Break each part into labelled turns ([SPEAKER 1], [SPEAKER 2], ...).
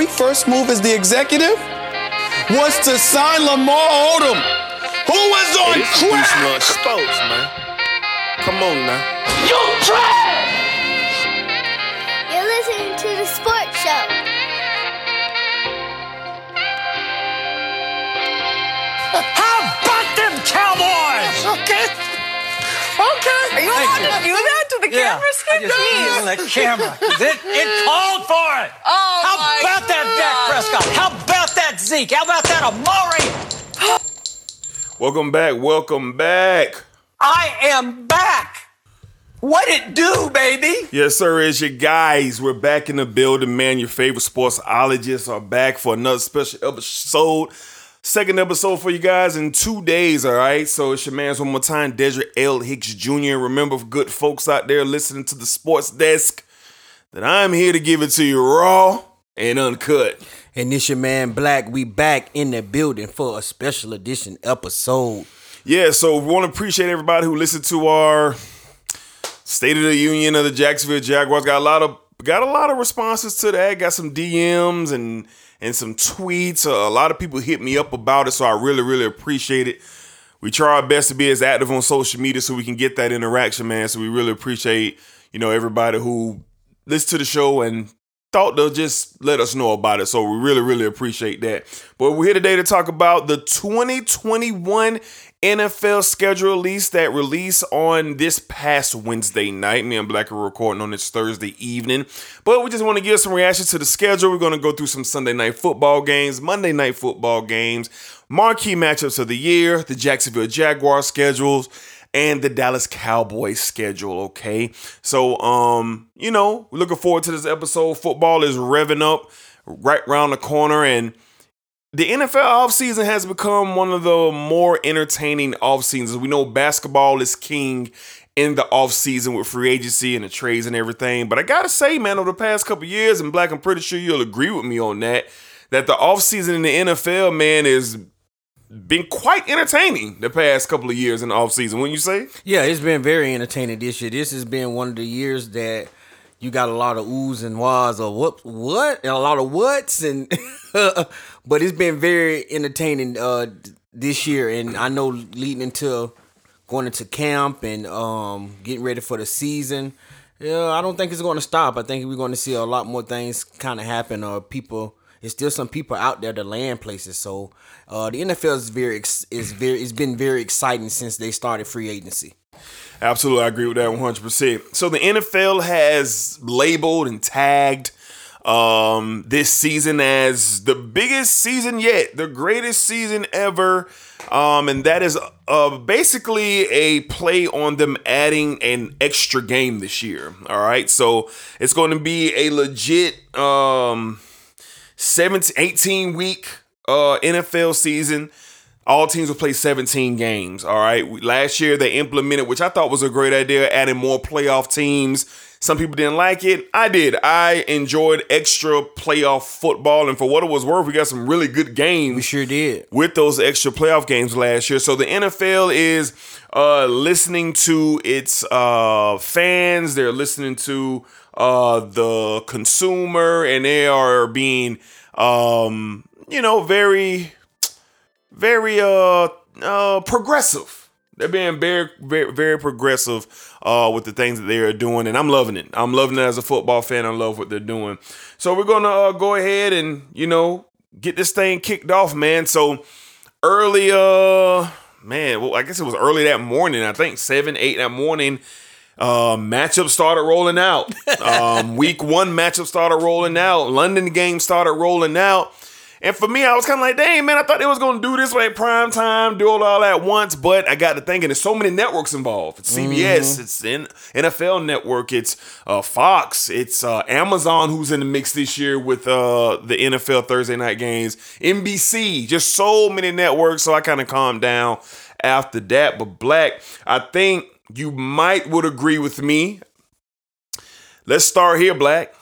[SPEAKER 1] very first move as the executive was to sign Lamar Odom, who was on
[SPEAKER 2] Hey, this is
[SPEAKER 1] crack.
[SPEAKER 2] Smart Sports, man. Come on now.
[SPEAKER 1] You trash!
[SPEAKER 3] You're listening to the sports show.
[SPEAKER 4] How about them Cowboys? Okay. Okay.
[SPEAKER 5] Are you allowed to do that to the
[SPEAKER 4] Yeah,
[SPEAKER 5] camera,
[SPEAKER 4] I
[SPEAKER 5] Skip?
[SPEAKER 4] just
[SPEAKER 5] Jeez.
[SPEAKER 4] the camera. It, it called for it.
[SPEAKER 5] Oh, Oh
[SPEAKER 4] How
[SPEAKER 5] my
[SPEAKER 4] about that Dak Prescott? How about that Zeke? How about that Amari?
[SPEAKER 2] Welcome back. Welcome back.
[SPEAKER 4] I am back. What it do, baby?
[SPEAKER 2] Yes, sir. It's your guys. We're back in the building, man. Your favorite sportsologists are back for another special episode. Second episode for you guys in two days, all right? So it's your man's one more time, Dedrick L. Hicks Jr. Remember, good folks out there listening to the sports desk, that I'm here to give it to you raw and uncut.
[SPEAKER 6] And this your man Black. We back in the building for a special edition episode.
[SPEAKER 2] Yeah, so we want to appreciate everybody who listened to our State of the Union of the Jacksonville Jaguars. Got a lot of got a lot of responses to that. Got some DMs and and some tweets. Uh, a lot of people hit me up about it, so I really really appreciate it. We try our best to be as active on social media so we can get that interaction, man. So we really appreciate you know everybody who listened to the show and thought they'll just let us know about it. So we really, really appreciate that. But we're here today to talk about the 2021 NFL schedule release that released on this past Wednesday night. Me and Black are recording on this Thursday evening. But we just want to give some reactions to the schedule. We're going to go through some Sunday night football games, Monday night football games, marquee matchups of the year, the Jacksonville Jaguars schedules, and the Dallas Cowboys schedule, okay? So, um, you know, we're looking forward to this episode. Football is revving up right around the corner and the NFL offseason has become one of the more entertaining off seasons. We know basketball is king in the offseason with free agency and the trades and everything. But I gotta say, man, over the past couple years, and Black, I'm pretty sure you'll agree with me on that, that the offseason in the NFL, man, is been quite entertaining the past couple of years in the offseason, wouldn't you say?
[SPEAKER 6] Yeah, it's been very entertaining this year. This has been one of the years that you got a lot of oohs and wahs of what what and a lot of whats and but it's been very entertaining uh this year and I know leading into going into camp and um getting ready for the season. Yeah, I don't think it's going to stop. I think we're going to see a lot more things kind of happen or people there's still some people out there to land places. So uh, the NFL is very is very it's been very exciting since they started free agency.
[SPEAKER 2] Absolutely, I agree with that 100%. So the NFL has labeled and tagged um, this season as the biggest season yet, the greatest season ever. Um, and that is uh, basically a play on them adding an extra game this year. All right. So it's going to be a legit um, 17, 18 week uh, NFL season. All teams will play 17 games. All right. Last year they implemented, which I thought was a great idea, adding more playoff teams. Some people didn't like it. I did. I enjoyed extra playoff football, and for what it was worth, we got some really good games
[SPEAKER 6] We sure did.
[SPEAKER 2] with those extra playoff games last year. So the NFL is uh, listening to its uh, fans. They're listening to uh, the consumer, and they are being, um, you know, very, very uh, uh, progressive. They're being very, very, very progressive uh, with the things that they are doing, and I'm loving it. I'm loving it as a football fan. I love what they're doing. So we're gonna uh, go ahead and you know get this thing kicked off, man. So early, uh, man, well, I guess it was early that morning. I think seven, eight that morning. Uh, matchup started rolling out. Um, week one matchup started rolling out. London game started rolling out. And for me, I was kind of like, dang, man, I thought they was going to do this like prime time, do it all at once. But I got to thinking, there's so many networks involved. It's CBS, it's N- NFL Network, it's uh, Fox, it's uh, Amazon who's in the mix this year with uh, the NFL Thursday night games, NBC, just so many networks. So I kind of calmed down after that. But Black, I think you might would agree with me. Let's start here, Black.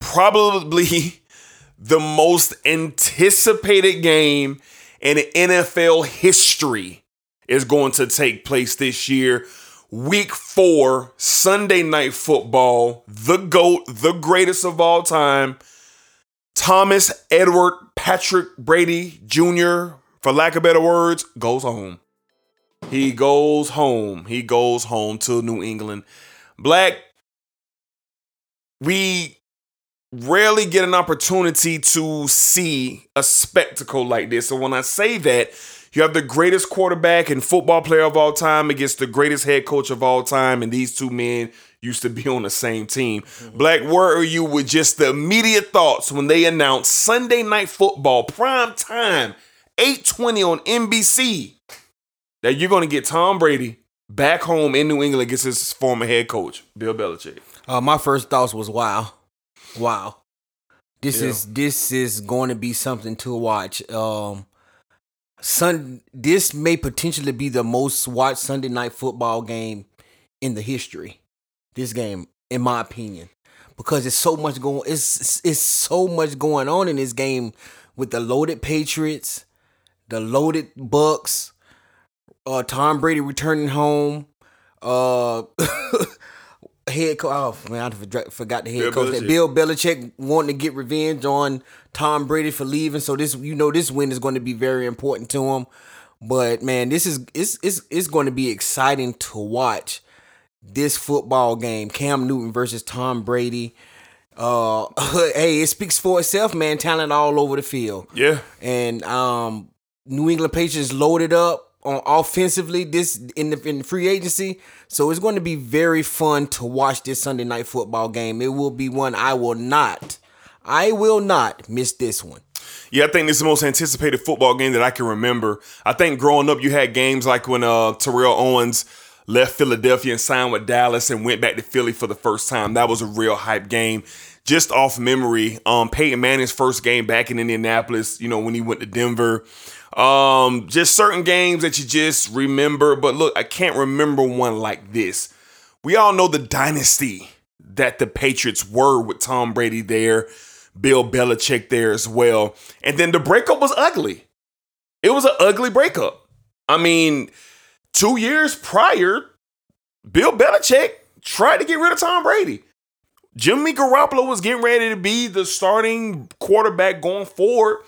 [SPEAKER 2] Probably the most anticipated game in NFL history is going to take place this year. Week four, Sunday night football, the GOAT, the greatest of all time. Thomas Edward Patrick Brady Jr., for lack of better words, goes home. He goes home. He goes home to New England. Black, we rarely get an opportunity to see a spectacle like this. So when I say that, you have the greatest quarterback and football player of all time against the greatest head coach of all time, and these two men used to be on the same team. Mm-hmm. Black, where are you with just the immediate thoughts when they announced Sunday night football, prime time, 820 on NBC, that you're going to get Tom Brady back home in New England against his former head coach, Bill Belichick?
[SPEAKER 6] Uh, my first thoughts was wow, wow. This is this is going to be something to watch. Um, Sun. This may potentially be the most watched Sunday night football game in the history. This game, in my opinion, because it's so much going. It's, it's so much going on in this game with the loaded Patriots, the loaded Bucks, uh, Tom Brady returning home. Uh, head coach. Oh man, I forgot- the head
[SPEAKER 2] Bill
[SPEAKER 6] coach. That
[SPEAKER 2] Belichick.
[SPEAKER 6] Bill Belichick wanting to get revenge on Tom Brady for leaving. So this, you know, this win is going to be very important to him. But man, this is it's it's it's going to be exciting to watch this football game. Cam Newton versus Tom Brady. Uh, hey, it speaks for itself, man. Talent all over the field
[SPEAKER 2] Yeah.
[SPEAKER 6] and um, New England Patriots loaded up on offensively this in the in free agency. So it's going to be very fun to watch this Sunday night football game. It will be one I will not, I will not miss this one.
[SPEAKER 2] Yeah, I think this is the most anticipated football game that I can remember. I think growing up, you had games like when uh, Terrell Owens left Philadelphia and signed with Dallas and went back to Philly for the first time. That was a real hype game. Just off memory, um, Peyton Manning's first game back in Indianapolis, you know, when he went to Denver. Um, just certain games that you just remember. But look, I can't remember one like this. We all know the dynasty that the Patriots were with Tom Brady there, Bill Belichick there as well. And then the breakup was ugly. It was an ugly breakup. I mean, two years prior, Bill Belichick tried to get rid of Tom Brady. Jimmy Garoppolo was getting ready to be the starting quarterback going forward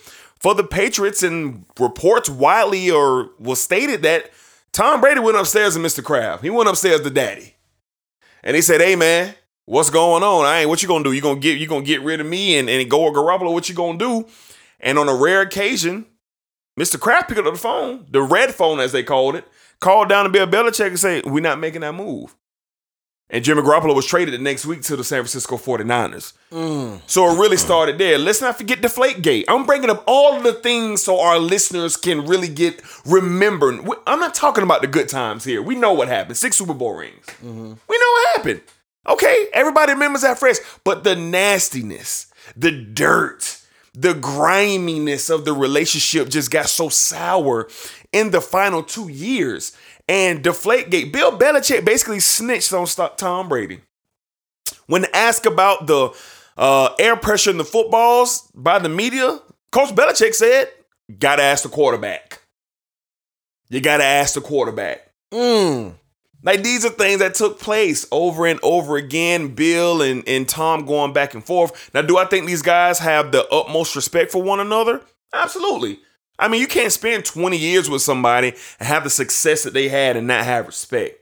[SPEAKER 2] for the Patriots, and reports widely or was stated that Tom Brady went upstairs to Mr. Kraft. He went upstairs to Daddy, and he said, "Hey man, what's going on? I ain't what you gonna do? You gonna get you gonna get rid of me and and go with Garoppolo? What you gonna do?" And on a rare occasion, Mr. Kraft picked up the phone, the red phone as they called it, called down to Bill Belichick and said, "We're not making that move." And Jimmy Garoppolo was traded the next week to the San Francisco 49ers. So it really started there. Let's not forget the Deflategate. I'm bringing up all the things so our listeners can really get remembered. I'm not talking about the good times here. We know what happened. Six Super Bowl rings. We know what happened. Okay, everybody remembers that phrase. But the nastiness, the dirt, the griminess of the relationship just got so sour in the final two years. And Deflategate, Bill Belichick basically snitched on Tom Brady. When asked about the uh, air pressure in the footballs by the media, Coach Belichick said, "Gotta ask the quarterback. You gotta ask the quarterback."
[SPEAKER 6] Mm.
[SPEAKER 2] Like these are things that took place over and over again. Bill and, and Tom going back and forth. Now, do I think these guys have the utmost respect for one another? Absolutely. I mean, you can't spend 20 years with somebody and have the success that they had and not have respect.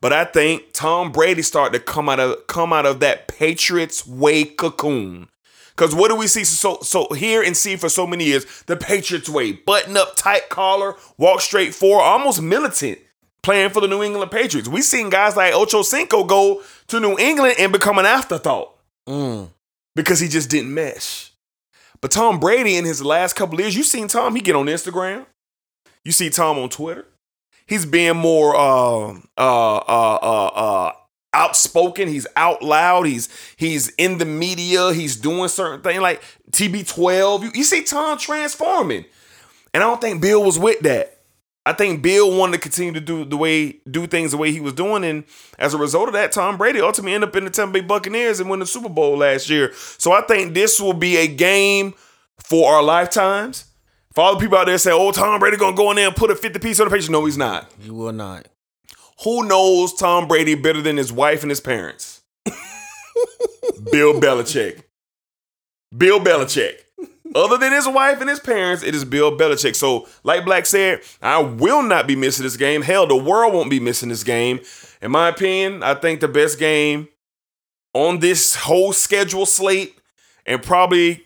[SPEAKER 2] But I think Tom Brady started to come out of come out of that Patriots way cocoon. Cause what do we see so so here and see for so many years? The Patriots way, button up, tight collar, walk straight forward, almost militant, playing for the New England Patriots. We seen guys like Ocho Cinco go to New England and become an afterthought
[SPEAKER 6] Mm.
[SPEAKER 2] because he just didn't mesh. But Tom Brady in his last couple years, you seen Tom, he get on Instagram. You see Tom on Twitter. He's being more uh, uh, uh, uh, uh, outspoken. He's out loud. He's he's in the media. He's doing certain things like TB12. You, you see Tom transforming, and I don't think Bill was with that. I think Bill wanted to continue to do the way do things the way he was doing, and as a result of that, Tom Brady ultimately ended up in the Tampa Bay Buccaneers and won the Super Bowl last year. So I think this will be a game for our lifetimes. For all the people out there say, "Oh, Tom Brady gonna go in there and put a fifty piece on the page," no, he's not.
[SPEAKER 6] You will not.
[SPEAKER 2] Who knows Tom Brady better than his wife and his parents? Bill Belichick. Bill Belichick. Other than his wife and his parents, it is Bill Belichick. So, like Black said, I will not be missing this game. Hell, the world won't be missing this game. In my opinion, I think the best game on this whole schedule slate and probably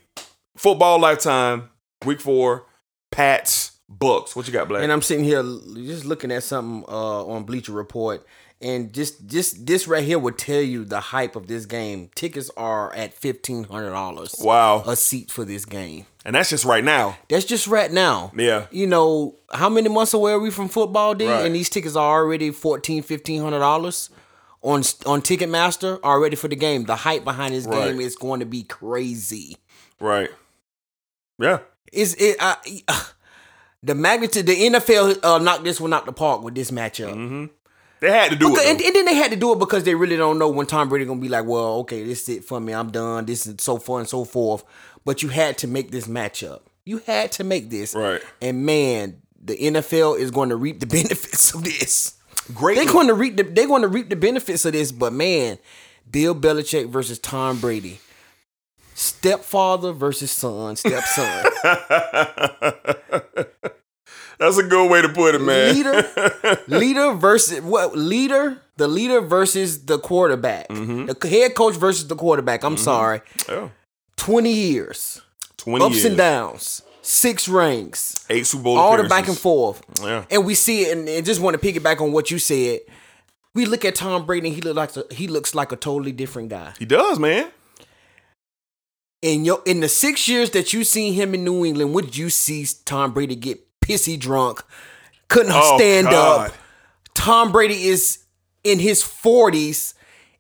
[SPEAKER 2] football lifetime, week four, Pats, Bucks. What you got, Black?
[SPEAKER 6] And I'm sitting here just looking at something uh, on Bleacher Report, and just just this right here would tell you the hype of this game. Tickets are at fifteen hundred dollars.
[SPEAKER 2] Wow.
[SPEAKER 6] a seat for this game.
[SPEAKER 2] and that's just right now.
[SPEAKER 6] That's just right now.
[SPEAKER 2] Yeah.
[SPEAKER 6] You know, how many months away are we from football day?
[SPEAKER 2] Right.
[SPEAKER 6] And these tickets are already $1,400, $1,500 on on Ticketmaster already for the game. The hype behind this
[SPEAKER 2] Right.
[SPEAKER 6] game is going to be crazy.
[SPEAKER 2] Right. Yeah.
[SPEAKER 6] Is it uh, the magnitude the NFL uh, knocked this one out the park with this matchup.
[SPEAKER 2] They had to do
[SPEAKER 6] Because-
[SPEAKER 2] it.
[SPEAKER 6] and, and then they had to do it because they really don't know when Tom Brady gonna be like, well, okay, this is it for me. I'm done. This is so far and so forth. But you had to make this matchup. You had to make this.
[SPEAKER 2] Right.
[SPEAKER 6] And man, the NFL is going to reap the benefits of this.
[SPEAKER 2] Great.
[SPEAKER 6] They're going to reap the they're going to reap the benefits of this. But man, Bill Belichick versus Tom Brady. Stepfather versus son, stepson.
[SPEAKER 2] That's a good way to put it, man.
[SPEAKER 6] leader, leader versus what? Leader, the leader versus the quarterback. Mm-hmm. The head coach versus the quarterback. I'm mm-hmm. sorry.
[SPEAKER 2] Yeah.
[SPEAKER 6] Twenty years,
[SPEAKER 2] 20
[SPEAKER 6] ups
[SPEAKER 2] years.
[SPEAKER 6] and downs, six rings,
[SPEAKER 2] Eight Super Bowl
[SPEAKER 6] all the back and forth.
[SPEAKER 2] Yeah.
[SPEAKER 6] And we see it, and, and just want to piggyback on what you said. We look at Tom Brady, and he look like a, he looks like a totally different guy.
[SPEAKER 2] He does, man.
[SPEAKER 6] In your in the six years that you seen him in New England, what did you see Tom Brady get pissy drunk? Couldn't
[SPEAKER 2] Oh,
[SPEAKER 6] stand
[SPEAKER 2] God.
[SPEAKER 6] up. Tom Brady is in his forties,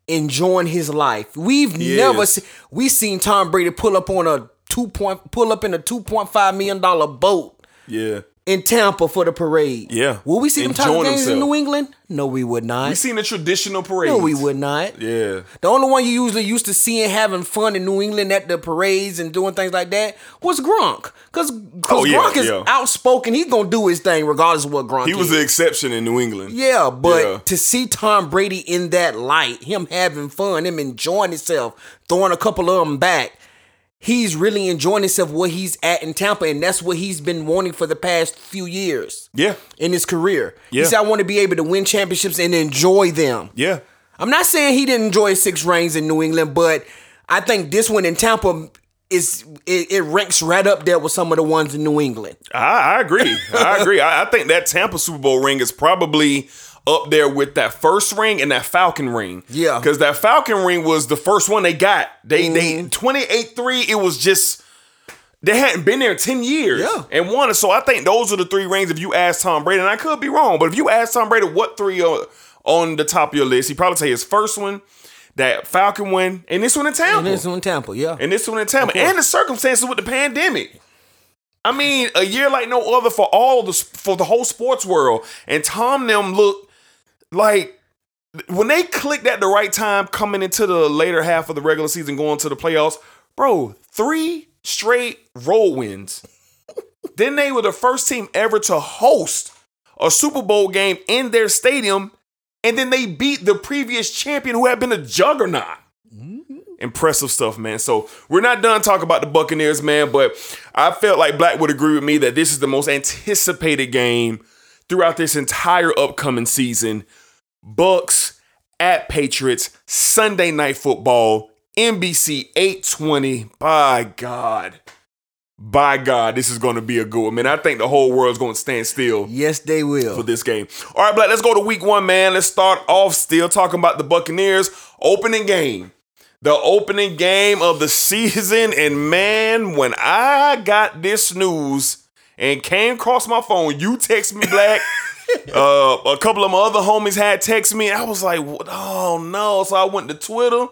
[SPEAKER 6] enjoying his life. We've
[SPEAKER 2] He
[SPEAKER 6] never
[SPEAKER 2] is.
[SPEAKER 6] seen we seen Tom Brady pull up on a two point pull up in a two point five million dollar boat
[SPEAKER 2] Yeah.
[SPEAKER 6] In Tampa for the parade.
[SPEAKER 2] Yeah.
[SPEAKER 6] Will we see them type of games in. New England? No, we would not.
[SPEAKER 2] We seen the traditional parade.
[SPEAKER 6] no, we would not.
[SPEAKER 2] Yeah.
[SPEAKER 6] The only one you usually used to seeing having fun in New England at the parades and doing things like that was Gronk. Because
[SPEAKER 2] Oh, yeah,
[SPEAKER 6] Gronk is
[SPEAKER 2] yeah.
[SPEAKER 6] outspoken. He's gonna do his thing regardless of what Gronk
[SPEAKER 2] He was
[SPEAKER 6] is.
[SPEAKER 2] the exception in New England.
[SPEAKER 6] yeah, but
[SPEAKER 2] Yeah.
[SPEAKER 6] to see Tom Brady in that light, him having fun, him enjoying himself, throwing a couple of them back, he's really enjoying himself where he's at in Tampa, and that's what he's been wanting for the past few years
[SPEAKER 2] Yeah.
[SPEAKER 6] in his career.
[SPEAKER 2] Yeah.
[SPEAKER 6] He said, I want to be able to win championships and enjoy them.
[SPEAKER 2] Yeah.
[SPEAKER 6] I'm not saying he didn't enjoy six rings in New England, but I think this one in Tampa is it, it ranks right up there with some of the ones in New England.
[SPEAKER 2] I, I agree. I agree. I, I think that Tampa Super Bowl ring is probably up there with that first ring and that Falcon ring.
[SPEAKER 6] Yeah.
[SPEAKER 2] Because that Falcon ring was the first one they got. They they
[SPEAKER 6] Mm-hmm.
[SPEAKER 2] 28-3, it was just they hadn't been there in 10 years
[SPEAKER 6] Yeah.
[SPEAKER 2] and won it. So I think those are the three rings if you ask Tom Brady, and I could be wrong, but if you ask Tom Brady what three are on the top of your list, he'd probably say his first one, that Falcon one, and this one in Tampa.
[SPEAKER 6] And this one in Tampa, yeah.
[SPEAKER 2] And this one in Tampa, and the circumstances with the pandemic. I mean, a year like no other for all the for the whole sports world. And Tom them look like when they clicked at the right time, coming into the later half of the regular season, going to the playoffs, bro. Three straight road wins. then they were the first team ever to host a Super Bowl game in their stadium, and then they beat the previous champion who had been a juggernaut mm-hmm. impressive stuff, man. So we're not done talking about the Buccaneers, man, but I felt like Black would agree with me that this is the most anticipated game throughout this entire upcoming season. Bucks at Patriots, Sunday night football, NBC 820. By God. By God, this is going to be a good one, man. I think the whole world's going to stand still
[SPEAKER 6] Yes, they will.
[SPEAKER 2] for this game. All right, Black, let's go to week one, man. Let's start off still talking about the Buccaneers opening game. The opening game of the season. And man, when I got this news and came across my phone, you text me, Black. uh, a couple of my other homies had text me. I was like, oh no. So I went to Twitter.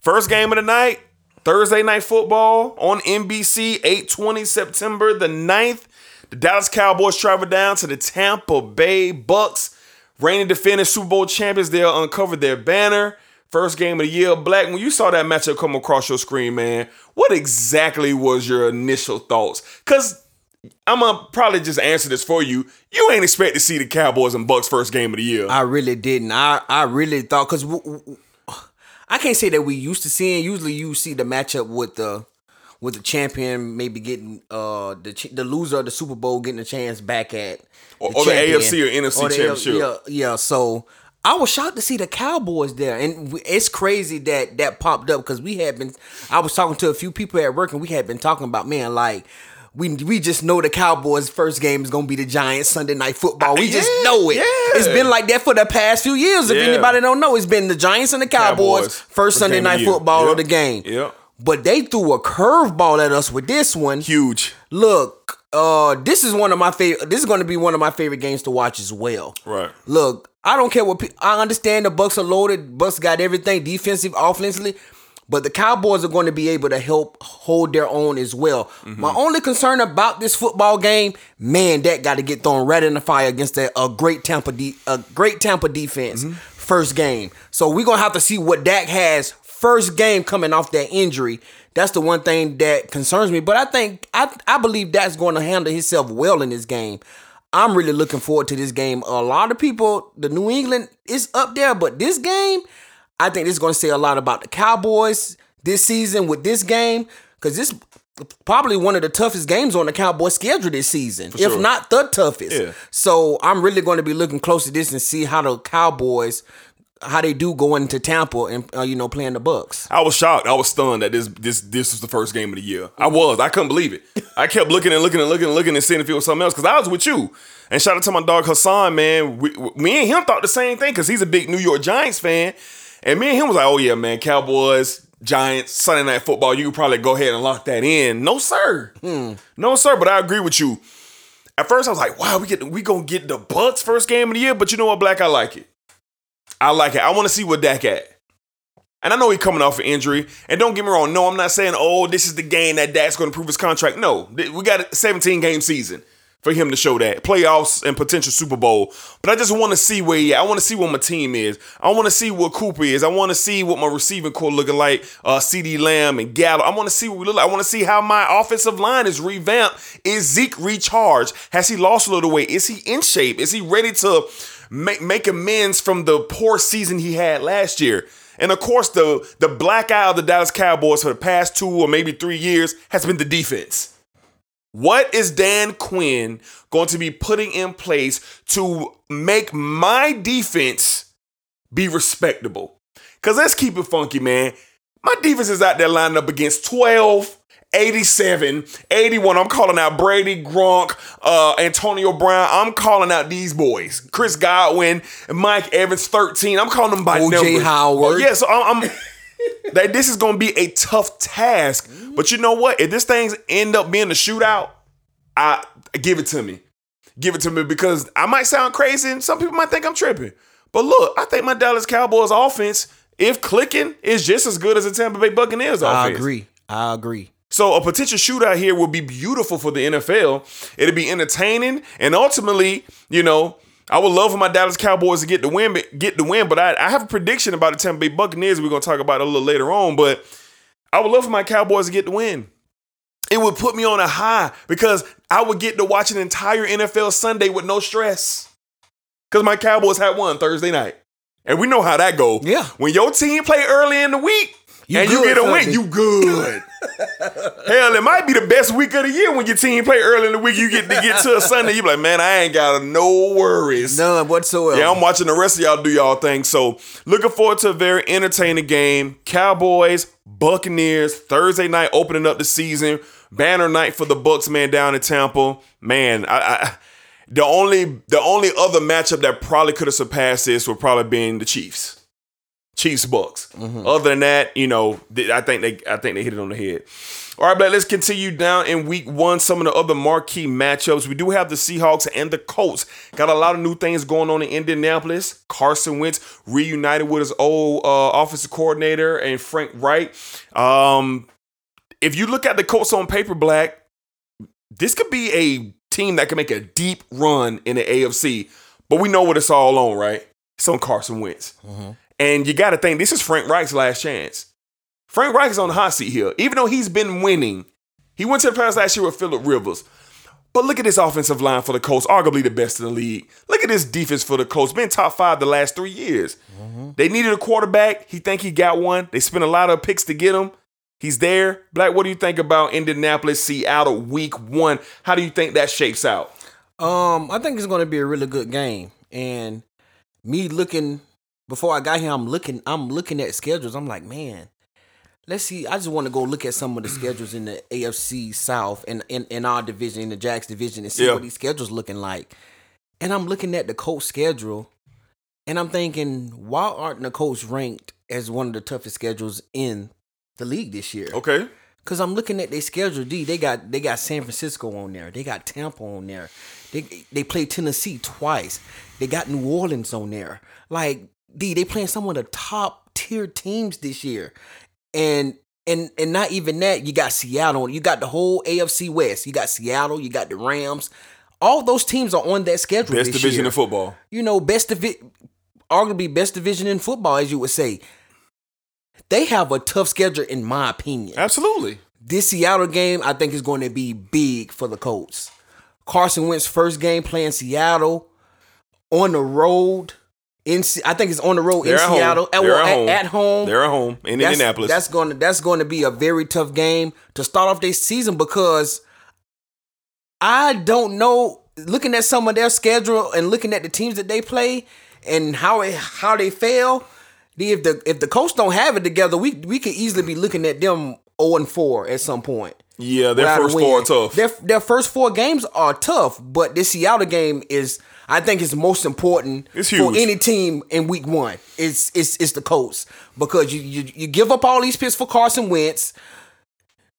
[SPEAKER 2] First game of the night, Thursday night football on NBC, 820 September the 9th. The Dallas Cowboys travel down to the Tampa Bay Bucks. Reigning defending Super Bowl champions, they'll uncover their banner. First game of the year. Black, when you saw that matchup come across your screen, man, what exactly was your initial thoughts? Because I'm gonna probably just answer this for you. You ain't expect to see the Cowboys and Bucks first game of the year.
[SPEAKER 6] I really didn't. I I really thought because I can't say that we used to seeing. Usually, you see the matchup with the with the champion maybe getting uh the ch- the loser of the Super Bowl getting a chance back at
[SPEAKER 2] Or- or the. AFC or NFC
[SPEAKER 6] the-
[SPEAKER 2] championship.
[SPEAKER 6] Yeah, yeah. So I was shocked to see the Cowboys there, and w- it's crazy that that popped up because we had been. I was talking to a few people at work, and we had been talking about man like. We, we just know the Cowboys' first game is gonna be the Giants Sunday Night Football. We just know it.
[SPEAKER 2] yeah.
[SPEAKER 6] It's been like that for the past few years. If
[SPEAKER 2] Yeah.
[SPEAKER 6] anybody don't know, it's been the Giants and the Cowboys,
[SPEAKER 2] Cowboys.
[SPEAKER 6] first Sunday Night. Football
[SPEAKER 2] Yep.
[SPEAKER 6] of the game.
[SPEAKER 2] Yep.
[SPEAKER 6] But they threw a curveball at us with this one.
[SPEAKER 2] Huge.
[SPEAKER 6] Look, uh, this is one of my favorite. This is going to be one of my favorite games to watch as well.
[SPEAKER 2] Right.
[SPEAKER 6] Look, I don't care what pe- I understand. The Bucks are loaded. Bucks got everything defensive, offensively, but the Cowboys are going to be able to help hold their own as well. My mm-hmm. only concern about this football game, man, that got to get thrown right in the fire against a, a great Tampa, de- a great Tampa defense. Mm-hmm. First game, so we're gonna have to see what Dak has first game coming off that injury. That's the one thing that concerns me. But I think I I believe Dak's going to handle himself well in this game. I'm really looking forward to this game. A lot of people, the New England is up there, but this game, I think this is going to say a lot about the Cowboys this season with this game because this probably one of the toughest games on the Cowboys schedule this season, if not the toughest.
[SPEAKER 2] Yeah.
[SPEAKER 6] So I'm really going to be looking close to this and see how the Cowboys, how they do go into Tampa and uh, you know playing the Bucks.
[SPEAKER 2] I was shocked. I was stunned that this this this was the first game of the year. I was. I couldn't believe it. I kept looking and looking and looking and looking and seeing if it was something else because I was with you. And shout out to my dog Hassan, man. We- me and him thought the same thing because he's a big New York Giants fan. And me and him was like, oh yeah, man, Cowboys, Giants, Sunday night football. You could probably go ahead and lock that in. No, sir. Hmm. No, sir. But I agree with you. At first, I was like, wow, we get we gonna get the Bucks first game of the year. But you know what, Black? I like it. I like it. I want to see what Dak at. And I know he's coming off an injury. And don't get me wrong. No, I'm not saying, oh, this is the game that Dak's going to prove his contract. No, we got a 17 game season for him to show that playoffs and potential Super Bowl. But I just want to see where he. At. I want to see what my team is. I want to see what Cooper is. I want to see what my receiving corps looking like. Uh, CeeDee Lamb and Gallup. I want to see what we look like. I want to see how my offensive line is revamped. Is Zeke recharged? Has he lost a little weight? Is he in shape? Is he ready to make make amends from the poor season he had last year? And of course, the the black eye of the Dallas Cowboys for the past two or maybe three years has been the defense. What is Dan Quinn going to be putting in place to make my defense be respectable? Because let's keep it funky, man. My defense is out there lining up against 12, 87, 81. I'm calling out Brady, Gronk, uh, Antonio Brown. I'm calling out these boys. Chris Godwin, Mike Evans, 13. I'm calling them by
[SPEAKER 6] O.J.
[SPEAKER 2] numbers.
[SPEAKER 6] Howard.
[SPEAKER 2] Oh, yeah, so I'm, I'm that this is going to be a tough task. But you know what? If this thing's end up being a shootout, I give it to me. Give it to me because I might sound crazy and some people might think I'm tripping. But look, I think my Dallas Cowboys offense, if clicking, is just as good as the Tampa Bay Buccaneers offense.
[SPEAKER 6] I agree. I agree.
[SPEAKER 2] So a potential shootout here would be beautiful for the NFL. It'd be entertaining, and ultimately, you know, I would love for my Dallas Cowboys to get the win, but- get the win. But I, I have a prediction about the Tampa Bay Buccaneers. We're gonna talk about a little later on. But I would love for my Cowboys to get the win. It would put me on a high because I would get to watch an entire NFL Sunday with no stress. Because my Cowboys had one Thursday night, and we know how that go.
[SPEAKER 6] Yeah.
[SPEAKER 2] when your team play early in the week.
[SPEAKER 6] You
[SPEAKER 2] and you get a win, you good. Hell, it might be the best week of the year when your team play early in the week. You get to get to a Sunday, you be like, man, I ain't got no worries.
[SPEAKER 6] None whatsoever.
[SPEAKER 2] Yeah, I'm watching the rest of y'all do y'all thing. So looking forward to a very entertaining game. Cowboys, Buccaneers, Thursday night opening up the season. Banner night for the Bucks, man, down in Tampa. Man, I, I the only the only other matchup that probably could have surpassed this would probably been the Chiefs. Chiefs Bucks. Other than that, you know, I think they I think they hit it on the head. All right, but let's continue down in week one. Some of the other marquee matchups. We do have the Seahawks and the Colts. Got a lot of new things going on in Indianapolis. Carson Wentz reunited with his old uh, offensive coordinator and Frank Reich. Um, if you look at the Colts on paper, Black, this could be a team that can make a deep run in the AFC. But we know what it's all on, right? It's on Carson Wentz. And you got to think this is Frank Reich's last chance. Frank Reich is on the hot seat here, even though he's been winning. He went to the playoffs last year with Philip Rivers. But look at this offensive line for the Colts, arguably the best in the league. Look at this defense for the Colts, been top five the last three years. They needed a quarterback. He think he got one. They spent a lot of picks to get him. He's there. Black, what do you think about Indianapolis, Seattle, week one? How do you think that shapes out?
[SPEAKER 6] Um, I think it's going to be a really good game. And me looking before I got here, I'm looking, I'm looking at schedules. I'm like, man, let's see. I just want to go look at some of the schedules in the AFC South and in, in our division, in the Jacks division, and see
[SPEAKER 2] Yeah.
[SPEAKER 6] what these schedules looking like. And I'm looking at the Colts schedule, and I'm thinking, why aren't the Colts ranked as one of the toughest schedules in the league this year?
[SPEAKER 2] Okay.
[SPEAKER 6] Cause I'm looking at their schedule. D, they got they got San Francisco on there. They got Tampa on there. They they play Tennessee twice. They got New Orleans on there. Like D, they playing some of the top tier teams this year, and and and not even that. You got Seattle. You got the whole AFC West. You got Seattle. You got the Rams. All those teams are on that schedule.
[SPEAKER 2] Best division
[SPEAKER 6] year
[SPEAKER 2] in football.
[SPEAKER 6] you know, best of divi- arguably best division in football, as you would say. They have a tough schedule, in my opinion.
[SPEAKER 2] Absolutely.
[SPEAKER 6] This Seattle game, I think, is going to be big for the Colts. Carson Wentz first game playing Seattle on the road. In I think it's on the road
[SPEAKER 2] They're
[SPEAKER 6] in
[SPEAKER 2] at home.
[SPEAKER 6] Seattle. At,
[SPEAKER 2] They're at home.
[SPEAKER 6] at home.
[SPEAKER 2] They're at home in
[SPEAKER 6] That's-
[SPEAKER 2] Indianapolis.
[SPEAKER 6] That's going to that's going to be a very tough game to start off their season because I don't know. Looking at some of their schedule and looking at the teams that they play and how it, how they fail, if the if the coach don't have it together, we we could easily be looking at them zero and four at some point.
[SPEAKER 2] yeah, their first four are tough.
[SPEAKER 6] Their their first four games are tough, but this Seattle game is I think it's most important
[SPEAKER 2] It's
[SPEAKER 6] for any team in week one. It's it's it's the Colts because you, you you give up all these picks for Carson Wentz.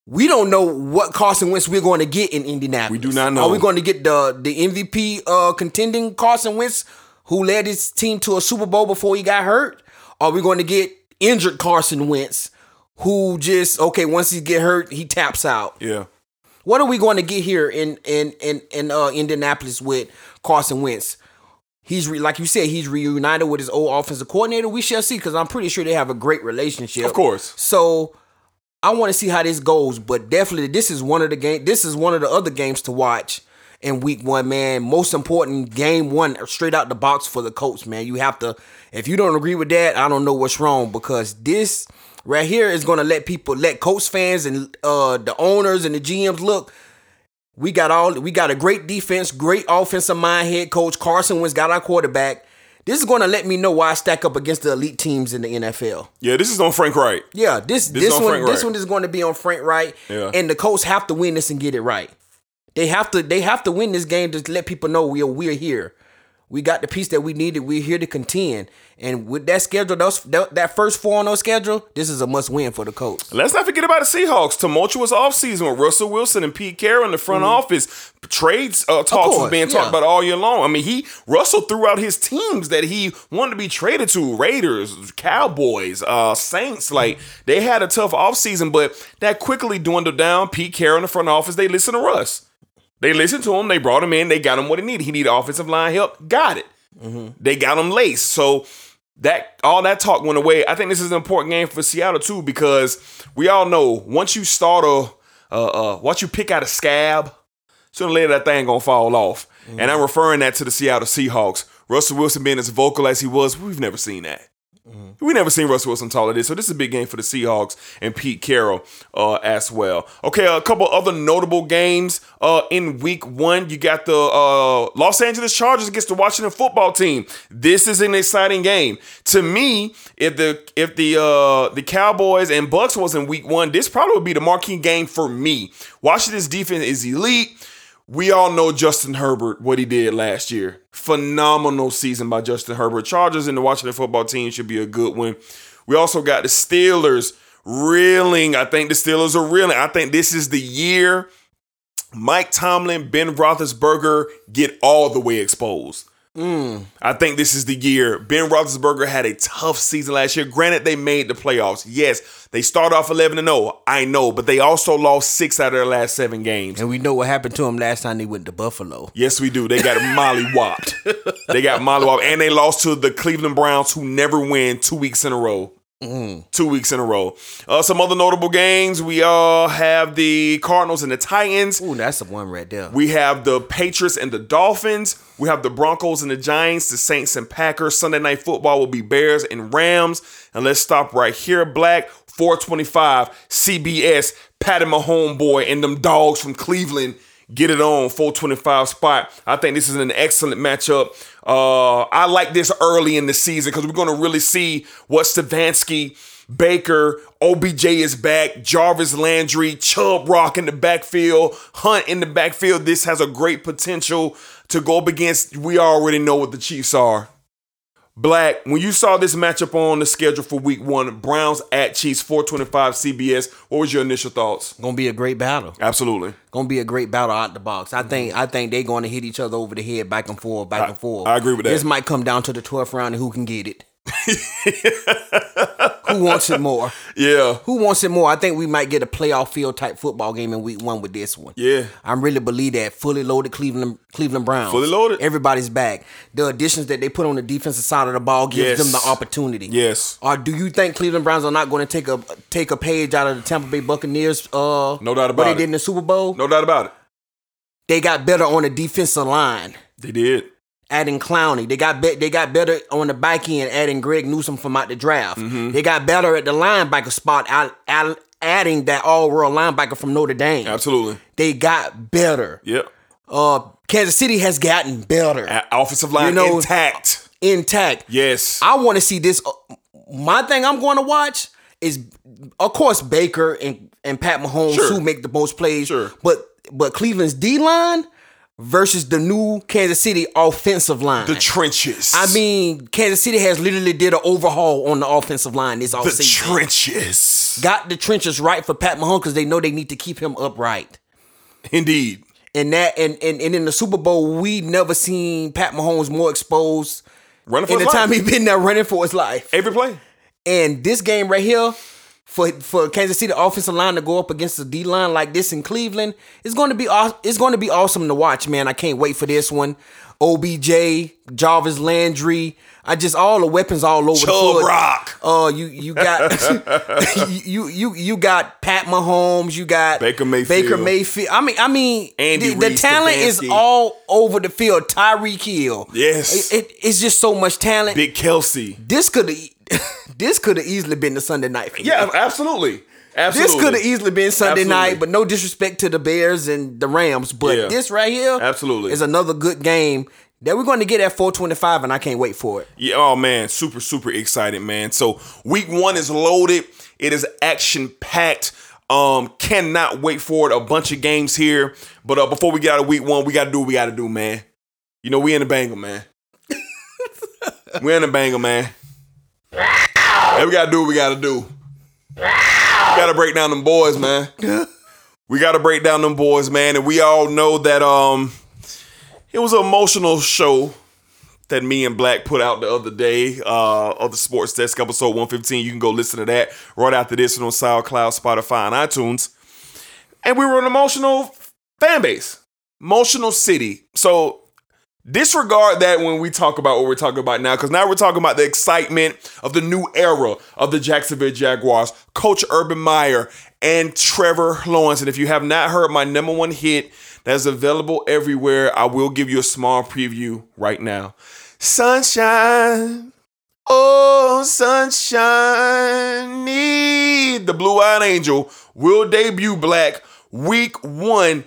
[SPEAKER 6] We don't know what Carson Wentz we're going to get in Indianapolis.
[SPEAKER 2] We do not know.
[SPEAKER 6] Are we going to get the the MVP uh, contending Carson Wentz, who led his team to a Super Bowl before he got hurt? Are we going to get injured Carson Wentz, who just okay once he get hurt he taps out?
[SPEAKER 2] yeah.
[SPEAKER 6] What are we going to get here in in in in uh, Indianapolis with Carson Wentz? He's re, like you said, he's reunited with his old offensive coordinator. We shall see because I'm pretty sure they have a great relationship.
[SPEAKER 2] Of course.
[SPEAKER 6] So I want to see how this goes, but definitely this is one of the game. This is one of the other games to watch in Week One, man. Most important game one, straight out the box for the Colts, man. You have to. If you don't agree with that, I don't know what's wrong because this right here is going to let people, let Colts fans and uh the owners and the GMs look. We got all we got a great defense, great offensive mind head coach. Carson Wentz got our quarterback. This is going to let me know why I stack up against the elite teams in the NFL.
[SPEAKER 2] Yeah, this is on Frank Reich.
[SPEAKER 6] Yeah, this
[SPEAKER 2] This
[SPEAKER 6] this,
[SPEAKER 2] on
[SPEAKER 6] one this one is going to be on Frank Reich,
[SPEAKER 2] Yeah.
[SPEAKER 6] and the Colts have to win this and get it right. They have to they have to win this game to let people know we are we're here. We got the piece that we needed. We're here to contend, and with that schedule, those that, first four on those schedule, this is a must win for the Colts.
[SPEAKER 2] Let's not forget about the Seahawks. Tumultuous offseason with Russell Wilson and Pete Carroll in the front office. Trades uh, talks was
[SPEAKER 6] Mm-hmm.
[SPEAKER 2] being talked
[SPEAKER 6] yeah.
[SPEAKER 2] about all year long. I mean, he Russell threw out his teams that he wanted to be traded to: Raiders, Cowboys, uh, Saints. Like they had a tough offseason, but that quickly dwindled down. Pete Carroll in the front office, they listened to Russ. They listened to him. They brought him in. They got him what he needed. He needed offensive line help. Got it. They got him laced. So that all that talk went away. I think this is an important game for Seattle too because we all know once you start a uh, uh once you pick out a scab, sooner or later that thing gonna fall off. And I'm referring that to the Seattle Seahawks. Russell Wilson being as vocal as he was, we've never seen that. We never seen Russell Wilson taller this, so this is a big game for the Seahawks and Pete Carroll uh, as well. Okay, a couple other notable games uh, in Week One. You got the uh, Los Angeles Chargers against the Washington Football Team. This is an exciting game to me. If the if the uh, the Cowboys and Bucks was in Week One, this probably would be the marquee game for me. Washington's defense is elite. We all know Justin Herbert, what he did last year. Phenomenal season by Justin Herbert. Chargers and the Washington football team should be a good one. We also got the Steelers reeling. I think the Steelers are reeling. I think this is the year Mike Tomlin, Ben Roethlisberger get all the way exposed. Mm. I think this is the year. Ben Roethlisberger had a tough season last year. Granted, they made the playoffs. Yes, they started off 11 and 0. I know, but they also lost six out of their last seven games.
[SPEAKER 6] And we know what happened to him last time they went to Buffalo.
[SPEAKER 2] Yes, we do. They got molly whopped. they got molly whopped, and they lost to the Cleveland Browns, who never win two weeks in a row. Two weeks in a row. Uh, some other notable games. We uh, have the Cardinals and the Titans.
[SPEAKER 6] Ooh, that's the one right there.
[SPEAKER 2] We have the Patriots and the Dolphins. We have the Broncos and the Giants, the Saints and Packers. Sunday night football will be Bears and Rams. And let's stop right here, Black. 425 CBS, Patty Mahomes boy, and them dogs from Cleveland get it on 425 spot. I think this is an excellent matchup. Uh, I like this early in the season because we're going to really see what Stefanski, Baker, OBJ is back, Jarvis Landry, Chubb Rock in the backfield, Hunt in the backfield. This has a great potential to go up against. We already know what the Chiefs are. Black, when you saw this matchup on the schedule for week one, Browns at Chiefs, 425 CBS, what was your initial thoughts?
[SPEAKER 6] Gonna be a great battle.
[SPEAKER 2] Absolutely.
[SPEAKER 6] Gonna be a great battle out the box. I think I think they're gonna hit each other over the head back and forth, back and forth.
[SPEAKER 2] I agree with that.
[SPEAKER 6] This might come down to the 12th round and who can get it. who wants it more?
[SPEAKER 2] Yeah.
[SPEAKER 6] Who wants it more? I think we might get a playoff field type football game in week one with this one.
[SPEAKER 2] Yeah.
[SPEAKER 6] I really believe that fully loaded Cleveland Cleveland Browns.
[SPEAKER 2] Fully loaded.
[SPEAKER 6] Everybody's back. The additions that they put on the defensive side of the ball gives
[SPEAKER 2] Yes.
[SPEAKER 6] them the opportunity.
[SPEAKER 2] Yes.
[SPEAKER 6] Or do you think Cleveland Browns are not going to take a take a page out of the Tampa Bay Buccaneers? Uh,
[SPEAKER 2] No doubt
[SPEAKER 6] what
[SPEAKER 2] about
[SPEAKER 6] they did in the Super Bowl.
[SPEAKER 2] No doubt about it.
[SPEAKER 6] They got better on the defensive line,
[SPEAKER 2] They did.
[SPEAKER 6] Adding Clowney. They got be- they got better on the back end, adding Greg Newsome from out the draft.
[SPEAKER 2] Mm-hmm.
[SPEAKER 6] They got better at the linebacker spot, out, out, adding that all world linebacker from Notre Dame.
[SPEAKER 2] Absolutely.
[SPEAKER 6] They got better.
[SPEAKER 2] Yep.
[SPEAKER 6] Uh, Kansas City has gotten better,
[SPEAKER 2] A- offensive line
[SPEAKER 6] You know-
[SPEAKER 2] intact.
[SPEAKER 6] intact.
[SPEAKER 2] Yes.
[SPEAKER 6] I want to see this. uh, My thing I'm going to watch is, of course, Baker and, and Pat Mahomes
[SPEAKER 2] Sure.
[SPEAKER 6] who make the most plays.
[SPEAKER 2] Sure.
[SPEAKER 6] But but Cleveland's D line versus the new Kansas City offensive line.
[SPEAKER 2] the trenches.
[SPEAKER 6] I mean, Kansas City has literally did an overhaul on the offensive line this offseason.
[SPEAKER 2] the trenches.
[SPEAKER 6] Got the trenches right for Pat Mahomes because they know they need to keep him upright.
[SPEAKER 2] Indeed.
[SPEAKER 6] And that and, and and in the Super Bowl, we never seen Pat Mahomes more exposed
[SPEAKER 2] Running for
[SPEAKER 6] in the
[SPEAKER 2] his
[SPEAKER 6] time
[SPEAKER 2] life.
[SPEAKER 6] he been there running for his life.
[SPEAKER 2] Every play.
[SPEAKER 6] And this game right here, for for Kansas City offensive line to go up against the D line like this in Cleveland, it's going to be aw- it's going to be awesome to watch, man. I can't wait for this one. OBJ, Jarvis Landry, I just all the weapons all over the foot.
[SPEAKER 2] Rock.
[SPEAKER 6] Uh, you you got you you you got Pat Mahomes, you got
[SPEAKER 2] Baker Mayfield.
[SPEAKER 6] Baker Mayfield. I mean, I mean,
[SPEAKER 2] Andy
[SPEAKER 6] the, the
[SPEAKER 2] Reid,
[SPEAKER 6] talent is all over the field. Tyreek Hill,
[SPEAKER 2] Yes.
[SPEAKER 6] it, it- it's just so much talent
[SPEAKER 2] Big Kelce.
[SPEAKER 6] this could have this could have easily been the Sunday night. For
[SPEAKER 2] Yeah,
[SPEAKER 6] me.
[SPEAKER 2] absolutely. Absolutely.
[SPEAKER 6] this could have easily been Sunday
[SPEAKER 2] Absolutely.
[SPEAKER 6] night, but no disrespect to the Bears and the Rams. But
[SPEAKER 2] Yeah.
[SPEAKER 6] this right here,
[SPEAKER 2] Absolutely.
[SPEAKER 6] is another good game that we're going to get at 425, and I can't wait for it.
[SPEAKER 2] Yeah, oh man, super, super excited, man. So week one is loaded. It is action packed. Um, cannot wait for it. A bunch of games here. But uh, before we get out of week one, we gotta do what we gotta do, man. You know, we in the banger, man. we in the banger, man. And we gotta do what we gotta do. We gotta break down them boys, man. We gotta break down them boys, man. And we all know that um it was an emotional show that me and Black put out the other day uh, of the Sports Desk episode 115. You can go listen to that right after this one on SoundCloud, Spotify, and iTunes. And we were an emotional fan base, emotional city. So disregard that when we talk about what we're talking about now, because now we're talking about the excitement of the new era of the Jacksonville Jaguars, Coach Urban Meyer and Trevor Lawrence. And if you have not heard my number one hit that's available everywhere, I will give you a small preview right now. Sunshine. Oh, sunshine, need the Blue Eyed Angel will debut Black week one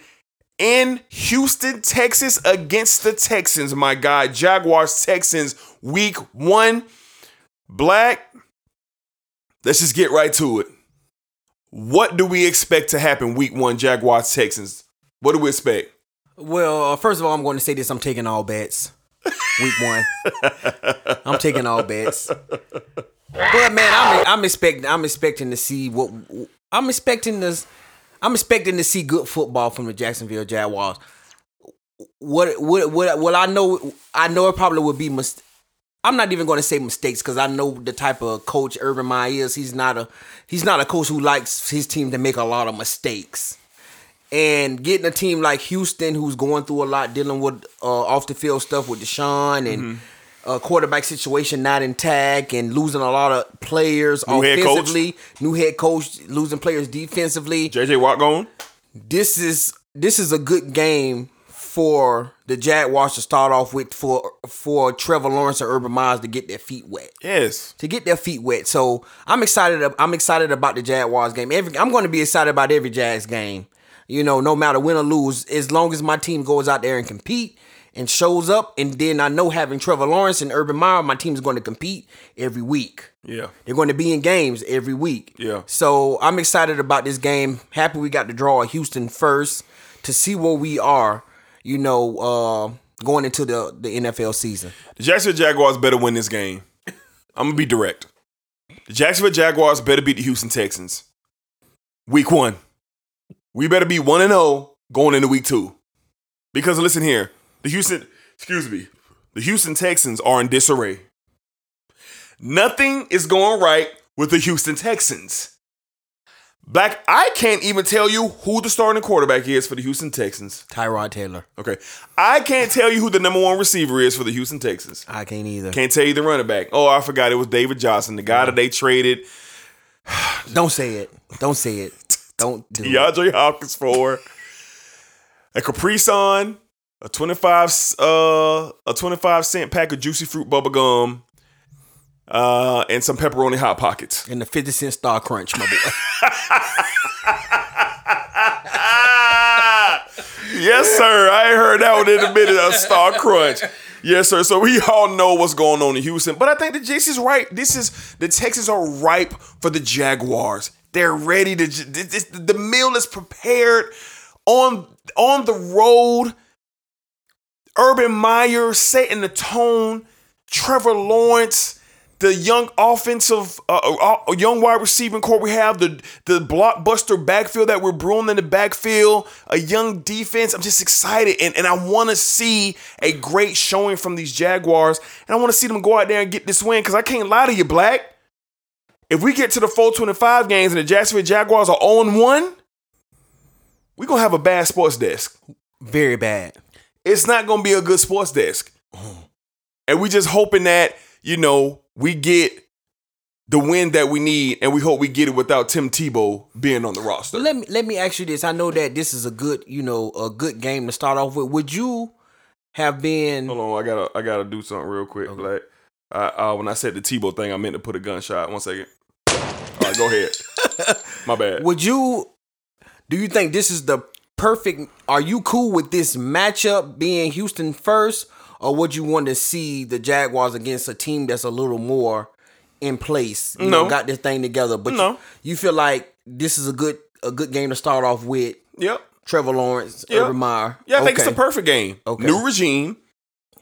[SPEAKER 2] in Houston, Texas against the Texans. My God, Jaguars, Texans, week one. Black, let's just get right to it. What do we expect to happen week one, Jaguars, Texans? What do we expect?
[SPEAKER 6] Well, uh, first of all, I'm going to say this: I'm taking all bets. Week one, I'm taking all bets. But man, I'm I'm expecting I'm expecting to see what I'm expecting this. I'm expecting to see good football from the Jacksonville Jaguars. What what what what I know I know it probably would be mis- I'm not even going to say mistakes because I know the type of coach Urban Meyer is. He's not a he's not a coach who likes his team to make a lot of mistakes and getting a team like Houston, who's going through a lot, dealing with uh, off the field stuff with Deshaun and
[SPEAKER 2] Mm-hmm.
[SPEAKER 6] Uh, quarterback situation not intact, and losing a lot of players
[SPEAKER 2] New head
[SPEAKER 6] offensively, new head coach losing players defensively.
[SPEAKER 2] JJ Watt going?
[SPEAKER 6] This is this is a good game for the Jaguars to start off with for for Trevor Lawrence and Urban Myers to get their feet wet.
[SPEAKER 2] Yes.
[SPEAKER 6] To get their feet wet. So I'm excited I'm excited about the Jaguars game. Every I'm gonna be excited about every Jags game. You know, no matter win or lose, as long as my team goes out there and compete and shows up, and then I know having Trevor Lawrence and Urban Meyer, my team is going to compete every week.
[SPEAKER 2] Yeah.
[SPEAKER 6] They're going to be in games every week.
[SPEAKER 2] Yeah.
[SPEAKER 6] So I'm excited about this game. Happy we got to draw Houston first to see where we are, you know, uh, going into the, the NFL season.
[SPEAKER 2] The Jacksonville Jaguars better win this game. I'm gonna be direct. The Jacksonville Jaguars better beat the Houston Texans. Week one. We better be one and zero going into week two. Because listen here, the Houston, excuse me, the Houston Texans are in disarray. Nothing is going right with the Houston Texans. Black, I can't even tell you who the starting quarterback is for the Houston Texans.
[SPEAKER 6] Tyrod Taylor.
[SPEAKER 2] Okay. I can't tell you who the number one receiver is for the Houston Texans.
[SPEAKER 6] I can't either.
[SPEAKER 2] Can't tell you the running back. Oh, I forgot it was David Johnson, the guy that they traded
[SPEAKER 6] Don't say it. Don't say it. Don't do it.
[SPEAKER 2] DeAndre Hopkins for a Capri Sun, a 25 uh a 25 cent pack of juicy fruit bubble gum, uh, and some pepperoni hot pockets.
[SPEAKER 6] And the 50 cent star crunch, my boy.
[SPEAKER 2] yes, sir. I ain't heard that one in a minute. A Star Crunch. Yes, sir. So we all know what's going on in Houston. But I think the Jace is right. This is the Texans are ripe for the Jaguars. They're ready to. The meal is prepared on on the road. Urban Meyer setting the tone. Trevor Lawrence, the young offensive, uh, uh, young wide receiving corps we have, the the blockbuster backfield that we're brewing in the backfield, a young defense. I'm just excited, and, and I want to see a great showing from these Jaguars, and I want to see them go out there and get this win. Because I can't lie to you, Black. If we get to the 425 games and the Jacksonville Jaguars are 0 1, we're gonna have a bad sports desk
[SPEAKER 6] Very bad.
[SPEAKER 2] It's not gonna be a good sports desk. And we just hoping that, you know, we get the win that we need, and we hope we get it without Tim Tebow being on the roster.
[SPEAKER 6] Let me let me ask you this. I know that this is a good, you know, a good game to start off with. Would you have been
[SPEAKER 2] Hold on, I gotta I gotta do something real quick. Like I, uh, when I said the Tebow thing, I meant to put a gunshot. One second. All right, go ahead. My bad.
[SPEAKER 6] would you do you think this is the perfect are you cool with this matchup being Houston first or would you want to see the Jaguars against a team that's a little more in place? You know,
[SPEAKER 2] No.
[SPEAKER 6] got this thing together, but
[SPEAKER 2] No.
[SPEAKER 6] you, you feel like this is a good a good game to start off with
[SPEAKER 2] Yep.
[SPEAKER 6] Trevor Lawrence,
[SPEAKER 2] Yeah.
[SPEAKER 6] Urban Meyer.
[SPEAKER 2] Yeah, I think it's
[SPEAKER 6] Okay.
[SPEAKER 2] the perfect game.
[SPEAKER 6] Okay.
[SPEAKER 2] New regime,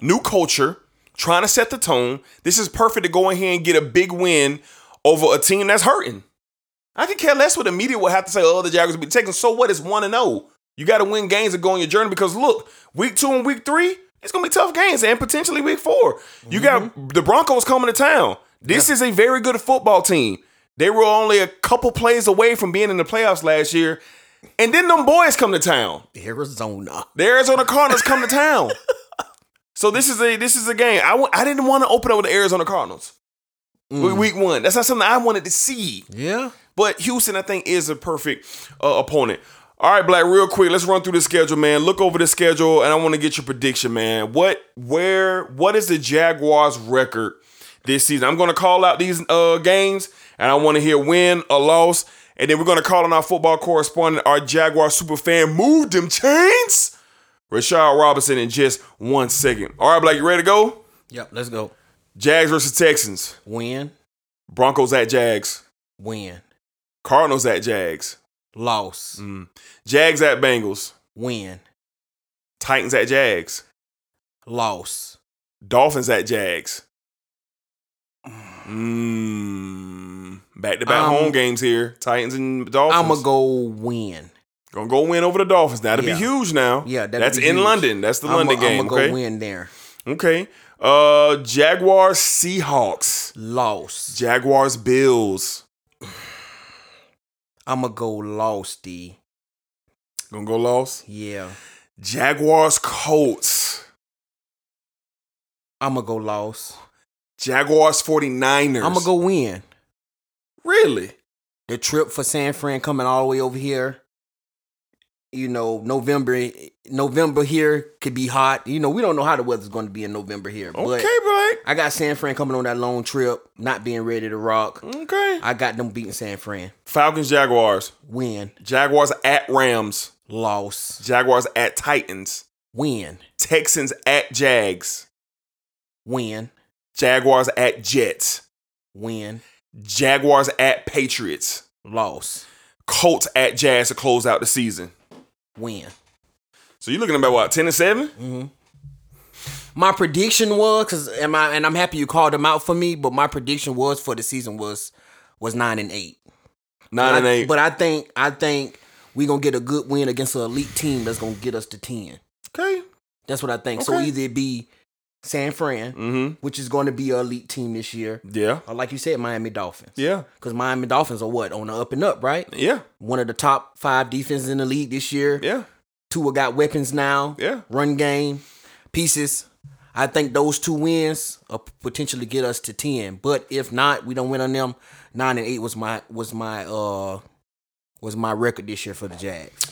[SPEAKER 2] new culture, trying to set the tone. This is perfect to go in here and get a big win over a team that's hurting. I can care less what the media will have to say. Oh, the Jaguars will be taken. So what? It's one and zero. You got to win games to go on your journey because look, week two and week three, it's gonna be tough games, and potentially week four. You got the Broncos coming to town. This is a very good football team. They were only a couple plays away from being in the playoffs last year, and then them boys come to town.
[SPEAKER 6] Arizona.
[SPEAKER 2] The Arizona Cardinals come to town. So this is a this is a game. I w- I didn't want to open up with the Arizona Cardinals. Week- Week one. That's not something I wanted to see.
[SPEAKER 6] Yeah.
[SPEAKER 2] But Houston, I think, is a perfect uh, opponent. All right, Black, real quick, let's run through the schedule, man. Look over the schedule, and I want to get your prediction, man. What, where, what is the Jaguars' record this season? I'm going to call out these uh, games, and I want to hear win or loss, and then we're going to call on our football correspondent, our Jaguar super fan, move them chains, Rashad Robinson, in just one second. All right, Black, you ready to go?
[SPEAKER 6] Yep. Let's go.
[SPEAKER 2] Jags versus Texans,
[SPEAKER 6] Win.
[SPEAKER 2] Broncos at Jags,
[SPEAKER 6] Win.
[SPEAKER 2] Cardinals at Jags,
[SPEAKER 6] Loss.
[SPEAKER 2] Jags at Bengals.
[SPEAKER 6] Win.
[SPEAKER 2] Titans at Jags.
[SPEAKER 6] Loss.
[SPEAKER 2] Dolphins at Jags. Mmm. Back to back
[SPEAKER 6] Um,
[SPEAKER 2] home games here. Titans and Dolphins.
[SPEAKER 6] I'm gonna go win.
[SPEAKER 2] Gonna go win over the Dolphins. That'll
[SPEAKER 6] Yeah.
[SPEAKER 2] be huge now.
[SPEAKER 6] Yeah,
[SPEAKER 2] that's in
[SPEAKER 6] huge.
[SPEAKER 2] London. That's the
[SPEAKER 6] I'm
[SPEAKER 2] London game.
[SPEAKER 6] I'm gonna
[SPEAKER 2] okay.
[SPEAKER 6] go win there.
[SPEAKER 2] Okay. Uh, Jaguars Seahawks.
[SPEAKER 6] Loss.
[SPEAKER 2] Jaguars Bills.
[SPEAKER 6] I'm gonna go loss. D.
[SPEAKER 2] Gonna go lost?
[SPEAKER 6] Yeah.
[SPEAKER 2] Jaguars Colts.
[SPEAKER 6] I'm gonna go lost.
[SPEAKER 2] Jaguars 49ers.
[SPEAKER 6] I'm gonna go win.
[SPEAKER 2] Really?
[SPEAKER 6] The trip for San Fran coming all the way over here. You know, November November here could be hot. You know, we don't know how the weather's going to be in November here.
[SPEAKER 2] Okay,
[SPEAKER 6] but
[SPEAKER 2] bro.
[SPEAKER 6] I got San Fran coming on that long trip, not being ready to rock.
[SPEAKER 2] Okay.
[SPEAKER 6] I got them beating San Fran.
[SPEAKER 2] Falcons, Jaguars.
[SPEAKER 6] Win,
[SPEAKER 2] Jaguars at Rams.
[SPEAKER 6] loss,
[SPEAKER 2] Jaguars at Titans.
[SPEAKER 6] win,
[SPEAKER 2] Texans at Jags.
[SPEAKER 6] win,
[SPEAKER 2] Jaguars at Jets.
[SPEAKER 6] win,
[SPEAKER 2] Jaguars at Patriots.
[SPEAKER 6] loss,
[SPEAKER 2] Colts at Jags to close out the season.
[SPEAKER 6] Win.
[SPEAKER 2] So you're looking about what, 10 and 7? Mhm.
[SPEAKER 6] My prediction was because am I and I'm happy you called them out for me, but my prediction was for the season was was nine and eight.
[SPEAKER 2] 9 and
[SPEAKER 6] I-
[SPEAKER 2] 8.
[SPEAKER 6] But I think I think we're gonna get a good win against an elite team that's gonna get us to ten.
[SPEAKER 2] okay.
[SPEAKER 6] That's what I think. So either it be San Fran,
[SPEAKER 2] Mm-hmm.
[SPEAKER 6] which is going to be an elite team this year,
[SPEAKER 2] Yeah.
[SPEAKER 6] or like you said, Miami Dolphins.
[SPEAKER 2] Yeah.
[SPEAKER 6] Because Miami Dolphins are what on the up and up, right?
[SPEAKER 2] Yeah.
[SPEAKER 6] One of the top five defenses in the league this year.
[SPEAKER 2] Yeah.
[SPEAKER 6] Tua got weapons now.
[SPEAKER 2] Yeah.
[SPEAKER 6] Run game, pieces. I think those two wins will potentially get us to ten. But if not, we don't win on them. Nine and eight was my was my uh was my record this year for the Jags.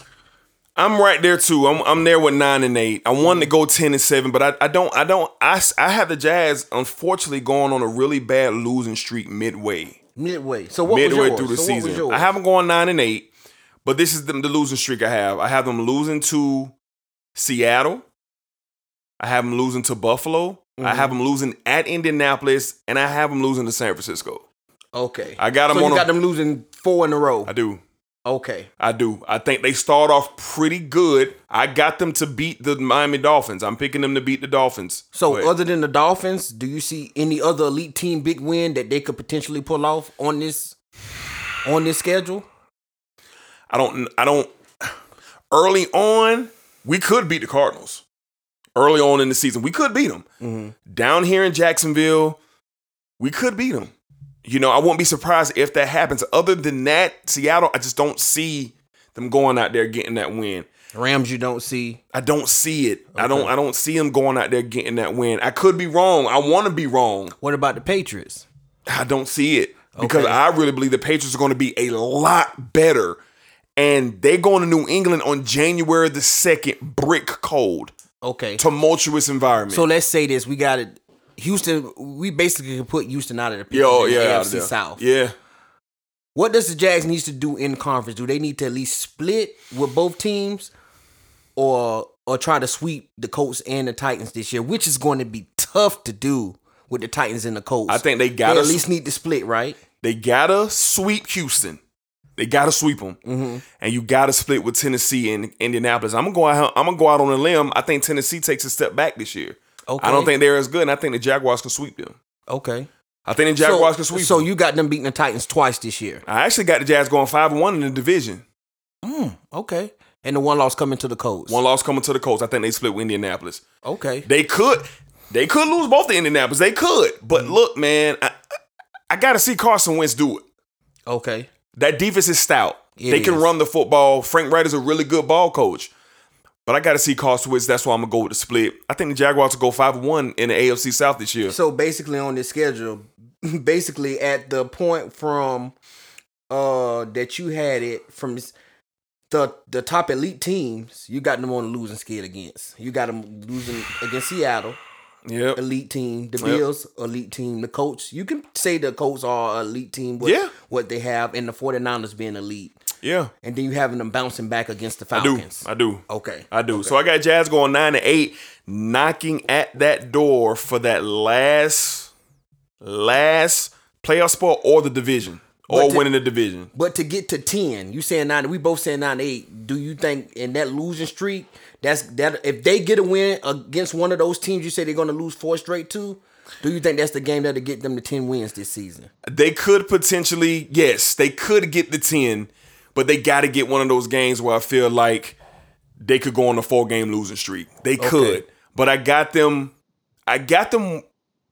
[SPEAKER 2] I'm right there too. I'm I'm there with nine and eight. I wanted to go ten and seven, but I, I don't I don't I, I have the Jags unfortunately going on a really bad losing streak midway
[SPEAKER 6] Midway. So what
[SPEAKER 2] midway
[SPEAKER 6] was yours?
[SPEAKER 2] through the
[SPEAKER 6] So what was
[SPEAKER 2] season. I haven't gone nine and eight, but this is the, the losing streak I have. I have them losing to Seattle. I have them losing to Buffalo.
[SPEAKER 6] Mm-hmm.
[SPEAKER 2] I have them losing at Indianapolis, and I have them losing to San Francisco.
[SPEAKER 6] Okay.
[SPEAKER 2] I got 'em
[SPEAKER 6] So you
[SPEAKER 2] a-
[SPEAKER 6] got them losing four in a row.
[SPEAKER 2] I do.
[SPEAKER 6] Okay.
[SPEAKER 2] I do. I think they start off pretty good. I got them to beat the Miami Dolphins. I'm picking them to beat the Dolphins.
[SPEAKER 6] So
[SPEAKER 2] But
[SPEAKER 6] other than the Dolphins, do you see any other elite team big win that they could potentially pull off on this on this schedule?
[SPEAKER 2] I don't. I don't. Early on, we could beat the Cardinals. Early on in the season, we could beat them.
[SPEAKER 6] Mm-hmm.
[SPEAKER 2] Down here in Jacksonville, we could beat them. You know, I wouldn't be surprised if that happens. Other than that, Seattle, I just don't see them going out there getting that win.
[SPEAKER 6] Rams you don't see.
[SPEAKER 2] I don't see it. I don't. I don't see them going out there getting that win. I could be wrong. I want to be wrong.
[SPEAKER 6] What about the Patriots?
[SPEAKER 2] I don't see it because
[SPEAKER 6] Okay.
[SPEAKER 2] I really believe the Patriots are going to be a lot better, and they're going to New England on January the second, brick cold,
[SPEAKER 6] Okay.
[SPEAKER 2] tumultuous environment.
[SPEAKER 6] So let's say this. We got it. Houston, we basically can put Houston out of the picture
[SPEAKER 2] Yo,
[SPEAKER 6] in
[SPEAKER 2] yeah,
[SPEAKER 6] the
[SPEAKER 2] out of
[SPEAKER 6] AFC. South.
[SPEAKER 2] yeah.
[SPEAKER 6] What does the Jags needs to do in conference? Do they need to at least split with both teams, or or try to sweep the Colts and the Titans this year, which is going to be tough to do with the Titans and the Colts.
[SPEAKER 2] I think they gotta
[SPEAKER 6] at least need to split, right?
[SPEAKER 2] They gotta sweep Houston. They gotta sweep them,
[SPEAKER 6] Mm-hmm.
[SPEAKER 2] and you gotta split with Tennessee and Indianapolis. I'm gonna go out. I'm gonna go out on a limb. I think Tennessee takes a step back this year.
[SPEAKER 6] Okay.
[SPEAKER 2] I don't think they're as good, and I think the Jaguars can sweep them.
[SPEAKER 6] Okay.
[SPEAKER 2] I think the Jaguars
[SPEAKER 6] so,
[SPEAKER 2] can sweep.
[SPEAKER 6] So
[SPEAKER 2] them.
[SPEAKER 6] you got them beating the Titans twice this year.
[SPEAKER 2] I actually got the Jags going five and one in the division.
[SPEAKER 6] Okay. And the one loss coming to the Colts.
[SPEAKER 2] One loss coming to the Colts. I think they split with Indianapolis.
[SPEAKER 6] Okay.
[SPEAKER 2] They could, they could lose both the Indianapolis. They could, but
[SPEAKER 6] Mm-hmm.
[SPEAKER 2] look, man, I, I got to see Carson Wentz do it.
[SPEAKER 6] Okay.
[SPEAKER 2] That defense is stout.
[SPEAKER 6] It
[SPEAKER 2] they can run the football. Frank Reich is a really good ball coach. But I got to see Carson Wentz. That's why I'm gonna go with the split. I think the Jaguars will go 5 1 in the AFC South this year.
[SPEAKER 6] So basically on this schedule, basically at the point from uh that you had it from the the top elite teams, you got them on the losing skid against. You got them losing against Seattle,
[SPEAKER 2] Yep.
[SPEAKER 6] elite team. The
[SPEAKER 2] Yep.
[SPEAKER 6] Bills, elite team. The Colts, you can say the Colts are elite team. What,
[SPEAKER 2] Yeah.
[SPEAKER 6] what they have, and the 49ers being elite.
[SPEAKER 2] Yeah.
[SPEAKER 6] And then you having them bouncing back against the Falcons.
[SPEAKER 2] I do. I do.
[SPEAKER 6] Okay.
[SPEAKER 2] I do. So I got Jags going nine to eight, knocking at that door for that last, last playoff spot or the division or
[SPEAKER 6] to-
[SPEAKER 2] winning the division.
[SPEAKER 6] But to get to ten, you saying nine. We both saying nine to eight. Do you think in that losing streak, that's that if they get a win against one of those teams, you say they're going to lose four straight to? Do you think that's the game that'll get them to ten wins this season?
[SPEAKER 2] They could potentially, yes, they could get the ten, but they got to get one of those games where I feel like they could go on a four game losing streak. They could, but I got them. I got them.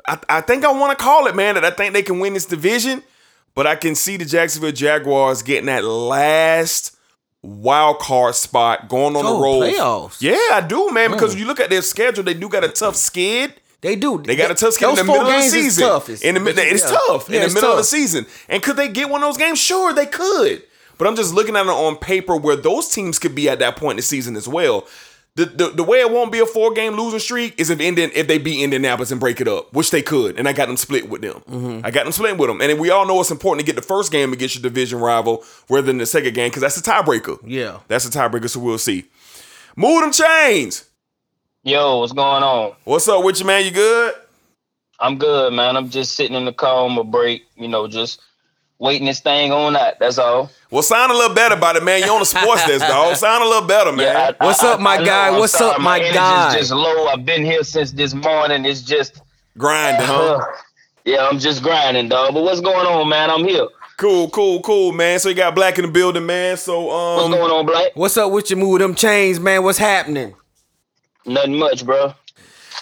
[SPEAKER 2] I, I think I want to call it, man. That I think they can win this division, but I can see the Jacksonville Jaguars getting that last wild card spot going on
[SPEAKER 6] Oh,
[SPEAKER 2] the road.
[SPEAKER 6] playoffs.
[SPEAKER 2] Yeah, I do, man. Hmm. Because you look at their schedule, they do got a tough skid.
[SPEAKER 6] They do.
[SPEAKER 2] They got a tough schedule in the middle of the season.
[SPEAKER 6] tough.
[SPEAKER 2] in the it's
[SPEAKER 6] yeah.
[SPEAKER 2] tough
[SPEAKER 6] Yeah,
[SPEAKER 2] in the
[SPEAKER 6] it's
[SPEAKER 2] middle of the season. And could they get one of those games? Sure, they could. But I'm just looking at it on paper where those teams could be at that point in the season as well. The, the, the way it won't be a four game losing streak is if Indian if they beat Indianapolis and break it up, which they could, and I got them split with them.
[SPEAKER 6] Mm-hmm.
[SPEAKER 2] I got them split with them, and we all know it's important to get the first game against your division rival rather than the second game because that's a tiebreaker.
[SPEAKER 6] Yeah.
[SPEAKER 2] That's a tiebreaker, so we'll see. Move them chains.
[SPEAKER 7] Yo, what's going on?
[SPEAKER 2] What's up with you, man? You good?
[SPEAKER 7] I'm good, man. I'm just sitting in the car on my break, you know, just waiting this thing on that. That's all.
[SPEAKER 2] Well, sound a little better about it, man. You on the sports desk, dog. Sound a little better, man.
[SPEAKER 7] Yeah, I-
[SPEAKER 6] What's
[SPEAKER 7] I-
[SPEAKER 6] up, my
[SPEAKER 7] I
[SPEAKER 6] guy?
[SPEAKER 7] I'm
[SPEAKER 6] What's
[SPEAKER 7] sorry.
[SPEAKER 6] up, my
[SPEAKER 7] energy's
[SPEAKER 6] guy?
[SPEAKER 7] just low. I've been here since this morning. It's just,
[SPEAKER 2] Grinding, huh?
[SPEAKER 7] uh, yeah, I'm just grinding, dog. But what's going on, man? I'm here.
[SPEAKER 2] Cool, cool, cool, man. So you got black in the building, man. So
[SPEAKER 7] What's
[SPEAKER 2] um,
[SPEAKER 7] going on, Black?
[SPEAKER 6] What's up with your Move them chains, man. What's happening?
[SPEAKER 7] Nothing much, bro.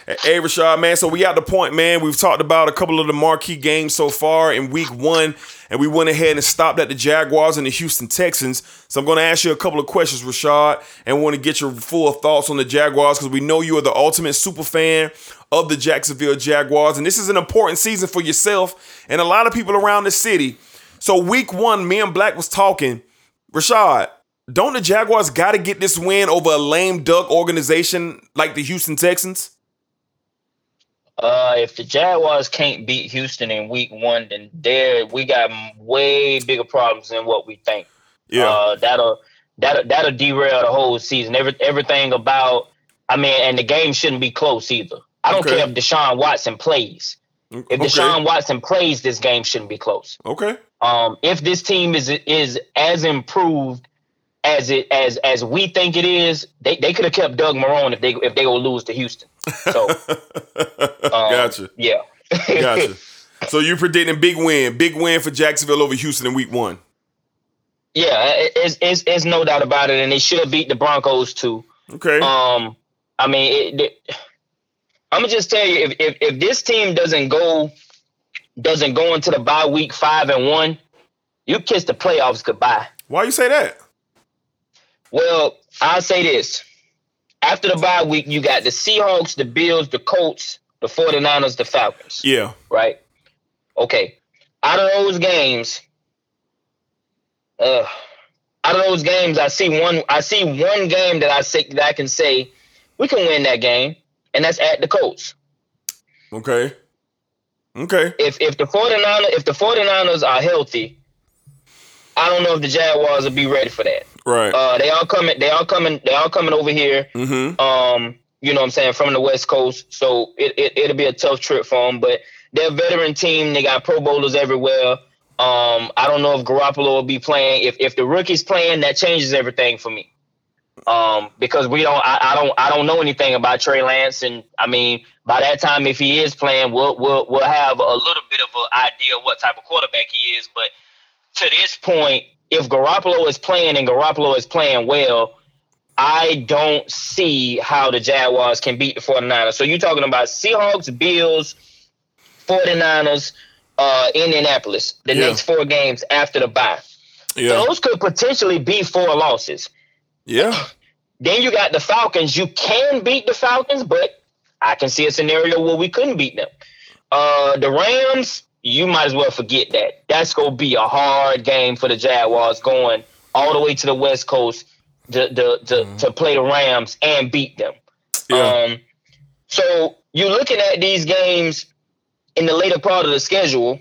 [SPEAKER 2] Hey, Rashad, man. So we at the point, man. We've talked about a couple of the marquee games so far in week one, and we went ahead and stopped at the Jaguars and the Houston Texans. So I'm going to ask you a couple of questions, Rashad, and want to get your full thoughts on the Jaguars because we know you are the ultimate super fan of the Jacksonville Jaguars, and this is an important season for yourself and a lot of people around the city. So week one, me and Black was talking. Rashad, don't the Jaguars got to get this win over a lame duck organization like the Houston Texans?
[SPEAKER 7] Uh, if the Jaguars can't beat Houston in week one, then there we got way bigger problems than what we think.
[SPEAKER 2] Yeah.
[SPEAKER 7] Uh, that'll that'll that'll derail the whole season. Every, everything about I mean, and the game shouldn't be close either. I don't
[SPEAKER 2] Okay.
[SPEAKER 7] care if Deshaun Watson plays. If
[SPEAKER 2] Okay.
[SPEAKER 7] Deshaun Watson plays, this game shouldn't be close.
[SPEAKER 2] Okay.
[SPEAKER 7] Um, if this team is is as improved as it as as we think it is, they, they could have kept Doug Marrone if they if they go lose to Houston. So um,
[SPEAKER 2] Gotcha.
[SPEAKER 7] Yeah.
[SPEAKER 2] Gotcha. so you're predicting big win, big win for Jacksonville over Houston in week one.
[SPEAKER 7] Yeah, it's, it's it's no doubt about it, and they should beat the Broncos too.
[SPEAKER 2] Okay.
[SPEAKER 7] Um, I mean, it, it, I'm gonna just tell you, if, if if this team doesn't go doesn't go into the bye week five and one, you kiss the playoffs goodbye.
[SPEAKER 2] Why you say that?
[SPEAKER 7] Well, I'll say this: after the bye week, you got the Seahawks, the Bills, the Colts, the 49ers, the Falcons.
[SPEAKER 2] Yeah.
[SPEAKER 7] right? Okay. Out of those games, uh, out of those games, I see one. I see one game that I say that I can say we can win that game, and that's at the Colts.
[SPEAKER 2] Okay. Okay.
[SPEAKER 7] If if the 49ers, if the 49ers are healthy, I don't know if the Jaguars will be ready for that.
[SPEAKER 2] Right.
[SPEAKER 7] Uh, they all coming. They all coming. They all coming over here.
[SPEAKER 2] mm-hmm.
[SPEAKER 7] Um, you know what I'm saying, from the West Coast. So it, it, it'll be a tough trip for them. But they're a veteran team. They got Pro Bowlers everywhere. Um, I don't know if Garoppolo will be playing. If if the rookie's playing, that changes everything for me. Um, because we don't I, I don't I don't know anything about Trey Lance. And I mean, by that time if he is playing, we'll we'll we'll have a little bit of an idea of what type of quarterback he is. But to this point, if Garoppolo is playing and Garoppolo is playing well, I don't see how the Jaguars can beat the 49ers. So you're talking about Seahawks, Bills, 49ers, uh, Indianapolis, the
[SPEAKER 2] Yeah.
[SPEAKER 7] next four games after the bye.
[SPEAKER 2] Yeah.
[SPEAKER 7] Those could potentially be four losses.
[SPEAKER 2] Yeah.
[SPEAKER 7] Then you got the Falcons. You can beat the Falcons, but I can see a scenario where we couldn't beat them. Uh, the Rams, you might as well forget that. That's gonna be a hard game for the Jaguars going all the way to the West Coast to to to, to play the Rams and beat them.
[SPEAKER 2] Yeah.
[SPEAKER 7] Um, so you're looking at these games in the later part of the schedule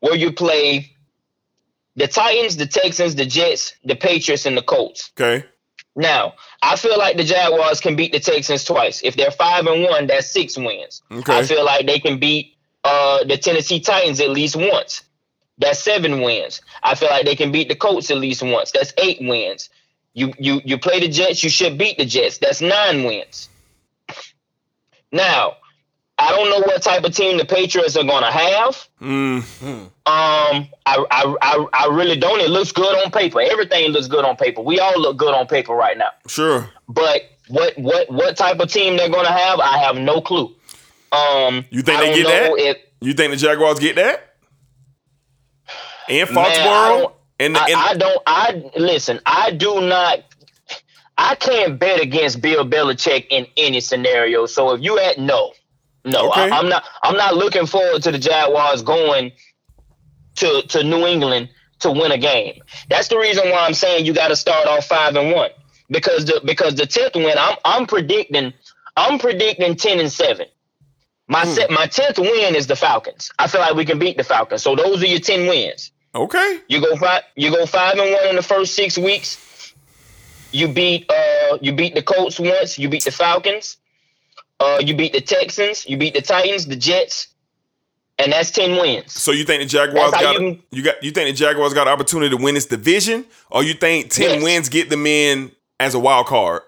[SPEAKER 7] where you play the Titans, the Texans, the Jets, the Patriots, and the Colts.
[SPEAKER 2] Okay.
[SPEAKER 7] Now, I feel like the Jaguars can beat the Texans twice. If they're five and one, that's six wins.
[SPEAKER 2] Okay.
[SPEAKER 7] I feel like they can beat uh, the Tennessee Titans at least once. That's seven wins. I feel like they can beat the Colts at least once. That's eight wins. You you you play the Jets, you should beat the Jets. That's nine wins. Now, I don't know what type of team the Patriots are gonna have.
[SPEAKER 2] Mm.
[SPEAKER 7] Um, I, I, I, I really don't. It looks good on paper. Everything looks good on paper. We all look good on paper right now.
[SPEAKER 2] Sure.
[SPEAKER 7] But what, what, what type of team they're gonna have, I have no clue. Um,
[SPEAKER 2] You think they get that?
[SPEAKER 7] If,
[SPEAKER 2] You think the Jaguars get that? And
[SPEAKER 7] Man, I
[SPEAKER 2] Foxborough?
[SPEAKER 7] don't-
[SPEAKER 2] and,
[SPEAKER 7] I, I don't. I listen. I do not. I can't bet against Bill Belichick in any scenario. So if you at no, no,
[SPEAKER 2] Okay.
[SPEAKER 7] I, am not. I'm not looking forward to the Jaguars going to to New England to win a game. That's the reason why I'm saying you got to start off five and one because the because the tenth win, I'm I'm predicting I'm predicting ten and seven. My set, my tenth win is the Falcons. I feel like we can beat the Falcons. So those are your ten wins.
[SPEAKER 2] Okay.
[SPEAKER 7] You go five. You go five and one in the first six weeks. You beat. Uh, you beat the Colts once. You beat the Falcons. Uh, you beat the Texans. You beat the Titans, the Jets, and that's ten wins.
[SPEAKER 2] So you think the Jaguars got
[SPEAKER 7] you
[SPEAKER 2] you, got you think the Jaguars got an opportunity to win this division, or you think ten
[SPEAKER 7] Yes.
[SPEAKER 2] wins get them in as a wild card?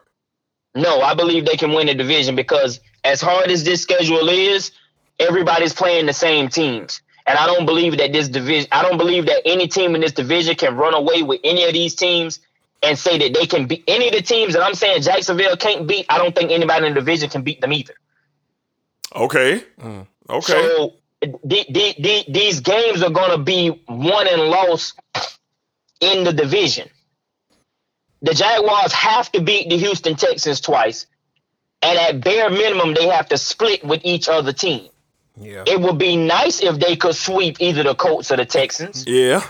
[SPEAKER 7] No, I believe they can win the division because as hard as this schedule is, everybody's playing the same teams. And I don't believe that this division I don't believe that any team in this division can run away with any of these teams and say that they can beat any of the teams that I'm saying Jacksonville can't beat. I don't think anybody in the division can beat them either.
[SPEAKER 2] Okay. Mm. Okay.
[SPEAKER 7] So the, the, the, these games are going to be won and lost in the division. The Jaguars have to beat the Houston Texans twice, and at bare minimum, they have to split with each other team.
[SPEAKER 6] Yeah.
[SPEAKER 7] It would be nice if they could sweep either the Colts or the Texans.
[SPEAKER 2] yeah.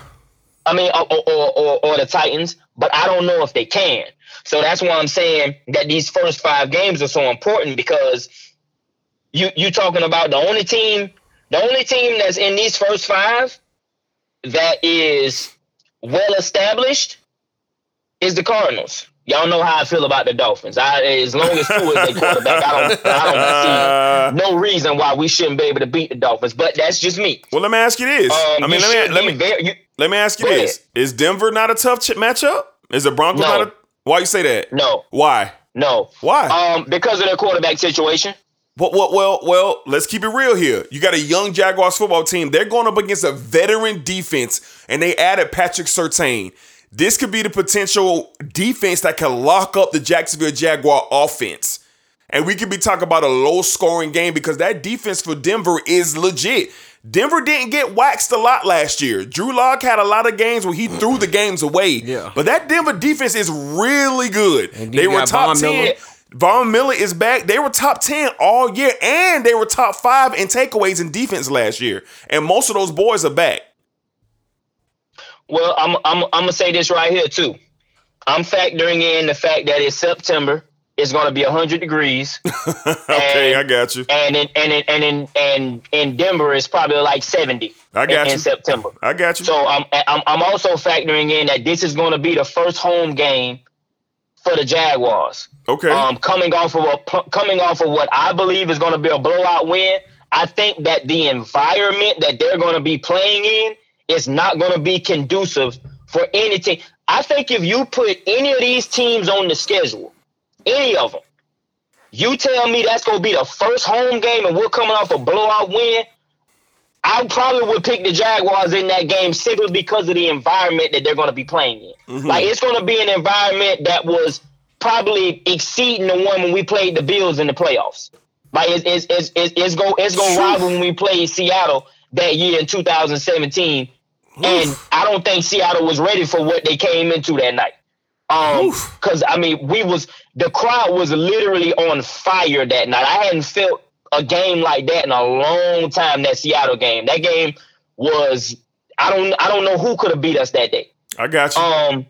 [SPEAKER 7] I mean, or, or, or, or the Titans, but I don't know if they can. So that's why I'm saying that these first five games are so important because you you talking about the only team, the only team that's in these first five that is well established is the Cardinals. Y'all know how I feel about the Dolphins. I, as long as Tua is their quarterback, I don't, I don't see no reason why we shouldn't be able to beat the Dolphins. But that's just me.
[SPEAKER 2] Well, let me ask you this.
[SPEAKER 7] Um,
[SPEAKER 2] I mean, let me let me
[SPEAKER 7] very- you-
[SPEAKER 2] let me ask you this: Is Denver not a tough ch- matchup? Is the Broncos
[SPEAKER 7] No.
[SPEAKER 2] not a? Why you say that?
[SPEAKER 7] no,
[SPEAKER 2] Why?
[SPEAKER 7] no.
[SPEAKER 2] Why?
[SPEAKER 7] Um, because of their quarterback situation.
[SPEAKER 2] Well, well, well, well, let's keep it real here. You got a young Jaguars football team. They're going up against a veteran defense, and they added Patrick Surtain. This could be the potential defense that can lock up the Jacksonville Jaguar offense. And we could be talking about a low scoring game because that defense for Denver is legit. Denver didn't get waxed a lot last year. Drew Lock had a lot of games where he threw the games away.
[SPEAKER 6] Yeah.
[SPEAKER 2] But that Denver defense is really good.
[SPEAKER 6] And
[SPEAKER 2] they were top
[SPEAKER 6] Von
[SPEAKER 2] 10.
[SPEAKER 6] Miller.
[SPEAKER 2] Von Miller is back. They were top 10 all year, and they were top five in takeaways in defense last year. And most of those boys are back.
[SPEAKER 7] Well, I'm I'm I'm gonna say this right here too. I'm factoring in the fact that it's September. It's gonna be 100 degrees,
[SPEAKER 2] Okay,
[SPEAKER 7] And-
[SPEAKER 2] I got you.
[SPEAKER 7] and in and in and in and in Denver it's probably like 70.
[SPEAKER 2] I got
[SPEAKER 7] in,
[SPEAKER 2] you.
[SPEAKER 7] in September.
[SPEAKER 2] I got you.
[SPEAKER 7] So I'm, I'm I'm also factoring in that this is going to be the first home game for the Jaguars.
[SPEAKER 2] okay.
[SPEAKER 7] Um, coming off of a coming off of what I believe is going to be a blowout win. I think that the environment that they're going to be playing in is not going to be conducive for any team. I think if you put any of these teams on the schedule, any of them, you tell me that's going to be the first home game and we're coming off a blowout win. I probably would pick the Jaguars in that game simply because of the environment that they're going to be playing in. Mm-hmm. Like it's going to be an environment that was probably exceeding the one when we played the Bills in the playoffs. Like it's it's it's it's, it's go it's going to rival when we played Seattle that year in 2017, and I don't think Seattle was ready for what they came into that night. Um, because I mean, we was the crowd was literally on fire that night. I hadn't felt a game like that in a long time. That Seattle game, that game was I don't I don't know who could have beat us that day.
[SPEAKER 2] I got you.
[SPEAKER 7] Um,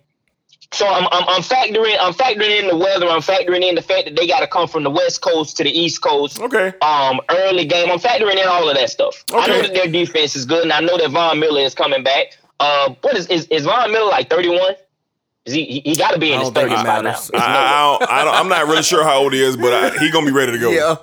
[SPEAKER 7] so I'm, I'm I'm factoring I'm factoring in the weather. I'm factoring in the fact that they got to come from the west coast to the east coast.
[SPEAKER 2] okay.
[SPEAKER 7] Um, early game. I'm factoring in all of that stuff. I know that their defense is good, and I know that Von Miller is coming back. Uh, what is is, is Von Miller like 31? Is he he, he got to be in his
[SPEAKER 6] don't
[SPEAKER 7] 30s by now?
[SPEAKER 2] I, I, I don't, I don't, I'm not really sure how old he is, but I, he gonna be ready to go.
[SPEAKER 6] Yeah.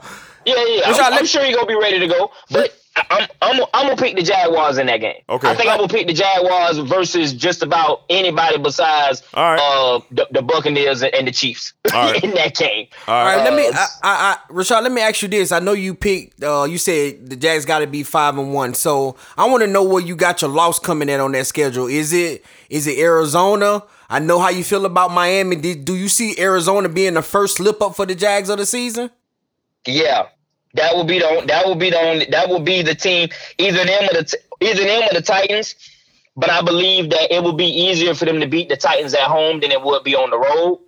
[SPEAKER 7] Yeah, yeah. I'm, I'm sure he's gonna be ready to go, but. I'm, I'm, I'm gonna pick the Jaguars in that game.
[SPEAKER 2] Okay.
[SPEAKER 7] I think I'm gonna pick the Jaguars versus just about anybody besides
[SPEAKER 2] All right.
[SPEAKER 7] uh, the, the Buccaneers and the Chiefs
[SPEAKER 2] All right.
[SPEAKER 7] in that game.
[SPEAKER 2] All
[SPEAKER 6] All
[SPEAKER 2] right.
[SPEAKER 6] right, let me,
[SPEAKER 7] Uh,
[SPEAKER 6] I, I, I, Rashad, let me ask you this. I know you picked, uh, you said the Jags got to be five and one. So I want to know where you got your loss coming in on that schedule. Is it, is it Arizona? I know how you feel about Miami. Did, do you see Arizona being the first slip up for the Jags of the season?
[SPEAKER 7] Yeah, that will be the that will be the only that will be the team either them or the either them or the Titans. But I believe that it will be easier for them to beat the Titans at home than it would be on the road.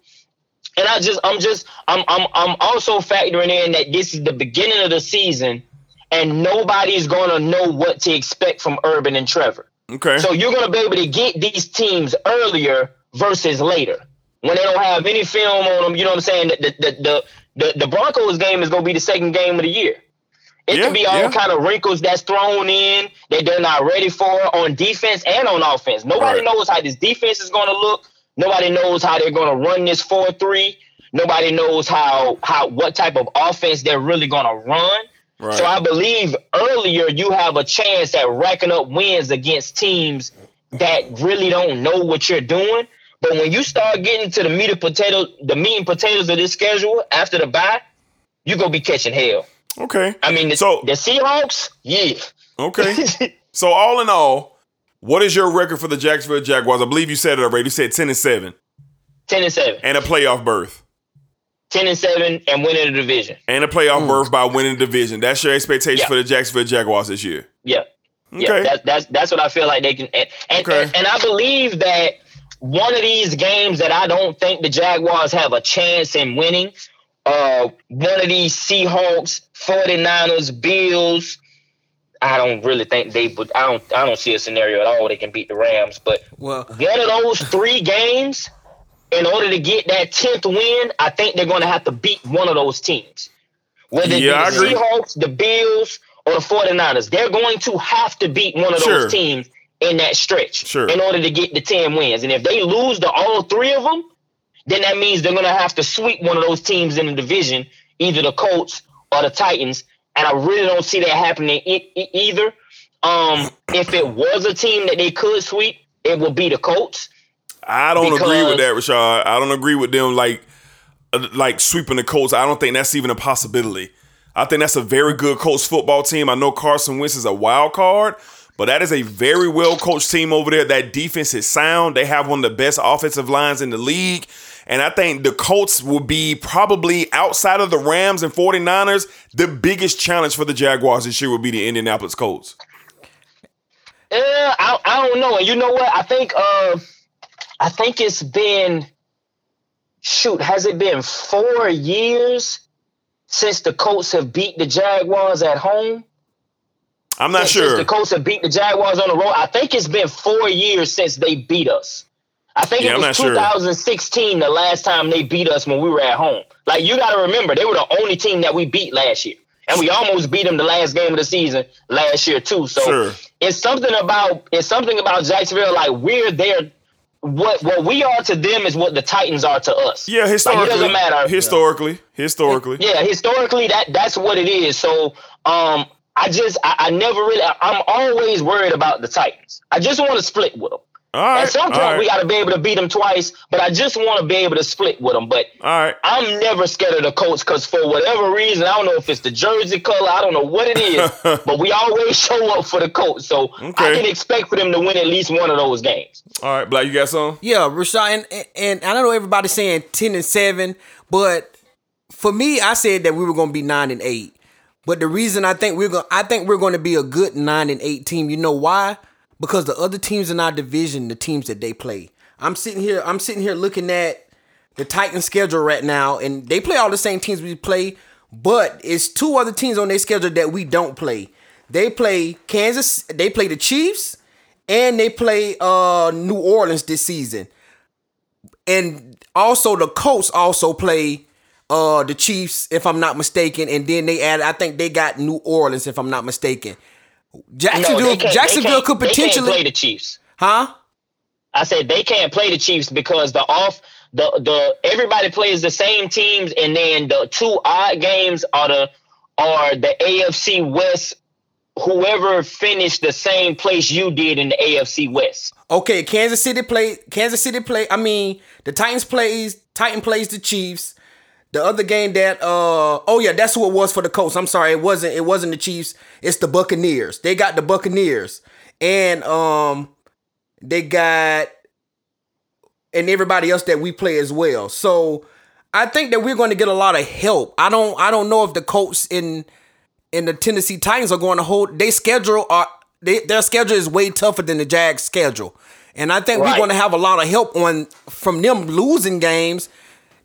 [SPEAKER 7] And I just I'm just I'm I'm I'm also factoring in that this is the beginning of the season, and nobody's gonna know what to expect from Urban and Trevor.
[SPEAKER 2] Okay.
[SPEAKER 7] So you're gonna be able to get these teams earlier versus later when they don't have any film on them. You know what I'm saying? The the the the, the Broncos game is gonna be the second game of the year. It
[SPEAKER 2] Yeah,
[SPEAKER 7] could be all
[SPEAKER 2] yeah.
[SPEAKER 7] kind of wrinkles that's thrown in that they're not ready for on defense and on offense. Nobody
[SPEAKER 2] Right.
[SPEAKER 7] knows how this defense is going to look. Nobody knows how they're going to run this four three. Nobody knows how how what type of offense they're really going to run.
[SPEAKER 2] Right.
[SPEAKER 7] So I believe earlier you have a chance at racking up wins against teams that really don't know what you're doing. But when you start getting to the meat and potato, the meat and potatoes of this schedule after the bye, you're gonna be catching hell.
[SPEAKER 2] Okay.
[SPEAKER 7] I mean, the,
[SPEAKER 2] So-
[SPEAKER 7] the Seahawks, yeah.
[SPEAKER 2] Okay. so all in all, what is your record for the Jacksonville Jaguars? I believe you said it already. You said ten and seven
[SPEAKER 7] 10 and 7.
[SPEAKER 2] and a playoff berth.
[SPEAKER 7] 10 and 7 and winning the division.
[SPEAKER 2] And a playoff hmm. berth by winning the division. That's your expectation
[SPEAKER 7] Yeah.
[SPEAKER 2] for the Jacksonville Jaguars this year.
[SPEAKER 7] Yeah. Yeah,
[SPEAKER 2] Okay.
[SPEAKER 7] that's that's that's what I feel like they can and and,
[SPEAKER 2] Okay.
[SPEAKER 7] and and I believe that one of these games that I don't think the Jaguars have a chance in winning, uh one of these Seahawks, 49ers, Bills, I don't really think they would I don't I don't see a scenario at all where they can beat the Rams, but
[SPEAKER 6] Well,
[SPEAKER 7] one of those three games, in order to get that tenth win, I think they're going to have to beat one of those teams. Whether
[SPEAKER 2] Yeah, I
[SPEAKER 7] it be the. Seahawks, the Bills, or the 49ers, they're going to have to beat one of
[SPEAKER 2] Sure.
[SPEAKER 7] those teams in that stretch
[SPEAKER 2] Sure.
[SPEAKER 7] in order to get the 10 wins. And if they lose to all three of them, then that means they're going to have to sweep one of those teams in the division, either the Colts or the Titans. And I really don't see that happening e- e- either. Um, if it was a team that they could sweep, it would be the Colts.
[SPEAKER 2] I don't agree with that, Rashad. I don't agree with them like uh, like sweeping the Colts. I don't think that's even a possibility. I think that's a very good Colts football team. I know Carson Wentz is a wild card, but that is a very well coached team over there. That defense is sound. They have one of the best offensive lines in the league. And I think the Colts will be probably outside of the Rams and 49ers, the biggest challenge for the Jaguars this year will be the Indianapolis Colts.
[SPEAKER 7] Uh, I, I don't know. And you know what? I think uh I think it's been shoot, has it been four years since the Colts have beat the Jaguars at home?
[SPEAKER 2] I'm not
[SPEAKER 7] Since- Since
[SPEAKER 2] sure.
[SPEAKER 7] the Colts have beat the Jaguars on the road. I think it's been four years since they beat us. I think
[SPEAKER 2] Yeah,
[SPEAKER 7] it was
[SPEAKER 2] not sure.
[SPEAKER 7] 2016 the last time they beat us when we were at home. Like you got to remember, they were the only team that we beat last year, and we almost beat them the last game of the season last year too. So
[SPEAKER 2] Sure.
[SPEAKER 7] it's something about it's something about Jacksonville. Like we're there. What what we are to them is what the Titans are to us.
[SPEAKER 2] Yeah,
[SPEAKER 7] Like,
[SPEAKER 2] historically.
[SPEAKER 7] it doesn't matter.
[SPEAKER 2] Historically. Historically.
[SPEAKER 7] Yeah, historically that that's what it is. So um I just I, I never really I, I'm always worried about the Titans. I just want to split with them.
[SPEAKER 2] All right.
[SPEAKER 7] At some point
[SPEAKER 2] all right.
[SPEAKER 7] we got to be able to beat them twice, but I just want to be able to split with them. But
[SPEAKER 2] All right.
[SPEAKER 7] I'm never scared of the Colts because for whatever reason, I don't know if it's the jersey color, I don't know what it is, but we always show up for the Colts. So I can expect for them to win at least one of those games.
[SPEAKER 2] All right, Black, you got some?
[SPEAKER 6] Yeah, Rashad, and, and I don't know everybody's saying ten and seven, but for me, I said that we were going to be nine and eight. But the reason I think we're gonna, I think we're going to be a good nine and eight team. You know why? Because the other teams in our division, the teams that they play. I'm sitting here, I'm sitting here looking at the Titans schedule right now, and they play all the same teams we play, but it's two other teams on their schedule that we don't play. They play Kansas, they play the Chiefs, and they play uh New Orleans this season. And also the Colts also play uh the Chiefs, if I'm not mistaken, and then they add I think they got New Orleans, if I'm not mistaken. Jacksonville,
[SPEAKER 7] they
[SPEAKER 6] Jacksonville could
[SPEAKER 7] they can't
[SPEAKER 6] potentially,
[SPEAKER 7] play the Chiefs.
[SPEAKER 6] huh?
[SPEAKER 7] I said they can't play the Chiefs because the off the the everybody plays the same teams, and then the two odd games are the are the AFC West. Whoever finished the same place you did in the AFC West.
[SPEAKER 6] Okay, Kansas City play. Kansas City play. I mean, the Titans plays. Titan plays the Chiefs. The other game that uh oh yeah, that's who it was for the Colts. I'm sorry, it wasn't it wasn't the Chiefs. It's the Buccaneers. They got the Buccaneers, and um they got and everybody else that we play as well. So I think that we're going to get a lot of help. I don't I don't know if the Colts in in the Tennessee Titans are going to hold they schedule are they, their schedule is way tougher than the Jags schedule. And I think we're going to have a lot of help on from them losing games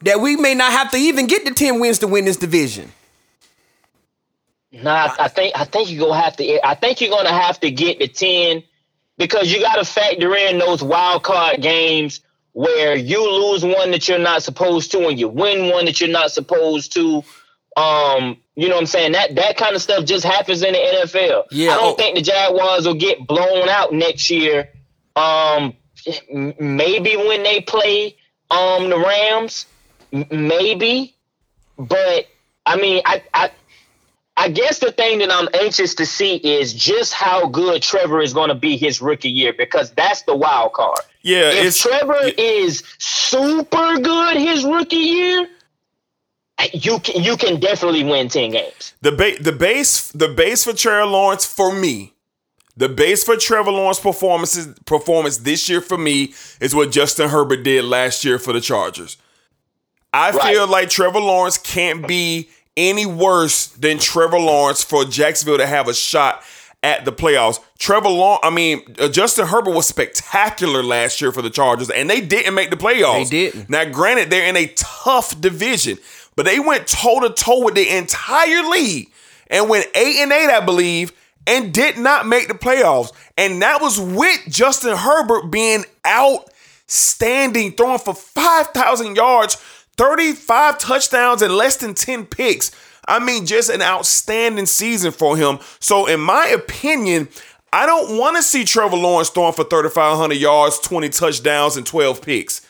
[SPEAKER 6] that we may not have to even get the 10 wins to win this division.
[SPEAKER 7] Nah, I, think I think you're gonna have to. I think you're gonna have to get the ten, because you got to factor in those wild card games where you lose one that you're not supposed to and you win one that you're not supposed to. Um, you know what I'm saying? That that kind of stuff just happens in the NFL.
[SPEAKER 6] Yeah,
[SPEAKER 7] I don't
[SPEAKER 6] oh.
[SPEAKER 7] think the Jaguars will get blown out next year. Um, maybe when they play um the Rams, maybe, but I mean, I I I guess the thing that I'm anxious to see is just how good Trevor is going to be his rookie year because that's the wild card.
[SPEAKER 2] Yeah,
[SPEAKER 7] If Trevor is super good his rookie year, you can you can definitely win ten games.
[SPEAKER 2] the ba- the base the base for Trevor Lawrence for me. The base for Trevor Lawrence performances performance this year for me is what Justin Herbert did last year for the Chargers. I
[SPEAKER 7] Right.
[SPEAKER 2] feel like Trevor Lawrence can't be any worse than Trevor Lawrence for Jacksonville to have a shot at the playoffs. Trevor Lawrence, I mean, uh, Justin Herbert was spectacular last year for the Chargers, and they didn't make the playoffs.
[SPEAKER 6] They didn't.
[SPEAKER 2] Now, granted, they're in a tough division, but they went toe to toe with the entire league and went eight and eight, I believe, and did not make the playoffs. And that was with Justin Herbert being outstanding, throwing for 5,000 yards, 35 touchdowns, and less than 10 picks. I mean, just an outstanding season for him. So, in my opinion, I don't want to see Trevor Lawrence throwing for 3,500 yards, 20 touchdowns, and 12 picks.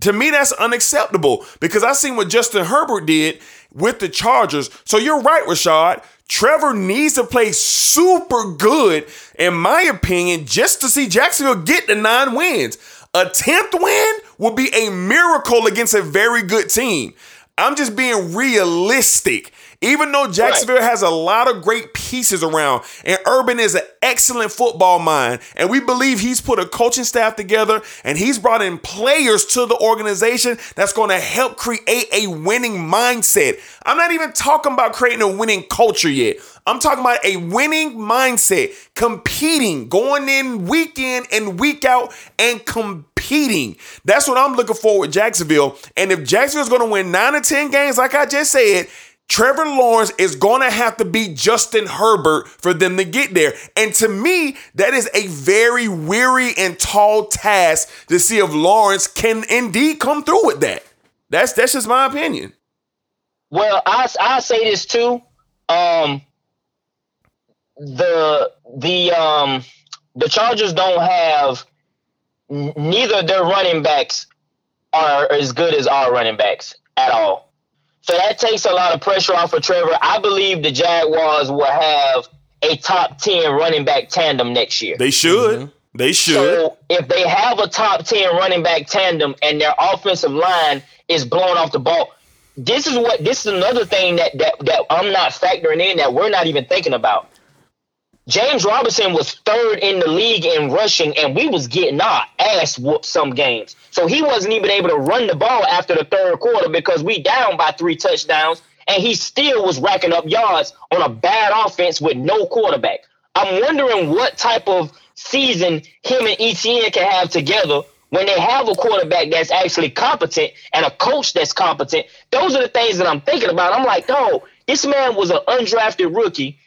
[SPEAKER 2] To me, that's unacceptable because I seen what Justin Herbert did with the Chargers. So you're right, Rashad. Trevor needs to play super good, in my opinion, just to see Jacksonville get the nine wins. A 10th win would be a miracle against a very good team. I'm just being realistic. Even though Jacksonville has a lot of great pieces around, and Urban is an excellent football mind, and we believe he's put a coaching staff together and he's brought in players to the organization that's going to help create a winning mindset. I'm not even talking about creating a winning culture yet. I'm talking about a winning mindset, competing, going in week in and week out and competing. That's what I'm looking for with Jacksonville. And if Jacksonville's going to win nine or 10 games, like I just said, Trevor Lawrence is going to have to beat Justin Herbert for them to get there. And to me, that is a very weary and tall task to see if Lawrence can indeed come through with that. That's that's just my opinion.
[SPEAKER 7] Well, I I say this too. Um, the the um the Chargers don't have neither their running backs are as good as our running backs at all. So that takes a lot of pressure off of Trevor. I believe the Jaguars will have a top 10 running back tandem next year.
[SPEAKER 2] They should. Mm-hmm. They should.
[SPEAKER 7] So if they have a top 10 running back tandem and their offensive line is blowing off the ball, this is what this is another thing that that, that I'm not factoring in that we're not even thinking about. James Robinson was third in the league in rushing, and we was getting our ass whooped some games. So he wasn't even able to run the ball after the third quarter because we down by three touchdowns, and he still was racking up yards on a bad offense with no quarterback. I'm wondering what type of season him and ETN can have together when they have a quarterback that's actually competent and a coach that's competent. Those are the things that I'm thinking about. I'm like, oh, this man was an undrafted rookie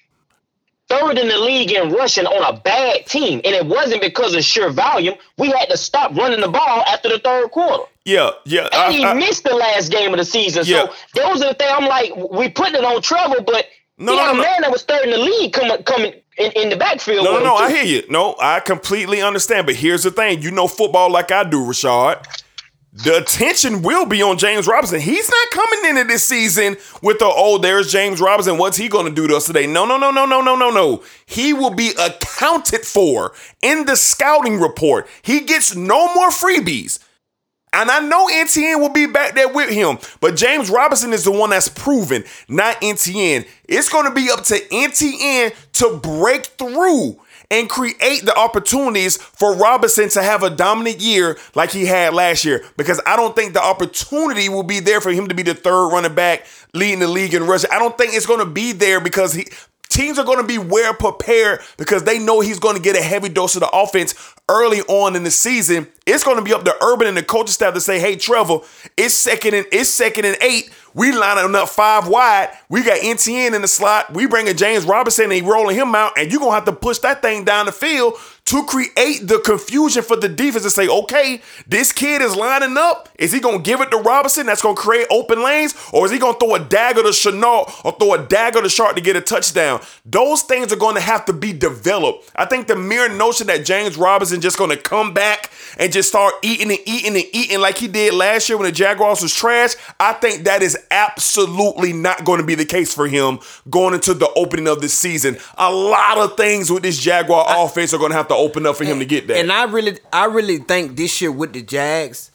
[SPEAKER 7] third in the league in rushing on a bad team, and it wasn't because of sheer volume. We had to stop running the ball after the third quarter,
[SPEAKER 2] yeah, yeah.
[SPEAKER 7] and he
[SPEAKER 2] I- I-
[SPEAKER 7] missed the last game of the season.
[SPEAKER 2] Yeah.
[SPEAKER 7] So those are the things I'm like, we putting it on trouble, but
[SPEAKER 2] No,
[SPEAKER 7] he
[SPEAKER 2] no,
[SPEAKER 7] had
[SPEAKER 2] no,
[SPEAKER 7] a man that was third in the league coming coming in, in the backfield.
[SPEAKER 2] No, no, no. I hear you. No, I completely understand. But here's the thing: you know football like I do, Rashad. The attention will be on James Robinson. He's not coming into this season with the oh, there's James Robinson. What's he to do to us today? No, no, no, no, no, no, no, no. He will be accounted for in the scouting report. He gets no more freebies. And I know ETN will be back there with him, but James Robinson is the one that's proven, not ETN. It's going to be up to ETN to break through and create the opportunities for Robinson to have a dominant year like he had last year. Because I don't think the opportunity will be there for him to be the third running back leading the league in rushing. I don't think it's going to be there because he teams are going to be well prepared because they know he's going to get a heavy dose of the offense early on in the season It's going to be up to Urban and the coaching staff to say, "Hey, Trevor, it's second and it's second and eight. We lining up five wide. We got ETN in the slot. We bringing James Robinson and he rolling him out, and you're gonna have to push that thing down the field to create the confusion for the defense to say, okay, this kid is lining up. Is he gonna give it to Robinson? That's gonna create open lanes, or is he gonna throw a dagger to Shenault or throw a dagger to Chark to get a touchdown? Those things are gonna have to be developed. I think the mere notion that James Robinson just gonna come back and just start eating and eating and eating like he did last year when the Jaguars was trash, I think that is absolutely not going to be the case for him going into the opening of this season. A lot of things with this Jaguar offense are going to have to open up for him to get that.
[SPEAKER 6] And I really, I really think this year with the Jags,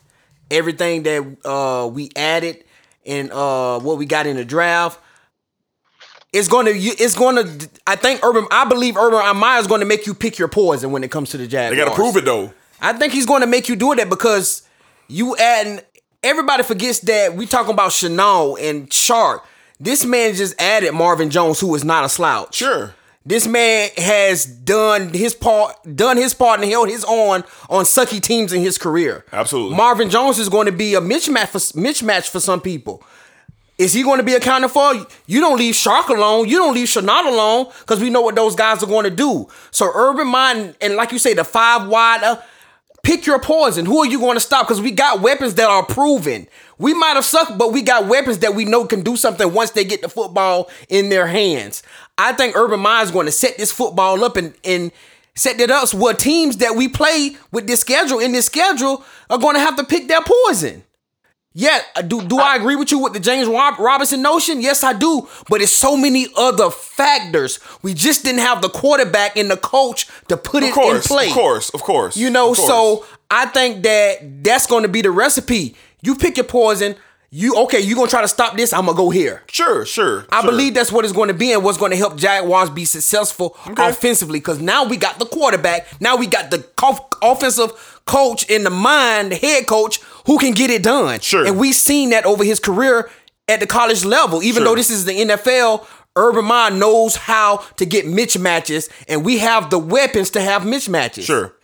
[SPEAKER 6] everything that uh, we added and uh, what we got in the draft, it's going to, it's going to. I think Urban, I believe Urban Meyer is going to make you pick your poison when it comes to the Jags.
[SPEAKER 2] they got to prove it though.
[SPEAKER 6] I think he's going to make you do that because you adding. Everybody forgets that we talking about Shenault and Chark. This man just added Marvin Jones, who is not a slouch.
[SPEAKER 2] Sure.
[SPEAKER 6] This man has done his part, done his part, and held his own on sucky teams in his career.
[SPEAKER 2] Absolutely.
[SPEAKER 6] Marvin Jones is going to be a mismatch for mismatch for some people. Is he going to be accounted for? You don't leave Chark alone. You don't leave Shenault alone because we know what those guys are going to do. So Urban Mind and like you say, the five wide. Uh, pick your poison. Who are you going to stop? Because we got weapons that are proven. We might have sucked, but we got weapons that we know can do something once they get the football in their hands. I think Urban Meyer is going to set this football up and and set it up where teams that we play with this schedule in this schedule are going to have to pick their poison. Yeah, uh, do do I agree with you with the James Robinson notion? Yes, I do. But it's so many other factors. We just didn't have the quarterback and the coach to put
[SPEAKER 2] Of
[SPEAKER 6] it
[SPEAKER 2] course,
[SPEAKER 6] in play.
[SPEAKER 2] of course, of course.
[SPEAKER 6] You know,
[SPEAKER 2] course.
[SPEAKER 6] so I think that that's going to be the recipe. You pick your poison. You okay? You gonna try to stop this? I'm gonna go here.
[SPEAKER 2] sure, sure.
[SPEAKER 6] I
[SPEAKER 2] sure.
[SPEAKER 6] believe that's what it's going to be and what's going to help Jaguars be successful offensively. Because now we got the quarterback, now we got the offensive coach in the mind, the head coach who can get it done.
[SPEAKER 2] Sure.
[SPEAKER 6] and we've seen that over his career at the college level. Even
[SPEAKER 2] Sure.
[SPEAKER 6] though this is the NFL, Urban Meyer knows how to get mismatches, and we have the weapons to have mismatches.
[SPEAKER 2] Sure.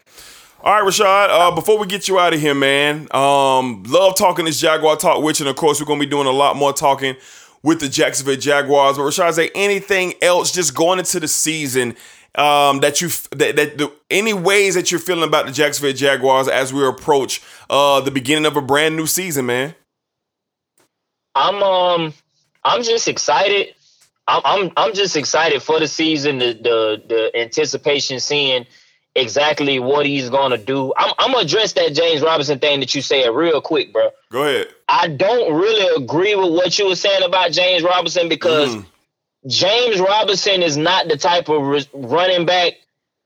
[SPEAKER 2] All right, Rashad. Uh, before we get you out of here, man, um, love talking this Jaguar talk you. And of course, we're gonna be doing a lot more talking with the Jacksonville Jaguars. But Rashad, is there anything else just going into the season um, that you that, that the, any ways that you're feeling about the Jacksonville Jaguars as we approach uh, the beginning of a brand new season, man?
[SPEAKER 7] I'm um I'm just excited. I'm I'm I'm just excited for the season, the the the anticipation, seeing exactly what he's gonna do. I'm I'm gonna address that James Robinson thing that you said real quick, bro.
[SPEAKER 2] Go ahead.
[SPEAKER 7] I don't really agree with what you were saying about James Robinson because mm. James Robinson is not the type of res- running back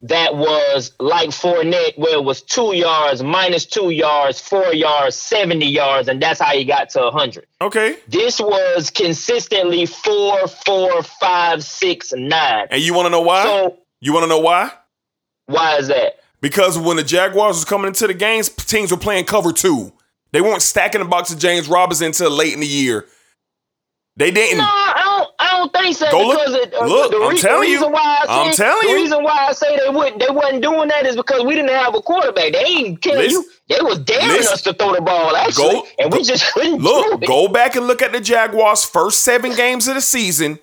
[SPEAKER 7] that was like Fournette, where it was two yards, minus two yards, four yards, 70 yards, and that's how he got to 100.
[SPEAKER 2] Okay.
[SPEAKER 7] This was consistently four, four, five, six, nine.
[SPEAKER 2] And you want to know why?
[SPEAKER 7] So
[SPEAKER 2] you want to know why?
[SPEAKER 7] Why is that?
[SPEAKER 2] Because when the Jaguars was coming into the games, teams were playing cover two. They weren't stacking the box of James Robinson until late in the year. They didn't.
[SPEAKER 7] No, I don't. I don't think so.
[SPEAKER 2] Go look-
[SPEAKER 7] because it, uh,
[SPEAKER 2] look,
[SPEAKER 7] the,
[SPEAKER 2] I'm
[SPEAKER 7] re-
[SPEAKER 2] telling you.
[SPEAKER 7] reason Why I
[SPEAKER 2] I'm
[SPEAKER 7] say,
[SPEAKER 2] telling
[SPEAKER 7] the
[SPEAKER 2] you.
[SPEAKER 7] reason why I say they wouldn't, they wasn't doing that is because we didn't have a quarterback. They ain't killing
[SPEAKER 2] Listen-
[SPEAKER 7] you. They was daring
[SPEAKER 2] listen.
[SPEAKER 7] us to throw the ball actually,
[SPEAKER 2] Go-
[SPEAKER 7] and we
[SPEAKER 2] go-
[SPEAKER 7] just couldn't do
[SPEAKER 2] Look,
[SPEAKER 7] it.
[SPEAKER 2] go back and look at the Jaguars' first seven games of the season,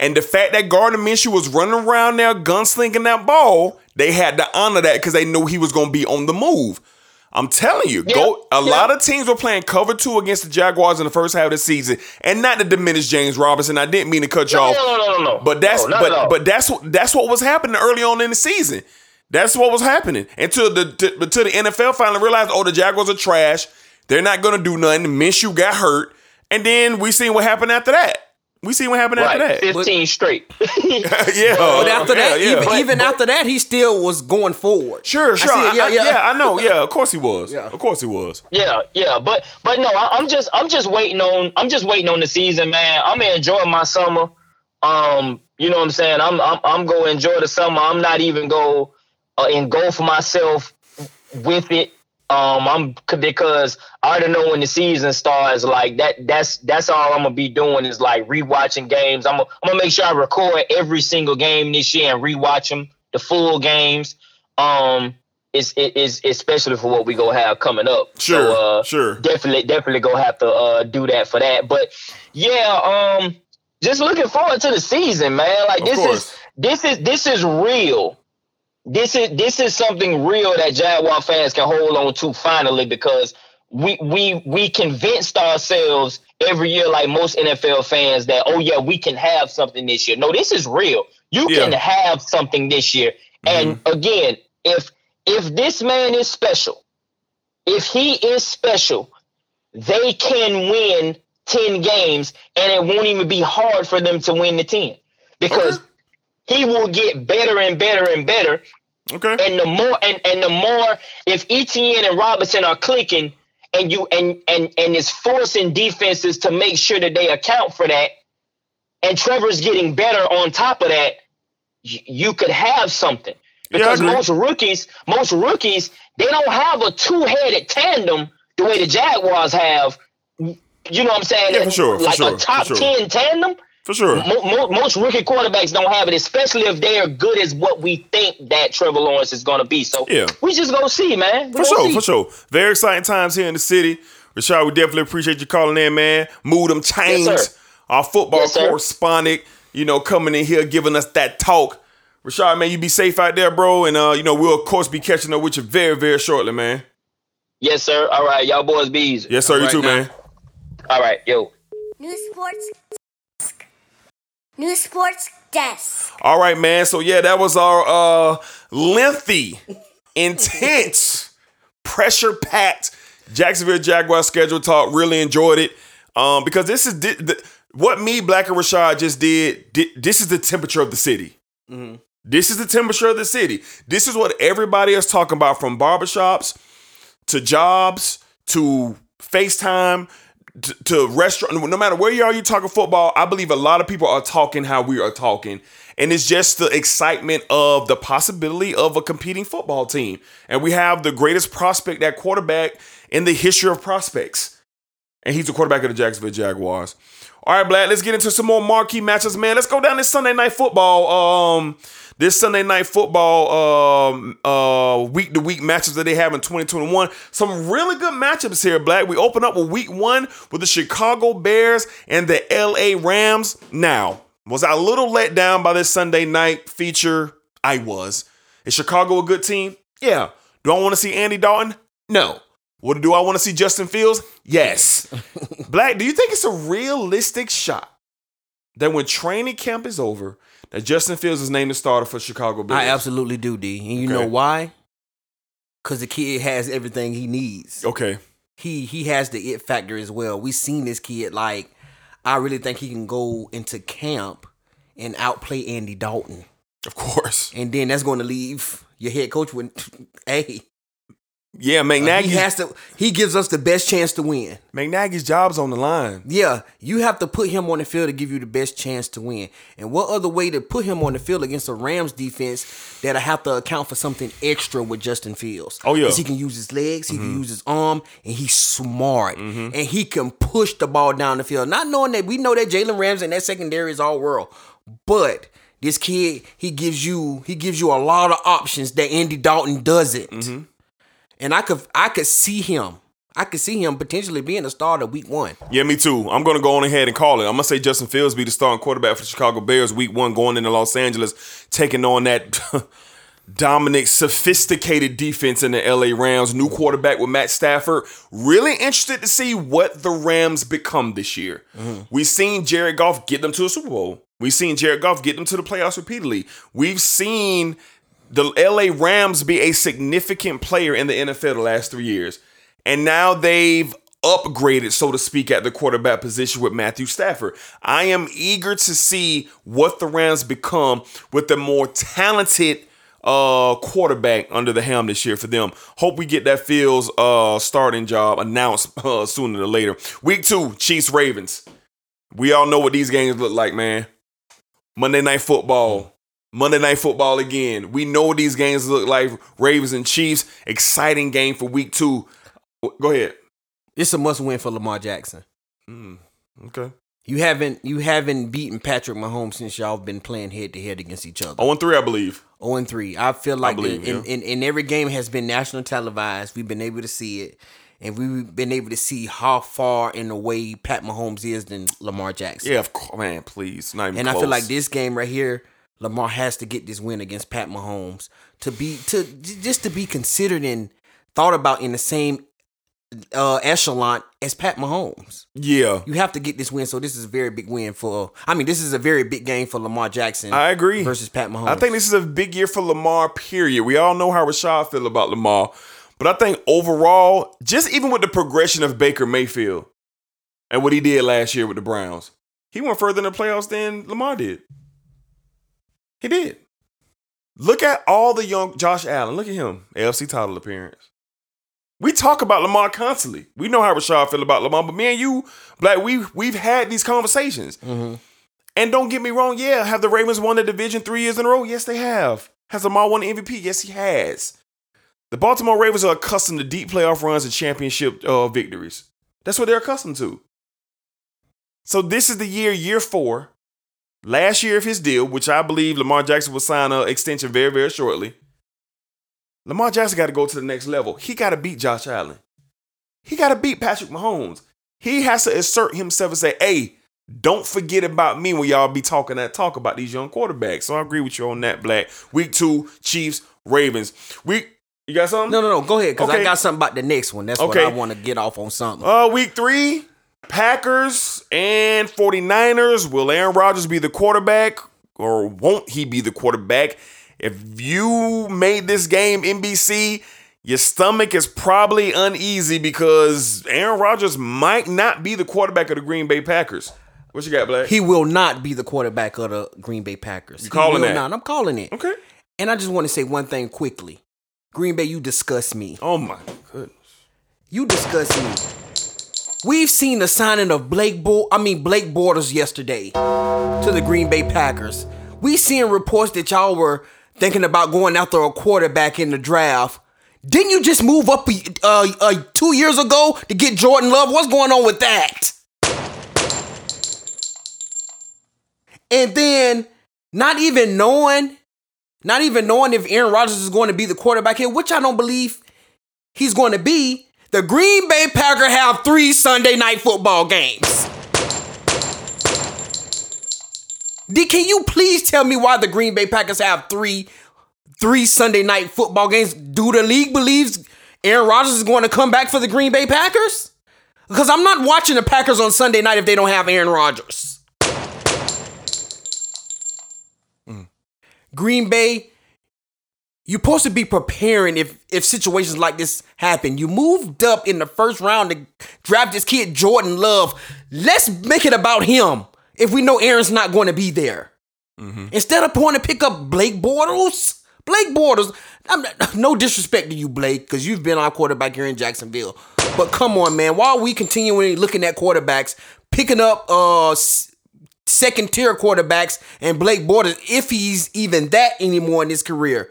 [SPEAKER 2] and the fact that Gardner Minshew was running around there gunslinging that ball, they had to honor that because they knew he was going to be on the move. I'm telling you, go. A
[SPEAKER 7] yeah.
[SPEAKER 2] lot of teams were playing cover two against the Jaguars in the first half of the season, and not to diminish James Robinson. I didn't mean to cut you
[SPEAKER 7] No,
[SPEAKER 2] off.
[SPEAKER 7] no, no, no, no.
[SPEAKER 2] But that's
[SPEAKER 7] No,
[SPEAKER 2] but but that's what that's what was happening early on in the season. That's what was happening until the to, until the NFL finally realized, oh, the Jaguars are trash. They're not gonna do nothing. Minshew got hurt, and then we seen what happened after that. We see what happened
[SPEAKER 7] right,
[SPEAKER 2] after that.
[SPEAKER 7] 15 straight.
[SPEAKER 2] yeah,
[SPEAKER 6] But after that,
[SPEAKER 2] yeah, yeah.
[SPEAKER 6] even, even after that, he still was going forward.
[SPEAKER 2] sure, sure,
[SPEAKER 6] I see
[SPEAKER 2] I-
[SPEAKER 6] yeah,
[SPEAKER 2] I-
[SPEAKER 6] yeah.
[SPEAKER 2] yeah, I know, yeah, of course he was,
[SPEAKER 6] Yeah.
[SPEAKER 2] of course he was.
[SPEAKER 7] Yeah, yeah, but but no, I, I'm just I'm just waiting on I'm just waiting on the season, man. I'm enjoying my summer. Um, you know what I'm saying? I'm I'm I'm gonna enjoy the summer. I'm not even go uh, engulf myself with it. Um, I'm because I already know when the season starts. Like that, that's that's all I'm gonna be doing is like rewatching games. I'm gonna, I'm gonna make sure I record every single game this year and rewatch them, the full games. Um, it's it is especially for what we gonna have coming up.
[SPEAKER 2] Sure,
[SPEAKER 7] so, uh,
[SPEAKER 2] sure.
[SPEAKER 7] Definitely, definitely gonna have to uh, do that for that. But yeah, um, just looking forward to the season, man. Like
[SPEAKER 2] Of
[SPEAKER 7] this
[SPEAKER 2] course.
[SPEAKER 7] is this is this is real. This is this is something real that Jaguar fans can hold on to finally because we we we convinced ourselves every year, like most NFL fans, that oh yeah, we can have something this year. No, this is real. You
[SPEAKER 2] Yeah.
[SPEAKER 7] can have something this year. And mm-hmm. again, if if this man is special, if he is special, they can win 10 games and it won't even be hard for them to win the 10 because he will get better and better and better
[SPEAKER 2] Okay.
[SPEAKER 7] and the more and, and the more if Etienne and Robinson are clicking and you and and and is forcing defenses to make sure that they account for that and Trevor's getting better on top of that you could have something because
[SPEAKER 2] agree.
[SPEAKER 7] most rookies most rookies they don't have a two-headed tandem the way the Jaguars have you know what I'm saying
[SPEAKER 2] Yeah, for sure, for
[SPEAKER 7] like
[SPEAKER 2] sure,
[SPEAKER 7] a top
[SPEAKER 2] sure.
[SPEAKER 7] 10 tandem
[SPEAKER 2] For sure.
[SPEAKER 7] Mo- mo- most rookie quarterbacks don't have it, especially if they are good as what we think that Trevor Lawrence is going to be. So
[SPEAKER 2] Yeah.
[SPEAKER 7] we just go see, man. We
[SPEAKER 2] For
[SPEAKER 7] gonna
[SPEAKER 2] sure,
[SPEAKER 7] see.
[SPEAKER 2] for sure. Very exciting times here in the city. Rashad, we definitely appreciate you calling in, man. Move them chains.
[SPEAKER 7] Yes.
[SPEAKER 2] Our football
[SPEAKER 7] Yes,
[SPEAKER 2] correspondent, you know, coming in here giving us that talk. Rashad, man, you be safe out there, bro. And uh, you know, we'll of course be catching up with you very, very shortly, man.
[SPEAKER 7] Yes, sir. All right, y'all boys be easy.
[SPEAKER 2] Yes, sir. you
[SPEAKER 6] right
[SPEAKER 2] too,
[SPEAKER 6] now.
[SPEAKER 2] man.
[SPEAKER 7] All right, yo.
[SPEAKER 3] New sports desk. New sports desk.
[SPEAKER 2] All right, man. So yeah, that was our uh lengthy, intense, pressure packed Jacksonville Jaguars schedule talk. Really enjoyed it. Um, because this is di- the, what me, Black and Rashad just did, di- This is the temperature of the city. This is the temperature of the city. This is what everybody is talking about from barbershops to jobs to FaceTime to, restaurant. No matter where you are, you talking football. I believe a lot of people are talking how we are talking. And it's just the excitement of the possibility of a competing football team. And we have the greatest prospect at quarterback in the history of prospects. And he's the quarterback of the Jacksonville Jaguars. All right, Black, let's get into some more marquee matches, man. Let's go down this Sunday night football. Um, this Sunday night football um uh week to week matches that they have in 2021. Some really good matchups here, Black. We open up with week one with the Chicago Bears and the LA Rams. Now, was I a little let down by this Sunday night feature? I was. Is Chicago a good team? Yeah. Do I want to see Andy Dalton? No. What do I want to see Justin Fields? Yes. Black, do you think it's a realistic shot that when training camp is over, that Justin Fields is named the starter for Chicago Bears?
[SPEAKER 6] I absolutely do, D. And you
[SPEAKER 2] Okay.
[SPEAKER 6] know why? Because the kid has everything he needs.
[SPEAKER 2] Okay.
[SPEAKER 6] He he has the it factor as well. We seen this kid like I really think he can go into camp and outplay Andy Dalton.
[SPEAKER 2] Of course.
[SPEAKER 6] And then that's going to leave your head coach with hey,
[SPEAKER 2] Yeah,
[SPEAKER 6] Matt
[SPEAKER 2] Nagy.
[SPEAKER 6] he has to he gives us the best chance to win.
[SPEAKER 2] Matt Nagy's job's on the line.
[SPEAKER 6] Yeah, you have to put him on the field to give you the best chance to win. And what other way to put him on the field against a Rams defense that I have to account for something extra with Justin Fields?
[SPEAKER 2] Oh, yeah.
[SPEAKER 6] 'Cause he can use his legs, he can mm-hmm. use his arm, and he's smart. Mm-hmm. And he can push the ball down the field. Not knowing that we know that Jalen Ramsey and that secondary is all world, but this kid he gives you he gives you a lot of options that Andy Dalton doesn't. Mm-hmm. And I could I could see him. I could see him potentially being a starter week one.
[SPEAKER 2] Yeah, me too. I'm gonna go on ahead and call it. I'm gonna say Justin Fields be the starting quarterback for the Chicago Bears week one, going into Los Angeles, taking on that dominant, sophisticated defense in the LA Rams. New quarterback with Matt Stafford. Really interested to see what the Rams become this year. Mm-hmm. We've seen Jared Goff get them to a Super Bowl. We've seen Jared Goff get them to the playoffs repeatedly. We've seen the LA Rams be a significant player in the NFL the last three years. And now they've upgraded, so to speak, at the quarterback position with Matthew Stafford. I am eager to see what the Rams become with the more talented uh quarterback under the helm this year for them. Hope we get that Fields uh starting job announced uh, sooner than later. Week two, Chiefs Ravens. We all know what these games look like, man. Monday Night Football. Monday Night Football again. We know what these games look like. Ravens and Chiefs. Exciting game for week two. Go ahead.
[SPEAKER 6] It's a must win for Lamar Jackson.
[SPEAKER 2] Mm, okay.
[SPEAKER 6] You haven't you haven't beaten Patrick Mahomes since y'all been playing head to head against each other.
[SPEAKER 2] 0 and 3, I believe.
[SPEAKER 6] 0 and 3. I feel like
[SPEAKER 2] believe,
[SPEAKER 6] in,
[SPEAKER 2] yeah.
[SPEAKER 6] in, in every game has been national televised. We've been able to see it. And we've been able to see how far in the way Pat Mahomes is than Lamar Jackson.
[SPEAKER 2] Yeah, of course, man. Please, not even
[SPEAKER 6] And I feel like this game right here, Lamar has to get this win against Pat Mahomes to be to just to be considered and thought about in the same uh echelon as Pat Mahomes.
[SPEAKER 2] Yeah,
[SPEAKER 6] You have to get this win. So this is a very big win for I mean, this is a very big game for Lamar Jackson.
[SPEAKER 2] I agree.
[SPEAKER 6] Versus Pat Mahomes.
[SPEAKER 2] I think this is a big year for Lamar, period. We all know how Rashad feel about Lamar. But I think overall, just even with the progression of Baker Mayfield and what he did last year with the Browns, he went further in the playoffs than Lamar did. He did. Look at all the young Josh Allen. Look at him. AFC title appearance. We talk about Lamar constantly. We know how Rashad feel about Lamar, but me and you, Black, we we've had these conversations. And don't get me wrong, yeah, have the Ravens won the division three years in a row? Yes, they have. Has Lamar won the MVP? Yes, he has. The Baltimore Ravens are accustomed to deep playoff runs and championship uh, victories. That's what they're accustomed to. So this is the year, year four, last year of his deal, which I believe Lamar Jackson will sign an extension very, very shortly. Lamar Jackson got to go to the next level. He got to beat Josh Allen. He got to beat Patrick Mahomes. He has to assert himself and say, hey, don't forget about me when y'all be talking that talk about these young quarterbacks. So I agree with you on that, Black. Week two, Chiefs, Ravens. Week, you got something?
[SPEAKER 6] No, no, no. Go ahead, because
[SPEAKER 2] Okay.
[SPEAKER 6] I got something about the next one. That's
[SPEAKER 2] Okay.
[SPEAKER 6] what I want to get off on something.
[SPEAKER 2] Uh, week three, Packers and 49ers. Will Aaron Rodgers be the quarterback or won't he be the quarterback? If you made this game NBC, your stomach is probably uneasy because Aaron Rodgers might not be the quarterback of the Green Bay Packers. What you got, Black?
[SPEAKER 6] He will not be the quarterback of the Green Bay Packers. You
[SPEAKER 2] calling that?
[SPEAKER 6] Not. I'm calling it.
[SPEAKER 2] okay.
[SPEAKER 6] And I just want to say one thing quickly. Green Bay, you disgust me.
[SPEAKER 2] Oh my goodness.
[SPEAKER 6] You disgust me. We've seen the signing of Blake Bo- I mean Blake Bortles yesterday to the Green Bay Packers. We seeing reports that y'all were thinking about going after a quarterback in the draft. Didn't you just move up uh, uh, two years ago to get Jordan Love? What's going on with that? And then not even knowing, not even knowing if Aaron Rodgers is going to be the quarterback here, which I don't believe he's going to be. The Green Bay Packers have three Sunday night football games. Can you please tell me why the Green Bay Packers have three three Sunday night football games? Do the league believes Aaron Rodgers is going to come back for the Green Bay Packers? Because I'm not watching the Packers on Sunday night if they don't have Aaron Rodgers. Mm. Green Bay, you're supposed to be preparing if if situations like this happen. You moved up in the first round to draft this kid Jordan Love. Let's make it about him. If we know Aaron's not going to be there, instead of going to pick up Blake Bortles, Blake Bortles. I'm not, no disrespect to you, Blake, because you've been our quarterback here in Jacksonville. But come on, man. While we continually looking at quarterbacks, picking up uh second tier quarterbacks and Blake Bortles, if he's even that anymore in his career.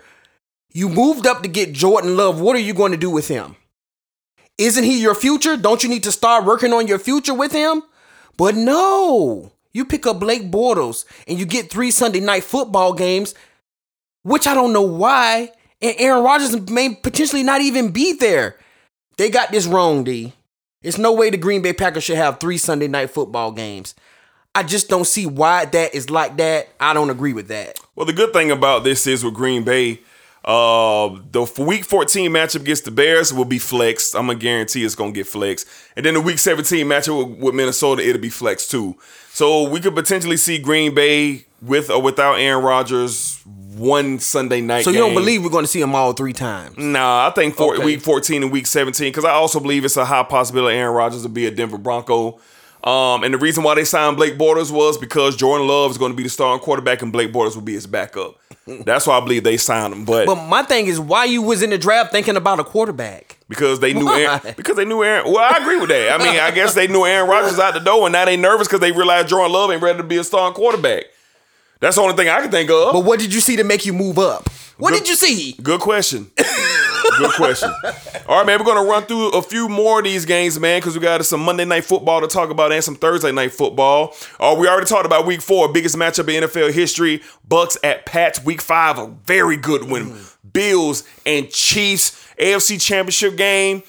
[SPEAKER 6] You moved up to get Jordan Love. What are you going to do with him? Isn't he your future? Don't you need to start working on your future with him? But no, you pick up Blake Bortles and you get three Sunday night football games, which I don't know why. And Aaron Rodgers may potentially not even be there. They got this wrong, D. It's no way the Green Bay Packers should have three Sunday night football games. I just don't see why that is like that. I don't agree with that.
[SPEAKER 2] Well, the good thing about this is with Green Bay, uh, the Week 14 matchup against the Bears will be flexed. I'm gonna guarantee it's gonna get flexed, and then the Week 17 matchup with, with Minnesota it'll be flexed too. So we could potentially see Green Bay with or without Aaron Rodgers one Sunday night.
[SPEAKER 6] So you don't believe we're going to see them all three times?
[SPEAKER 2] Nah, I think for
[SPEAKER 6] Okay.
[SPEAKER 2] week 14 and week 17, because I also believe it's a high possibility Aaron Rodgers will be a Denver Bronco. Um, and the reason why they signed Blake Bortles was because Jordan Love is going to be the starting quarterback and Blake Bortles will be his backup. That's why I believe they signed him. But,
[SPEAKER 6] But my thing is, why you was in the draft thinking about a quarterback?
[SPEAKER 2] because they knew
[SPEAKER 6] Why?
[SPEAKER 2] Aaron, because they knew Aaron. Well, I agree with that. I mean, I guess they knew Aaron Rodgers out the door, and now they nervous because they realized Jordan Love ain't ready to be a starting quarterback. That's the only thing I can think of.
[SPEAKER 6] But what did you see to make you move up? What
[SPEAKER 2] Good-
[SPEAKER 6] did you see?
[SPEAKER 2] Good question. Good question. All right, man. We're gonna run through a few more of these games, man, because we got some Monday night football to talk about and some Thursday night football. Uh, we already talked about Week Four, biggest matchup in NFL history: Bucks at Pats. Week Five, a very good one. Bills and Chiefs AFC Championship game.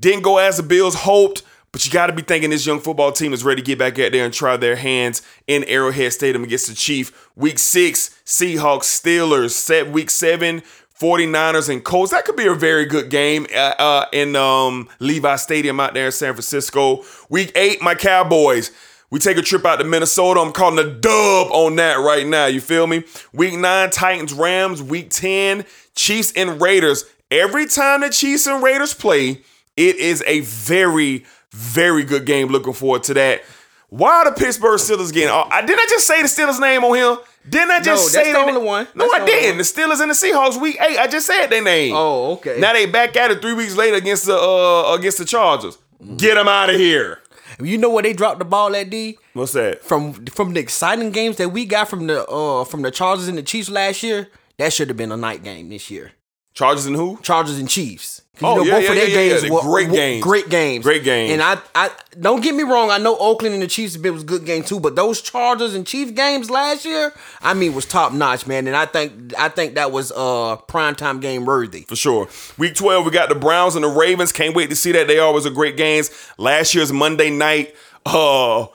[SPEAKER 2] Didn't go as the Bills hoped. But you got to be thinking this young football team is ready to get back out there and try their hands in Arrowhead Stadium against the Chief. Week six, Seahawks, Steelers. Set week seven, 49ers and Colts. That could be a very good game uh, uh, in um, Levi Stadium out there in San Francisco. Week eight, my Cowboys. We take a trip out to Minnesota. I'm calling a dub on that right now. You feel me? Week nine, Titans, Rams. Week 10, Chiefs and Raiders. Every time the Chiefs and Raiders play, it is a very, very good game. Looking forward to that. Why are the Pittsburgh Steelers getting? Oh, I didn't I just say the Steelers name on here? Didn't I just
[SPEAKER 6] No,
[SPEAKER 2] say
[SPEAKER 6] the only one.
[SPEAKER 2] No,
[SPEAKER 6] That's
[SPEAKER 2] I didn't.
[SPEAKER 6] one.
[SPEAKER 2] The Steelers and the Seahawks week eight. I just said their name.
[SPEAKER 6] Oh, okay.
[SPEAKER 2] Now they back at it three weeks later against the uh against the Chargers.
[SPEAKER 6] Mm.
[SPEAKER 2] Get them out of here.
[SPEAKER 6] You know where they dropped the ball at D?
[SPEAKER 2] What's that?
[SPEAKER 6] From from the exciting games that we got from the uh from the Chargers and the Chiefs last year, that should have been a night game this year.
[SPEAKER 2] Chargers and who?
[SPEAKER 6] Chargers and Chiefs. 'Cause
[SPEAKER 2] Oh, yeah, yeah,
[SPEAKER 6] their
[SPEAKER 2] yeah,
[SPEAKER 6] games were
[SPEAKER 2] Great
[SPEAKER 6] were
[SPEAKER 2] games.
[SPEAKER 6] Great games.
[SPEAKER 2] Great games.
[SPEAKER 6] And I, I don't get me wrong. I know Oakland and the Chiefs have been was a good game too, but those Chargers and Chiefs games last year, I mean, was top notch, man. And I think I think that was uh primetime game worthy.
[SPEAKER 2] For sure. Week 12, we got the Browns and the Ravens. Can't wait to see that. They always are great games. Last year's Monday night uh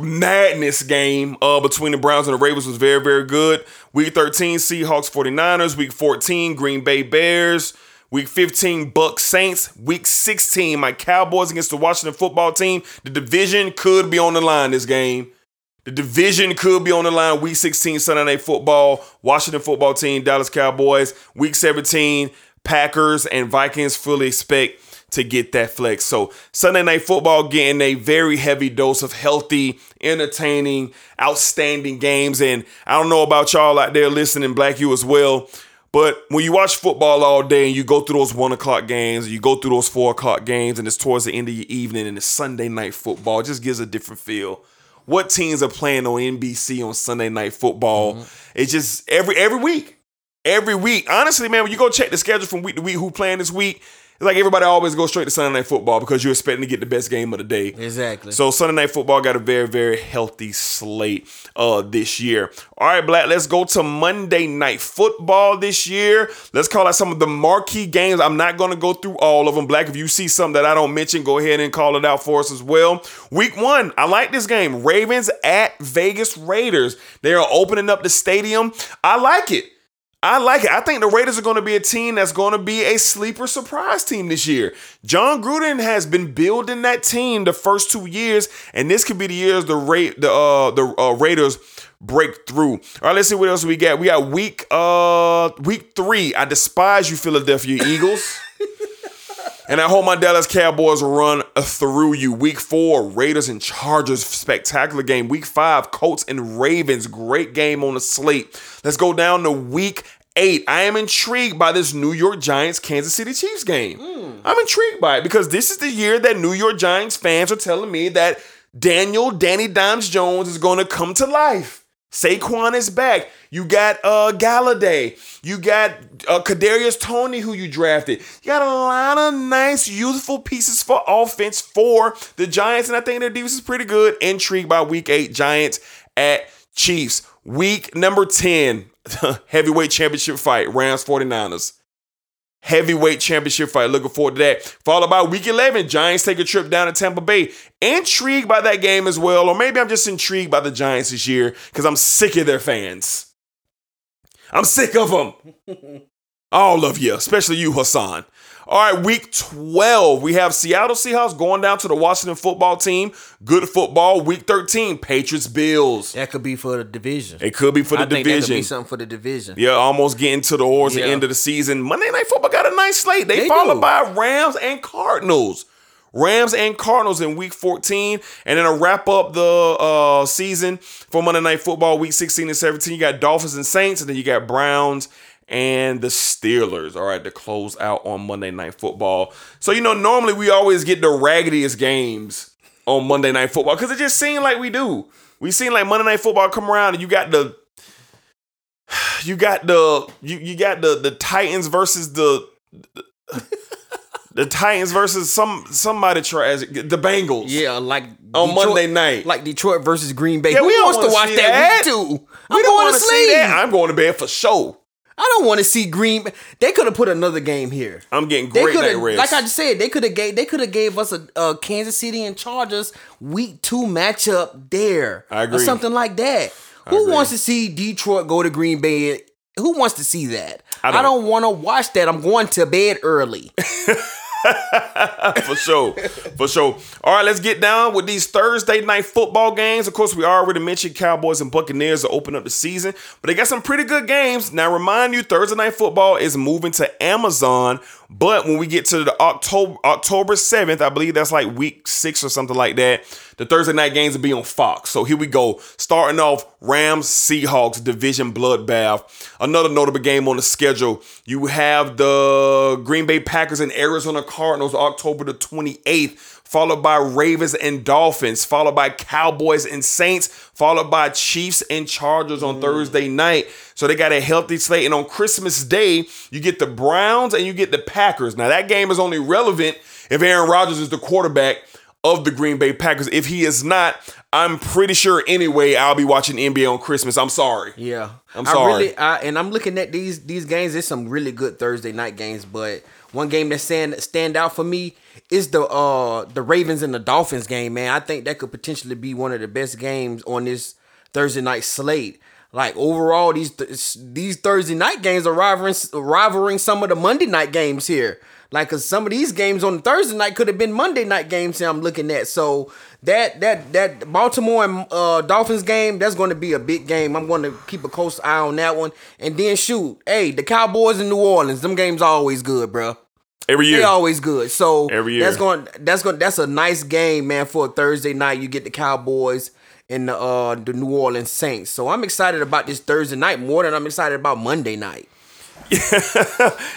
[SPEAKER 2] madness game uh between the Browns and the Ravens was very, very good. Week 13, Seahawks 49ers. Week 14, Green Bay Bears. Week 15, Bucks Saints. Week 16, my Cowboys against the Washington football team. The division could be on the line this game. The division could be on the line. Week 16, Sunday Night Football, Washington football team, Dallas Cowboys. Week 17, Packers and Vikings fully expect to get that flex. So Sunday Night Football getting a very heavy dose of healthy, entertaining, outstanding games. And I don't know about y'all out there listening, Black you as well. But when you watch football all day and you go through those one o'clock games, you go through those four o'clock games, and it's towards the end of your evening and it's Sunday night football, it just gives a different feel what teams are playing on NBC on Sunday night football. Mm-hmm. It's just every every week. Every week. Honestly, man, when you go check the schedule from week to week who playing this week, like everybody always goes straight to Sunday night football because you're expecting to get the best game of the day.
[SPEAKER 6] Exactly.
[SPEAKER 2] So Sunday night football got a very, very healthy slate uh this year. All right, Black, let's go to Monday night football this year. Let's call out some of the marquee games. I'm not gonna go through all of them. Black, if you see something that I don't mention, go ahead and call it out for us as well. Week one, I like this game. Ravens at Vegas Raiders. They are opening up the stadium. I like it. I like it. I think the Raiders are going to be a team that's going to be a sleeper surprise team this year. Jon Gruden has been building that team the first two years, and this could be the years the Ra- the uh, the uh, Raiders break through. All right, let's see what else we got. We got week uh week three. I despise you, Philadelphia Eagles. And I hope my Dallas Cowboys run through you. Week four, Raiders and Chargers, spectacular game. Week five, Colts and Ravens, great game on the slate. Let's go down to week eight. I am intrigued by this New York Giants Kansas City Chiefs game. Hmm. I'm intrigued by it because this is the year that New York Giants fans are telling me that Daniel Danny Dimes Jones is going to come to life. Saquon is back. You got uh Golladay. You got uh Kadarius Toney, who you drafted. You got a lot of nice, youthful pieces for offense for the Giants, and I think their defense is pretty good. Intrigued by Week Eight Giants at Chiefs. Week number ten, heavyweight championship fight, Rams 49ers. Heavyweight championship fight. Looking forward to that. Followed by week 11, Giants take a trip down to Tampa Bay. Intrigued by that game as well. Or maybe I'm just intrigued by the Giants this year because I'm sick of their fans. I'm sick of them. All of you, especially you, Hassan. All right, week 12, we have Seattle Seahawks going down to the Washington football team. Good football. Week 13, Patriots Bills.
[SPEAKER 6] that could be for the division.
[SPEAKER 2] It could be for the
[SPEAKER 6] I think that could
[SPEAKER 2] division.
[SPEAKER 6] be something for the division.
[SPEAKER 2] Yeah, almost getting to the towards the end of the season. Monday Night Football got a nice slate. They,
[SPEAKER 6] They
[SPEAKER 2] followed
[SPEAKER 6] do.
[SPEAKER 2] by Rams and Cardinals. Rams and Cardinals in week 14. And then to wrap up the uh, season for Monday Night Football, week 16 and 17, you got Dolphins and Saints, and then you got Browns and the Steelers, all right, to close out on Monday Night Football. So, you know, normally we always get the raggediest games on Monday Night Football because it just seemed like we do. We seen like Monday Night Football come around and you got the you got the you you got the the Titans versus the the Titans versus some somebody trash the Bengals.
[SPEAKER 6] Yeah, like
[SPEAKER 2] On Monday night.
[SPEAKER 6] like Detroit versus Green Bay.
[SPEAKER 2] Yeah,
[SPEAKER 6] Who
[SPEAKER 2] we don't
[SPEAKER 6] wants to watch that,
[SPEAKER 2] that. We
[SPEAKER 6] I'm
[SPEAKER 2] don't
[SPEAKER 6] going
[SPEAKER 2] want
[SPEAKER 6] to sleep.
[SPEAKER 2] see that. I'm going to bed for sure.
[SPEAKER 6] I don't want to see Green. They could have put another game here.
[SPEAKER 2] I'm getting
[SPEAKER 6] They
[SPEAKER 2] great
[SPEAKER 6] could
[SPEAKER 2] night rest.
[SPEAKER 6] like I just said, they could have gave they could have gave us a, a Kansas City and Chargers week two matchup there,
[SPEAKER 2] I
[SPEAKER 6] or something like that. Who
[SPEAKER 2] agree.
[SPEAKER 6] wants to see Detroit go to Green Bay? Who wants to see that?
[SPEAKER 2] I
[SPEAKER 6] I
[SPEAKER 2] don't.
[SPEAKER 6] don't, want to watch that. I'm going to bed early.
[SPEAKER 2] for sure. For sure. All right, let's get down with these Thursday night football games. Of course, we already mentioned Cowboys and Buccaneers to open up the season, but they got some pretty good games. Now, remind you, Thursday night football is moving to Amazon, but when we get to the October October 7th, I believe that's like week six or something like that. The Thursday night games will be on Fox. So here we go. Starting off Rams Seahawks division bloodbath. Another notable game on the schedule. You have the Green Bay Packers and Arizona Cardinals October the 28th, followed by Ravens and Dolphins, followed by Cowboys and Saints, followed by Chiefs and Chargers on mm. Thursday night. So they got a healthy slate. And on Christmas Day, you get the Browns and you get the Packers. Now that game is only relevant if Aaron Rodgers is the quarterback of the Green Bay Packers. If he is not, I'm pretty sure anyway I'll be watching NBA on Christmas. I'm sorry.
[SPEAKER 6] Yeah,
[SPEAKER 2] I'm
[SPEAKER 6] I
[SPEAKER 2] sorry.
[SPEAKER 6] really, I, and I'm looking at these these games. There's some really good Thursday night games, but one game that stand stand out for me is the uh the Ravens and the Dolphins game. Man, I think that could potentially be one of the best games on this Thursday night slate. Like overall, these these Thursday night games are rivaling rivaling some of the Monday night games here. Like, cause some of these games on Thursday night could have been Monday night games. I'm looking at. So that that that Baltimore and uh, Dolphins game, that's going to be a big game. I'm going to keep a close eye on that one. And then shoot, hey, the Cowboys in New Orleans, them games are always good, bro.
[SPEAKER 2] Every year.
[SPEAKER 6] They always good. So
[SPEAKER 2] Every year.
[SPEAKER 6] that's going that's going that's a nice game, man, for a Thursday night. You get the Cowboys and the uh the New Orleans Saints. So I'm excited about this Thursday night more than I'm excited about Monday night.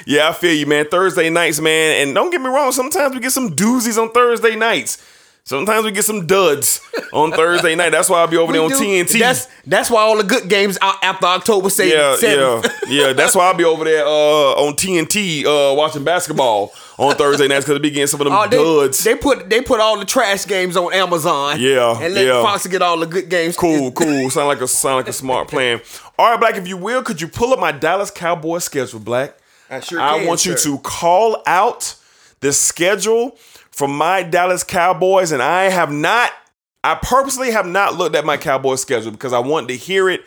[SPEAKER 2] Yeah, I feel you, man. Thursday nights, man. And don't get me wrong, sometimes we get some doozies on Thursday nights. Sometimes we get some duds on Thursday night. That's why I'll be over there on
[SPEAKER 6] do-
[SPEAKER 2] TNT.
[SPEAKER 6] That's that's why all the good games out after October say
[SPEAKER 2] yeah,
[SPEAKER 6] seventh.
[SPEAKER 2] yeah, yeah. That's why I'll be over there uh, on TNT uh, watching basketball on Thursday nights because they be getting some of them
[SPEAKER 6] Oh, they,
[SPEAKER 2] duds.
[SPEAKER 6] they put they put all the trash games on Amazon.
[SPEAKER 2] Yeah,
[SPEAKER 6] and let
[SPEAKER 2] yeah.
[SPEAKER 6] Fox get all the good games.
[SPEAKER 2] Cool, cool. Sound like a sound like a smart plan. All right, Black. If you will, could you pull up my Dallas Cowboys schedule, Black?
[SPEAKER 6] I sure
[SPEAKER 2] I
[SPEAKER 6] can,
[SPEAKER 2] want you to call out the schedule from my Dallas Cowboys, and I have not. I purposely have not looked at my Cowboys schedule because I wanted to hear it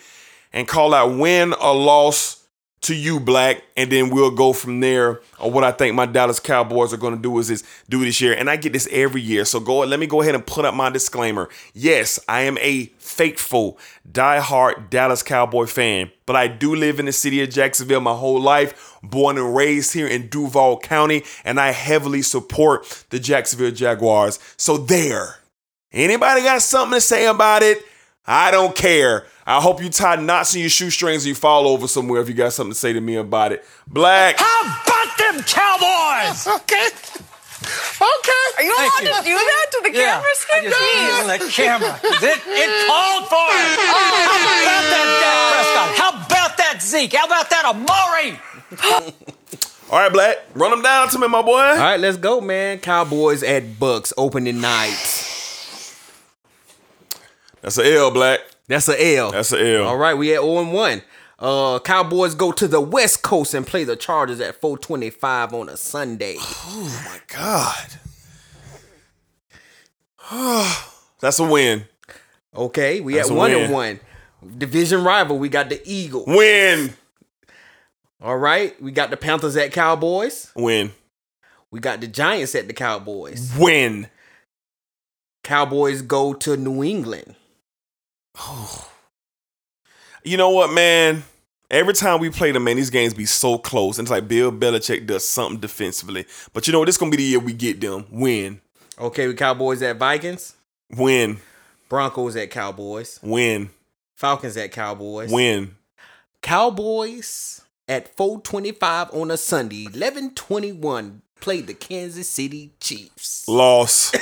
[SPEAKER 2] and call out win or loss to you, Black, and then we'll go from there on what I think my Dallas Cowboys are going to do is this do this year, and I get this every year. So go, let me go ahead and put up my disclaimer. Yes, I am a faithful, diehard Dallas Cowboy fan, but I do live in the city of Jacksonville my whole life, born and raised here in Duval County, and I heavily support the Jacksonville Jaguars. So there. Anybody got something to say about it? I don't care. I hope you tie knots in your shoestrings or you fall over somewhere if you got something to say to me about it. Black.
[SPEAKER 4] How about them Cowboys?
[SPEAKER 1] Okay. Okay.
[SPEAKER 5] Are you allowed to do that to the
[SPEAKER 4] Yeah,
[SPEAKER 5] camera,
[SPEAKER 4] I
[SPEAKER 5] Skip?
[SPEAKER 4] just
[SPEAKER 5] Jeez.
[SPEAKER 4] on the camera. It, it called for it. Oh, How about that Dak Prescott? How about that Zeke? How about that Amari?
[SPEAKER 2] All right, Black. Run them down to me, my boy.
[SPEAKER 6] All right, let's go, man. Cowboys at Bucks opening night.
[SPEAKER 2] That's a L, Black.
[SPEAKER 6] That's a L.
[SPEAKER 2] That's a L.
[SPEAKER 6] All right, we at 0 1. Uh, Cowboys go to the West Coast and play the Chargers at 425 on a Sunday.
[SPEAKER 2] Oh my God. That's a win.
[SPEAKER 6] Okay, we
[SPEAKER 2] That's
[SPEAKER 6] at 1
[SPEAKER 2] win.
[SPEAKER 6] and 1. Division rival, we got the Eagles.
[SPEAKER 2] Win.
[SPEAKER 6] All right, we got the Panthers at Cowboys.
[SPEAKER 2] Win.
[SPEAKER 6] We got the Giants at the Cowboys.
[SPEAKER 2] Win.
[SPEAKER 6] Cowboys go to New England.
[SPEAKER 2] You know what, man? Every time we play them, man, these games be so close. And it's like Bill Belichick does something defensively. But you know what? This is going to be the year we get them. Win.
[SPEAKER 6] Okay, we Cowboys at Vikings.
[SPEAKER 2] Win.
[SPEAKER 6] Broncos at Cowboys.
[SPEAKER 2] Win.
[SPEAKER 6] Falcons at Cowboys.
[SPEAKER 2] Win.
[SPEAKER 6] Cowboys at 425 on a Sunday. 1121 played the Kansas City Chiefs.
[SPEAKER 2] Loss.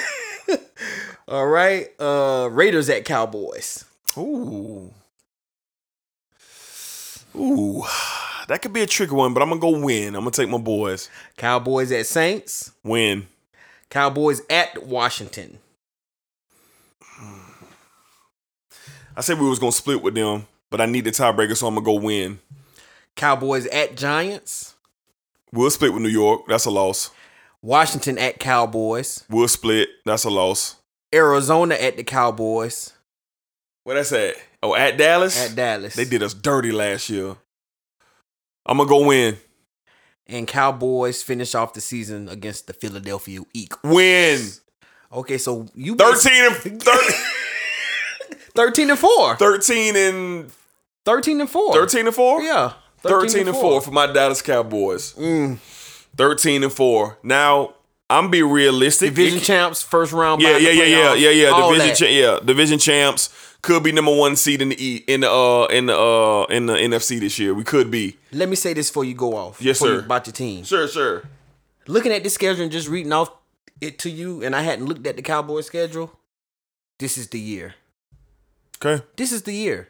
[SPEAKER 6] All right. Uh Raiders at Cowboys.
[SPEAKER 2] Ooh. Ooh, that could be a tricky one, but I'm gonna go win. I'm gonna take my boys.
[SPEAKER 6] Cowboys at Saints.
[SPEAKER 2] Win.
[SPEAKER 6] Cowboys at Washington.
[SPEAKER 2] I said we was gonna split with them, but I need the tiebreaker, so I'm gonna go win.
[SPEAKER 6] Cowboys at Giants.
[SPEAKER 2] We'll split with New York. That's a loss.
[SPEAKER 6] Washington at Cowboys.
[SPEAKER 2] We'll split. That's a loss.
[SPEAKER 6] Arizona at the Cowboys.
[SPEAKER 2] What that's at? Oh, at Dallas.
[SPEAKER 6] At Dallas.
[SPEAKER 2] They did us dirty last year. I'm gonna go win.
[SPEAKER 6] And Cowboys finish off the season against the Philadelphia Eagles.
[SPEAKER 2] Win.
[SPEAKER 6] Okay, so you
[SPEAKER 2] 13 and 13,
[SPEAKER 6] 13 and 4.
[SPEAKER 2] 13 and
[SPEAKER 6] 13 and 4.
[SPEAKER 2] 13 and 4?
[SPEAKER 6] Yeah.
[SPEAKER 2] 13, and 4 for my Dallas Cowboys.
[SPEAKER 6] Mm.
[SPEAKER 2] 13 and 4. Now, I'm be realistic.
[SPEAKER 6] Division
[SPEAKER 2] It-
[SPEAKER 6] champs, first round.
[SPEAKER 2] Yeah, yeah, yeah, yeah, yeah, yeah.
[SPEAKER 6] all
[SPEAKER 2] Division, cha- yeah, division champs could be number one seed in the E in the uh in the uh in the NFC this year. We could be.
[SPEAKER 6] Let me say this before you go off.
[SPEAKER 2] Yes,
[SPEAKER 6] before you-
[SPEAKER 2] sir.
[SPEAKER 6] About your team.
[SPEAKER 2] Sure, sure.
[SPEAKER 6] Looking at this schedule and just reading off it to you, and I hadn't looked at the Cowboys schedule. This is the year.
[SPEAKER 2] Okay.
[SPEAKER 6] This is the year.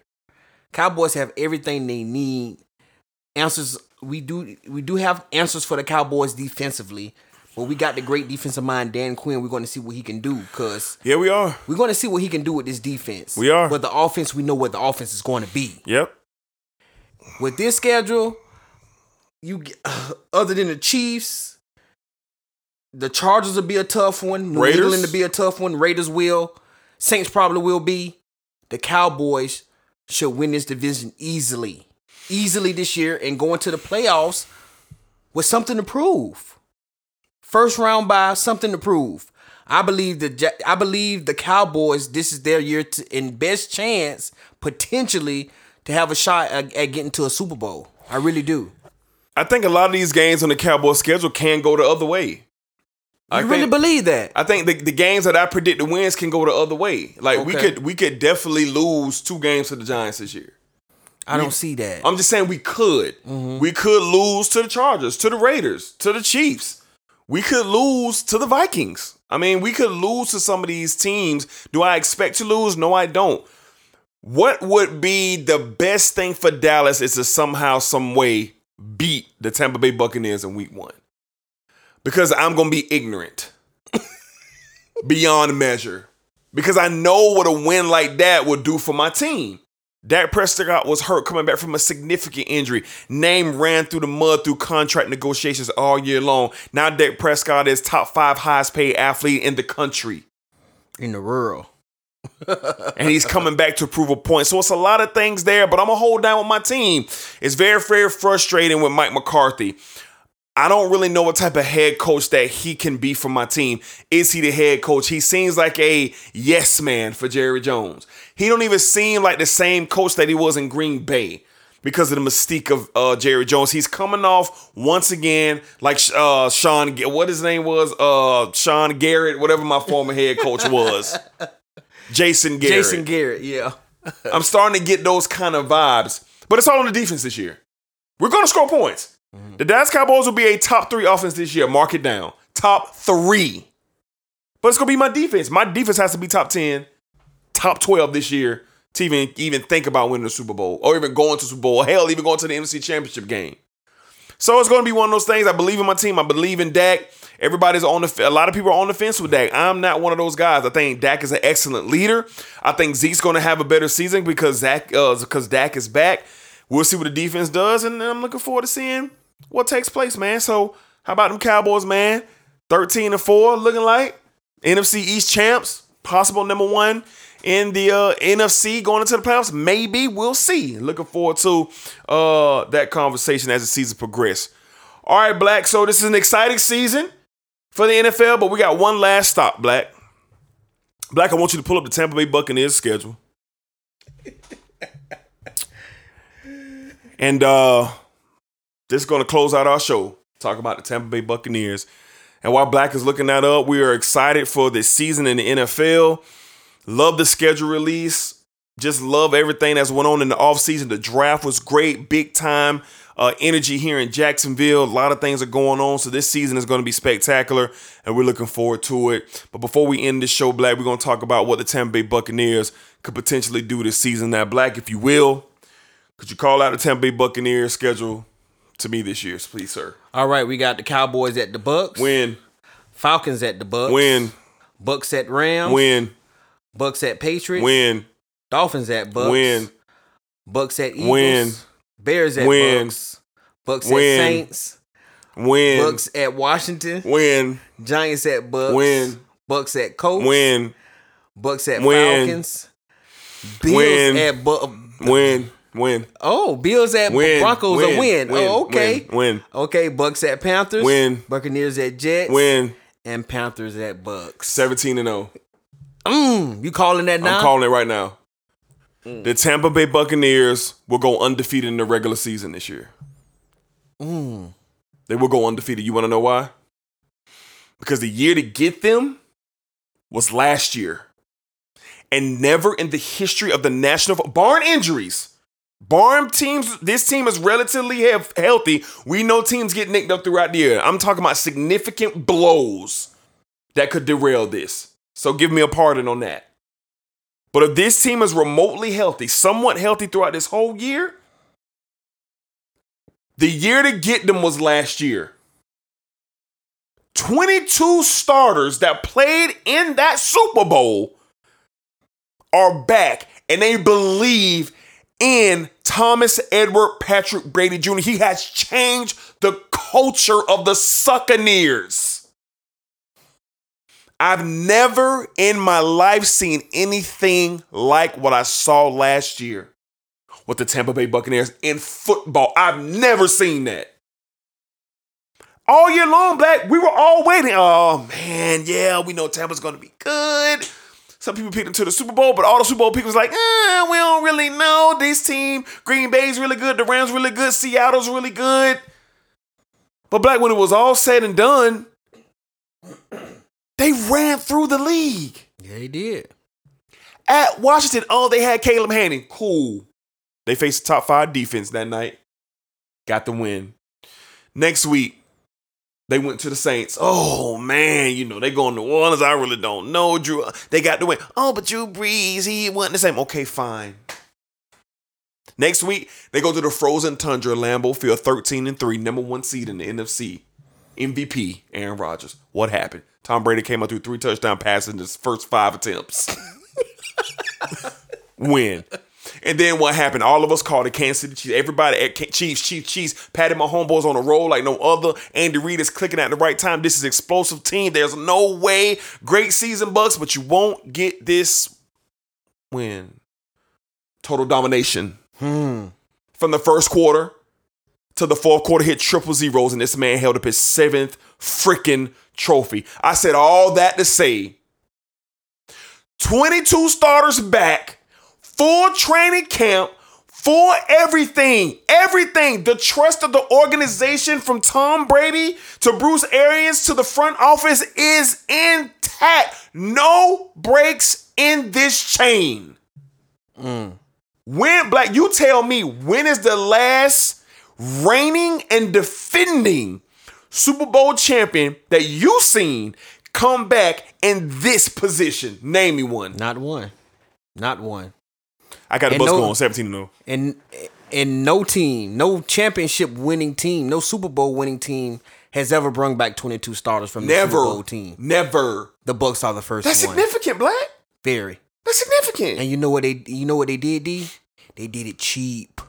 [SPEAKER 6] Cowboys have everything they need. Answers we do we do have answers for the Cowboys defensively, but we got the great defensive mind Dan Quinn. We're going to see what he can do because
[SPEAKER 2] Yeah, we are.
[SPEAKER 6] we're going to see what he can do with this defense.
[SPEAKER 2] We are.
[SPEAKER 6] But the offense, we know what the offense is going to be.
[SPEAKER 2] Yep.
[SPEAKER 6] With this schedule, you other than the Chiefs, the Chargers will be a tough one. New
[SPEAKER 2] Raiders?
[SPEAKER 6] England will be a tough one. Raiders will. Saints probably will be. The Cowboys should win this division easily, easily this year, and go into the playoffs with something to prove. First round by something to prove. I believe the I believe the Cowboys. This is their year to, and best chance potentially to have a shot at, at getting to a Super Bowl. I really do.
[SPEAKER 2] I think a lot of these games on the Cowboys schedule can go the other way.
[SPEAKER 6] I
[SPEAKER 2] I
[SPEAKER 6] really
[SPEAKER 2] think-
[SPEAKER 6] believe that.
[SPEAKER 2] I think the, the games that I predict the wins can go the other way. Like we could we could definitely lose two games to the Giants this year.
[SPEAKER 6] I don't see that.
[SPEAKER 2] I'm just saying we could. Mm-hmm. We could lose to the Chargers, to the Raiders, to the Chiefs. We could lose to the Vikings. I mean, we could lose to some of these teams. Do I expect to lose? No, I don't. What would be the best thing for Dallas is to somehow, some way beat the Tampa Bay Buccaneers in week one. Because I'm gonna be ignorant. Beyond measure. Because I know what a win like that would do for my team. Dak Prescott was hurt coming back from a significant injury. Name ran through the mud through contract negotiations all year long. Now Dak Prescott is top five highest paid athlete in the country.
[SPEAKER 6] in the rural.
[SPEAKER 2] And he's coming back to prove a point. So it's a lot of things there, but I'm gonna hold down with my team. It's very, very frustrating with Mike McCarthy. I don't really know what type of head coach that he can be for my team. Is he the head coach? He seems like a yes man for Jerry Jones. He don't even seem like the same coach that he was in Green Bay because of the mystique of uh, Jerry Jones. He's coming off once again like uh, Sean. What his name was? Uh, Sean Garrett, whatever my former head coach was. Jason Garrett.
[SPEAKER 6] Jason Garrett, yeah.
[SPEAKER 2] I'm starting to get those kind of vibes. But it's all on the defense this year. We're going to score points. The Dallas Cowboys will be a top three offense this year. Mark it down. Top three. But it's going to be my defense. My defense has to be top 10, top 12 this year to even, even think about winning the Super Bowl or even going to Super Bowl. Hell, even going to the NFC Championship game. So it's going to be one of those things. I believe in my team. I believe in Dak. Everybody's on the. A lot of people are on the fence with Dak. I'm not one of those guys. I think Dak is an excellent leader. I think Zeke's going to have a better season because Zach, uh, because Dak is back. We'll see what the defense does, and I'm looking forward to seeing what takes place, man. So how about them Cowboys, man? 13 and four, looking like NFC East champs, possible number one in the uh, NFC going into the playoffs. Maybe we'll see. Looking forward to uh, that conversation as the season progresses. All right, Black. So this is an exciting season for the NFL, but we got one last stop, Black. Black, I want you to pull up the Tampa Bay Buccaneers schedule. and uh this is going to close out our show. Talk about the Tampa Bay Buccaneers. And while Black is looking that up, we are excited for this season in the NFL. Love the schedule release. Just love everything that's went on in the offseason. The draft was great, big time uh, energy here in Jacksonville. A lot of things are going on. So this season is going to be spectacular, and we're looking forward to it. But before we end this show, Black, we're going to talk about what the Tampa Bay Buccaneers could potentially do this season. Now, Black, if you will, Could you call out the Tampa Bay Buccaneers schedule to me this year, please, sir?
[SPEAKER 6] All right, we got the Cowboys at the Bucks.
[SPEAKER 2] Win,
[SPEAKER 6] Falcons at the Bucks.
[SPEAKER 2] win,
[SPEAKER 6] Bucks at Rams.
[SPEAKER 2] win,
[SPEAKER 6] Bucks at Patriots.
[SPEAKER 2] win,
[SPEAKER 6] Dolphins at Bucks.
[SPEAKER 2] win,
[SPEAKER 6] Bucks at Eagles.
[SPEAKER 2] Win.
[SPEAKER 6] Bears at
[SPEAKER 2] Win.
[SPEAKER 6] Bucks. Bucks
[SPEAKER 2] Win.
[SPEAKER 6] at Saints.
[SPEAKER 2] win,
[SPEAKER 6] Bucks at Washington.
[SPEAKER 2] win,
[SPEAKER 6] Giants at Bucks.
[SPEAKER 2] Win.
[SPEAKER 6] Bucks at Colts.
[SPEAKER 2] win,
[SPEAKER 6] Bucks at
[SPEAKER 2] Win.
[SPEAKER 6] Falcons. Bills
[SPEAKER 2] Win.
[SPEAKER 6] at Bu-
[SPEAKER 2] win, win,
[SPEAKER 6] Oh, Bills at
[SPEAKER 2] win.
[SPEAKER 6] Broncos
[SPEAKER 2] win,
[SPEAKER 6] a win. Oh, okay.
[SPEAKER 2] Win, win,
[SPEAKER 6] Okay, Bucks at Panthers.
[SPEAKER 2] Win.
[SPEAKER 6] Buccaneers at Jets.
[SPEAKER 2] win.
[SPEAKER 6] And Panthers at Bucks.
[SPEAKER 2] 17 and 0.
[SPEAKER 6] Mm, you calling that now?
[SPEAKER 2] I'm calling it right now. The Tampa Bay Buccaneers will go undefeated in the regular season this year. They will go undefeated. You want to know why? Because the year to get them was last year. And never in the history of the national, barring injuries, barring teams, this team is relatively he- healthy. We know teams get nicked up throughout the year. I'm talking about significant blows that could derail this. So give me a pardon on that. But if this team is remotely healthy, somewhat healthy throughout this whole year, the year to get them was last year. 22 starters that played in that Super Bowl are back and they believe in Thomas Edward Patrick Brady Jr. He has changed the culture of the Succaneers. I've never in my life seen anything like what I saw last year with the Tampa Bay Buccaneers in football. I've never seen that. All year long, Black, we were all waiting. Oh, man, yeah, we know Tampa's going to be good. Some people picked them to the Super Bowl, but all the Super Bowl people was like, eh, we don't really know. This team, Green Bay's really good, the Rams really good, Seattle's really good. But Black, when it was all said and done, they ran through the league.
[SPEAKER 6] Yeah, he did.
[SPEAKER 2] At Washington, oh, they had Caleb Hanning. Cool. They faced the top five defense that night. Got the win. Next week, they went to the Saints. Oh man, you know they going to New Orleans. I really don't know. Drew, they got the win. Oh, but Drew Brees, he wasn't the same. Okay, fine. Next week, they go to the frozen tundra, Lambeau Field, 13 and 3, number one seed in the NFC. MVP, Aaron Rodgers. What happened? Tom Brady came out threw three touchdown passes in his first five attempts. Win. And then what happened? All of us called it Kansas City Chiefs. Everybody at Chiefs, Chiefs, Chiefs, patted my homeboys on the roll like no other. Andy Reid is clicking at the right time. This is explosive team. There's no way. Great season, Bucks, but you won't get this win. Total domination. Hmm. From the first quarter to the fourth quarter, hit triple zeros, and this man held up his seventh freaking trophy. I said all that to say 22 starters back, full training camp, for everything, everything. The trust of the organization from Tom Brady to Bruce Arians to the front office is intact. No breaks in this chain. Mm. When Black, you tell me when is the last reigning and defending Super Bowl champion that you seen come back in this position? Name me one.
[SPEAKER 6] Not one. Not one.
[SPEAKER 2] I got the bus
[SPEAKER 6] no-
[SPEAKER 2] going 17 0.
[SPEAKER 6] And and no team, no championship winning team, no Super Bowl winning team has ever brung back 22 starters from the
[SPEAKER 2] Never.
[SPEAKER 6] Super Bowl team.
[SPEAKER 2] Never.
[SPEAKER 6] The Bucks are the first
[SPEAKER 2] That's
[SPEAKER 6] one.
[SPEAKER 2] significant, Black.
[SPEAKER 6] Very.
[SPEAKER 2] That's significant.
[SPEAKER 6] And you know what they you know what they did, D? They did it cheap.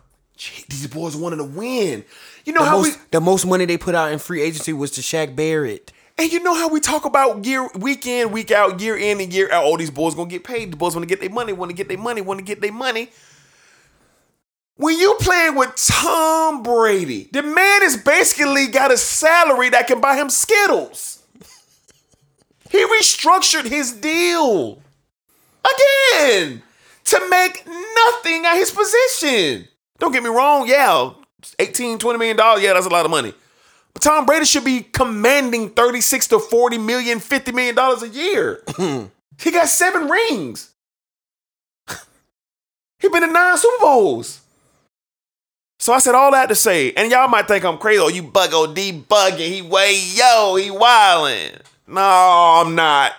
[SPEAKER 2] Gee, these boys wanted to win. You know
[SPEAKER 6] The
[SPEAKER 2] how
[SPEAKER 6] most,
[SPEAKER 2] we
[SPEAKER 6] the most money they put out in free agency was to Shaq Barrett.
[SPEAKER 2] and you know how we talk about year week in, week out, year in and year out. All these boys gonna get paid. The boys want to get their money, want to get their money, want to get their money. When you playing with Tom Brady, the man has basically got a salary that can buy him Skittles. He restructured his deal again to make nothing at his position. Don't get me wrong, yeah, 18, 20 million dollars, yeah, that's a lot of money. But Tom Brady should be commanding 36 to 40 million, 50 million dollars a year. he got seven rings. he been in nine Super Bowls. So I said all that to say, and y'all might think I'm crazy. Oh, you bug OD bugging. He way yo, he wildin'. No, I'm not.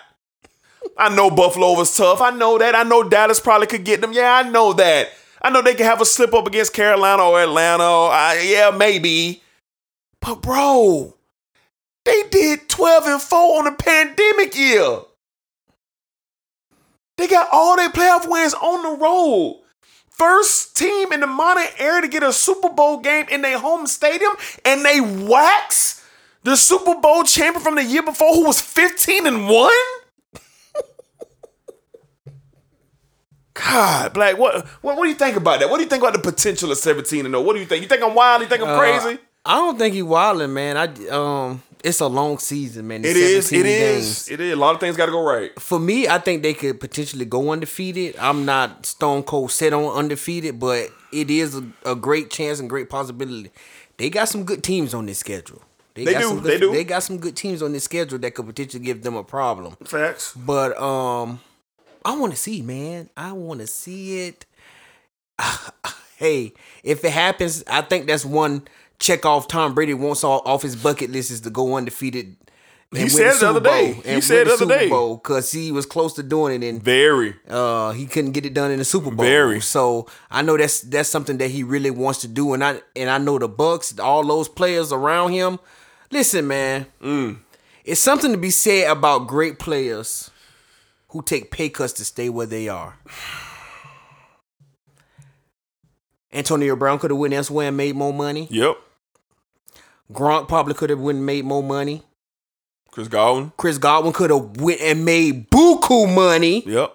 [SPEAKER 2] I know Buffalo was tough. I know that. I know Dallas probably could get them. Yeah, I know that. I know they can have a slip up against Carolina or Atlanta. Or, uh, yeah, maybe. But bro, they did 12 and 4 on the pandemic year. They got all their playoff wins on the road. First team in the modern era to get a Super Bowl game in their home stadium, and they wax the Super Bowl champion from the year before, who was 15 and 1? God, Black, what, what what do you think about that? What do you think about the potential of 17 and 0? What do you think? You think I'm wild? You think I'm crazy?
[SPEAKER 6] I don't think he wilding, man. I um, it's a long season, man. It's it
[SPEAKER 2] is, it is, it is. A lot of things got to go right.
[SPEAKER 6] For me, I think they could potentially go undefeated. I'm not stone cold set on undefeated, but it is a, a great chance and great possibility. They got some good teams on this schedule.
[SPEAKER 2] They
[SPEAKER 6] got
[SPEAKER 2] do,
[SPEAKER 6] Some good,
[SPEAKER 2] they do.
[SPEAKER 6] They got some good teams on this schedule that could potentially give them a problem.
[SPEAKER 2] Facts.
[SPEAKER 6] But um, I want to see, man. I want to see it. hey, if it happens, I think that's one check off Tom Brady wants off, his bucket list is to go undefeated. and
[SPEAKER 2] He said it the other day. He said the other day.
[SPEAKER 6] because he was close to doing it and
[SPEAKER 2] Very.
[SPEAKER 6] uh, he couldn't get it done in the Super Bowl.
[SPEAKER 2] Very.
[SPEAKER 6] So I know that's that's something that he really wants to do, and I and I know the Bucks, all those players around him. Listen, man,
[SPEAKER 2] Mm.
[SPEAKER 6] it's something to be said about great players who take pay cuts to stay where they are. Antonio Brown could have went elsewhere and made more money.
[SPEAKER 2] Yep.
[SPEAKER 6] Gronk probably could have went and made more money.
[SPEAKER 2] Chris Godwin.
[SPEAKER 6] Chris Godwin could have went and made buku money,
[SPEAKER 2] Yep.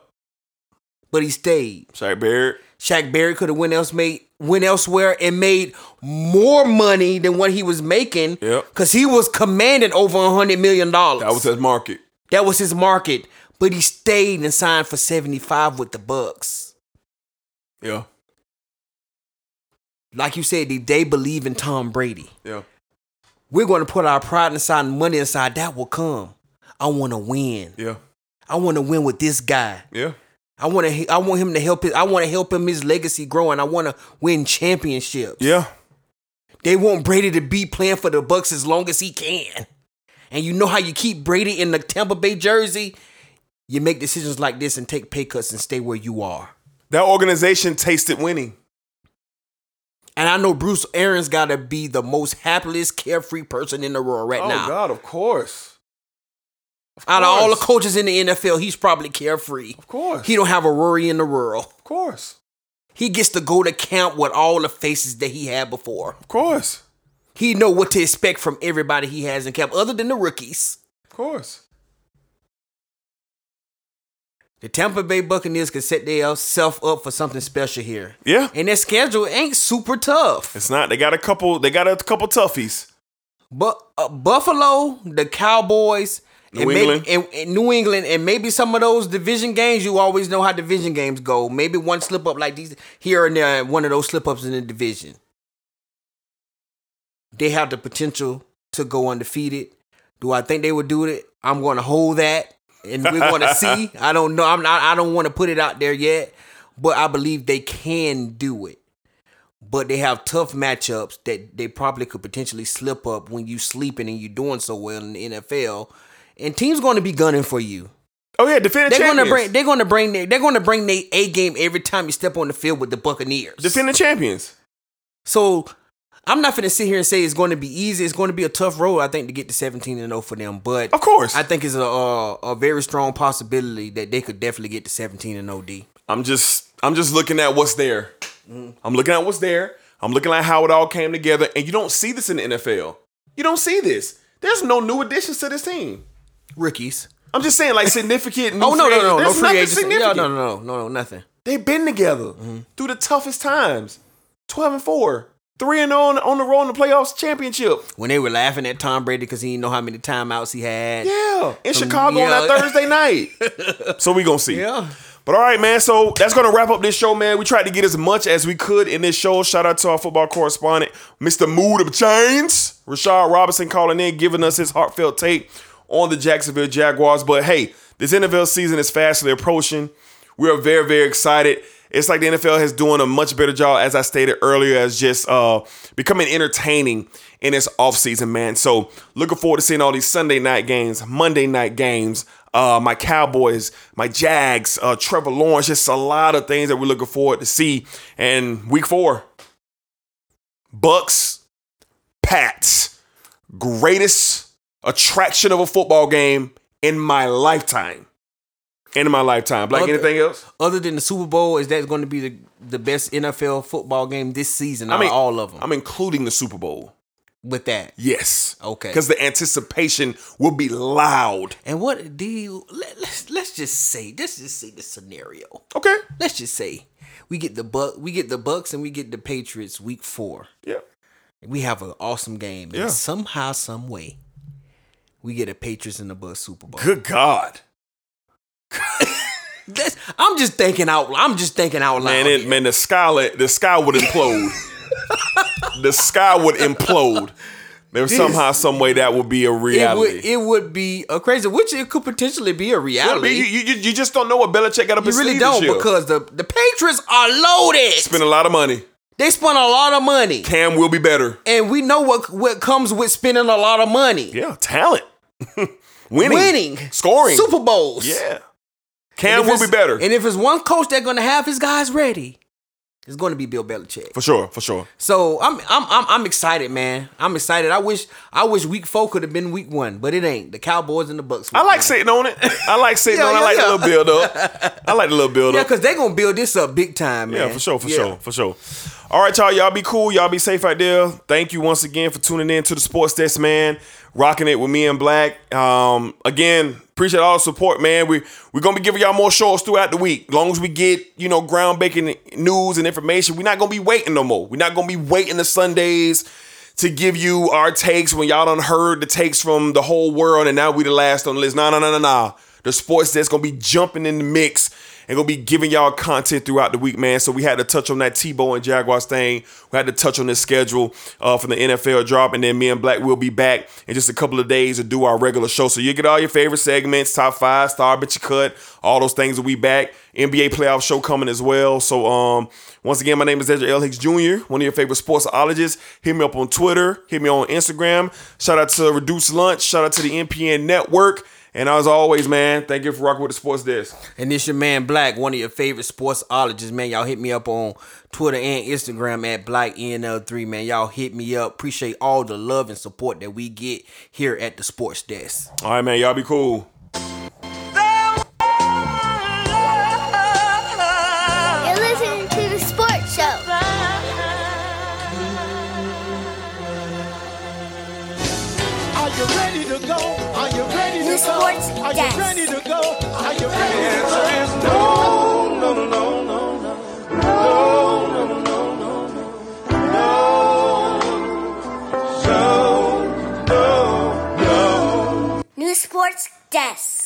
[SPEAKER 6] but he stayed.
[SPEAKER 2] Shaq Barrett.
[SPEAKER 6] Shaq Barrett could have went else made went elsewhere and made more money than what he was making.
[SPEAKER 2] Yep.
[SPEAKER 6] Cause he was commanding over a hundred million dollars.
[SPEAKER 2] That was his market.
[SPEAKER 6] that was his market. But he stayed and signed for 75 with the Bucks.
[SPEAKER 2] Yeah.
[SPEAKER 6] Like you said, they, they believe in Tom Brady.
[SPEAKER 2] Yeah.
[SPEAKER 6] We're gonna put our pride inside and money inside. That will come. I wanna win.
[SPEAKER 2] Yeah.
[SPEAKER 6] I wanna win with this guy.
[SPEAKER 2] Yeah.
[SPEAKER 6] I want to. I want him to help. His, I want to help him his legacy grow, and I want to win championships.
[SPEAKER 2] Yeah.
[SPEAKER 6] They want Brady to be playing for the Bucks as long as he can. And you know how you keep Brady in the Tampa Bay jersey? You make decisions like this and take pay cuts and stay where you are.
[SPEAKER 2] That organization tasted winning.
[SPEAKER 6] And I know Bruce Arians got to be the most happiest, carefree person in the world right
[SPEAKER 2] oh
[SPEAKER 6] now.
[SPEAKER 2] Oh God, of course. Of
[SPEAKER 6] Out of all the coaches in the NFL, he's probably carefree.
[SPEAKER 2] Of course.
[SPEAKER 6] He don't have a worry in the world.
[SPEAKER 2] of course.
[SPEAKER 6] He gets to go to camp with all the faces that he had before.
[SPEAKER 2] Of course.
[SPEAKER 6] He know what to expect from everybody he has in camp, other than the rookies.
[SPEAKER 2] Of course.
[SPEAKER 6] The Tampa Bay Buccaneers could set themselves up for something special here.
[SPEAKER 2] Yeah.
[SPEAKER 6] And their schedule ain't super tough.
[SPEAKER 2] It's not. They got a couple. They got a couple toughies.
[SPEAKER 6] But uh, Buffalo, the Cowboys,
[SPEAKER 2] New
[SPEAKER 6] and
[SPEAKER 2] England.
[SPEAKER 6] maybe and, and New England, and maybe some of those division games. You always know how division games go. Maybe one slip up like these here and there, one of those slip ups in the division. They have the potential to go undefeated. Do I think they would do it? I'm going to hold that, and we're going to see. I don't know. I'm not. I don't want to put it out there yet, but I believe they can do it but they have tough matchups that they probably could potentially slip up when you sleeping and you're doing so well in the NFL. And teams going to be gunning for you.
[SPEAKER 2] Oh yeah, defending
[SPEAKER 6] They're Gonna bring. They're going to bring. Their, they're going to bring their A game every time you step on the field with the Buccaneers.
[SPEAKER 2] defending champions.
[SPEAKER 6] So I'm not going to sit here and say it's going to be easy. It's going to be a tough road. I think to get to 17 and 0 for them. But
[SPEAKER 2] Of course.
[SPEAKER 6] I think it's a a, a very strong possibility that they could definitely get to 17 and 0 D.
[SPEAKER 2] I'm just I'm just looking at what's there. Mm-hmm. I'm looking at what's there. I'm looking at how it all came together, and you don't see this in the NFL. You don't see this. There's no new additions to this team.
[SPEAKER 6] Rookies.
[SPEAKER 2] I'm just saying, like significant. New
[SPEAKER 6] Oh no no no
[SPEAKER 2] agents.
[SPEAKER 6] no free
[SPEAKER 2] nothing.
[SPEAKER 6] Yeah,
[SPEAKER 2] significant.
[SPEAKER 6] no no no no no nothing.
[SPEAKER 2] They've been together mm-hmm. through the toughest times. Twelve and four, three and on on the road in the playoffs championship.
[SPEAKER 6] when they were laughing at Tom Brady because he didn't know how many timeouts he had.
[SPEAKER 2] Yeah, in
[SPEAKER 6] Um,
[SPEAKER 2] Chicago
[SPEAKER 6] yeah.
[SPEAKER 2] on that Thursday night. so we gonna see.
[SPEAKER 6] Yeah.
[SPEAKER 2] But all right, man. So that's gonna wrap up this show, man. We tried to get as much as we could in this show. Shout out to our football correspondent, Mr. Mood of Chains, Rashad Robinson, calling in, giving us his heartfelt take on the Jacksonville Jaguars. But hey, this NFL season is fastly approaching. We are very, very excited. It's like the NFL has doing a much better job, as I stated earlier, as just uh, becoming entertaining in its offseason, man. So looking forward to seeing all these Sunday night games, Monday night games, uh, my Cowboys, my Jags, uh, Trevor Lawrence, just a lot of things that we're looking forward to see. And week four, Bucks, Pats, greatest attraction of a football game in my lifetime. In my lifetime. Like
[SPEAKER 6] Other-
[SPEAKER 2] anything else?
[SPEAKER 6] Other than the Super Bowl, is that going to be the, the best NFL football game this season? I mean, all of them.
[SPEAKER 2] I'm including the Super Bowl.
[SPEAKER 6] with that.
[SPEAKER 2] Yes.
[SPEAKER 6] Okay.
[SPEAKER 2] Because the anticipation will be loud.
[SPEAKER 6] And what do you let, let's let's just say let's just say the scenario.
[SPEAKER 2] Okay.
[SPEAKER 6] Let's just say we get the buck we get the Bucks and we get the Patriots week four.
[SPEAKER 2] Yeah.
[SPEAKER 6] We have an awesome game.
[SPEAKER 2] Yeah.
[SPEAKER 6] And somehow, some way, we get a Patriots and the Bucks Super Bowl.
[SPEAKER 2] Good God.
[SPEAKER 6] That's, I'm just thinking out. I'm just thinking out loud.
[SPEAKER 2] Man, it, man, the sky, the sky would implode. the sky would implode. There's somehow, some way that would be a
[SPEAKER 6] it
[SPEAKER 2] reality.
[SPEAKER 6] would it would be a crazy, which it could potentially be a reality.
[SPEAKER 2] you, you, you just don't know what Belichick got up
[SPEAKER 6] You
[SPEAKER 2] his
[SPEAKER 6] really don't
[SPEAKER 2] this
[SPEAKER 6] because the the Patriots are loaded.
[SPEAKER 2] spend a lot of money.
[SPEAKER 6] they spent a lot of money,
[SPEAKER 2] Cam will be better.
[SPEAKER 6] and we know what what comes with spending a lot of money.
[SPEAKER 2] Yeah, talent. Winning.
[SPEAKER 6] Winning,
[SPEAKER 2] Scoring.
[SPEAKER 6] Super Bowls.
[SPEAKER 2] Yeah. Cam will be better.
[SPEAKER 6] And if it's one coach that's going to have his guys ready, it's going to be Bill Belichick.
[SPEAKER 2] for sure, for sure.
[SPEAKER 6] So I'm I'm I'm I'm excited, man. I'm excited. I wish I wish week four could have been week one, but it ain't. The Cowboys and the Bucks.
[SPEAKER 2] I like sitting on it. I like sitting
[SPEAKER 6] Yeah,
[SPEAKER 2] on it. I like
[SPEAKER 6] yeah.
[SPEAKER 2] the little build up. I like the little build
[SPEAKER 6] Yeah, because they're gonna build this up big time, man.
[SPEAKER 2] Yeah, for sure, for
[SPEAKER 6] Yeah.
[SPEAKER 2] sure, for sure. All right, y'all. Y'all be cool. Y'all be safe out there. Thank you once again for tuning in to the Sports Desk, man. Rocking it with me and Black. Um, again, appreciate all the support, man. We we're gonna be giving y'all more shows throughout the week. As long as we get you know groundbreaking news and information, we're not gonna be waiting no more. We're not gonna be waiting the Sundays to give you our takes when y'all done heard the takes from the whole world and now we the last on the list. Nah, nah, nah, nah, nah. The sports that's gonna be jumping in the mix and gonna be giving y'all content throughout the week, man. So we had to touch on that Tebow and Jaguars thing. We had to touch on this schedule uh, for the NFL drop, and then me and Black will be back in just a couple of days to do our regular show. So you get all your favorite segments, top five, star bet you cut, all those things will be back. NBA playoff show coming as well. So um, once again, my name is Ezra L. Hicks Jr., one of your favorite sportsologists. Hit me up on Twitter, hit me on Instagram. Shout out to Reduce Lunch, shout out to the NPN Network. And as always, man, thank you for rocking with the Sports Desk.
[SPEAKER 6] And this your man Black, one of your favorite sportsologists, man. Y'all hit me up on Twitter and Instagram at BlackNL3, man. Y'all hit me up. Appreciate all the love and support that we get here at the Sports Desk.
[SPEAKER 2] All right, man, y'all be cool.
[SPEAKER 8] To go? Are you ready to
[SPEAKER 3] The
[SPEAKER 8] go?
[SPEAKER 3] sports
[SPEAKER 8] Are you
[SPEAKER 3] desk.
[SPEAKER 8] ready to go? Are you ready to go? No, no, no, no, no, no. No, no, no, no, no. No. No, no.
[SPEAKER 3] New sports desk.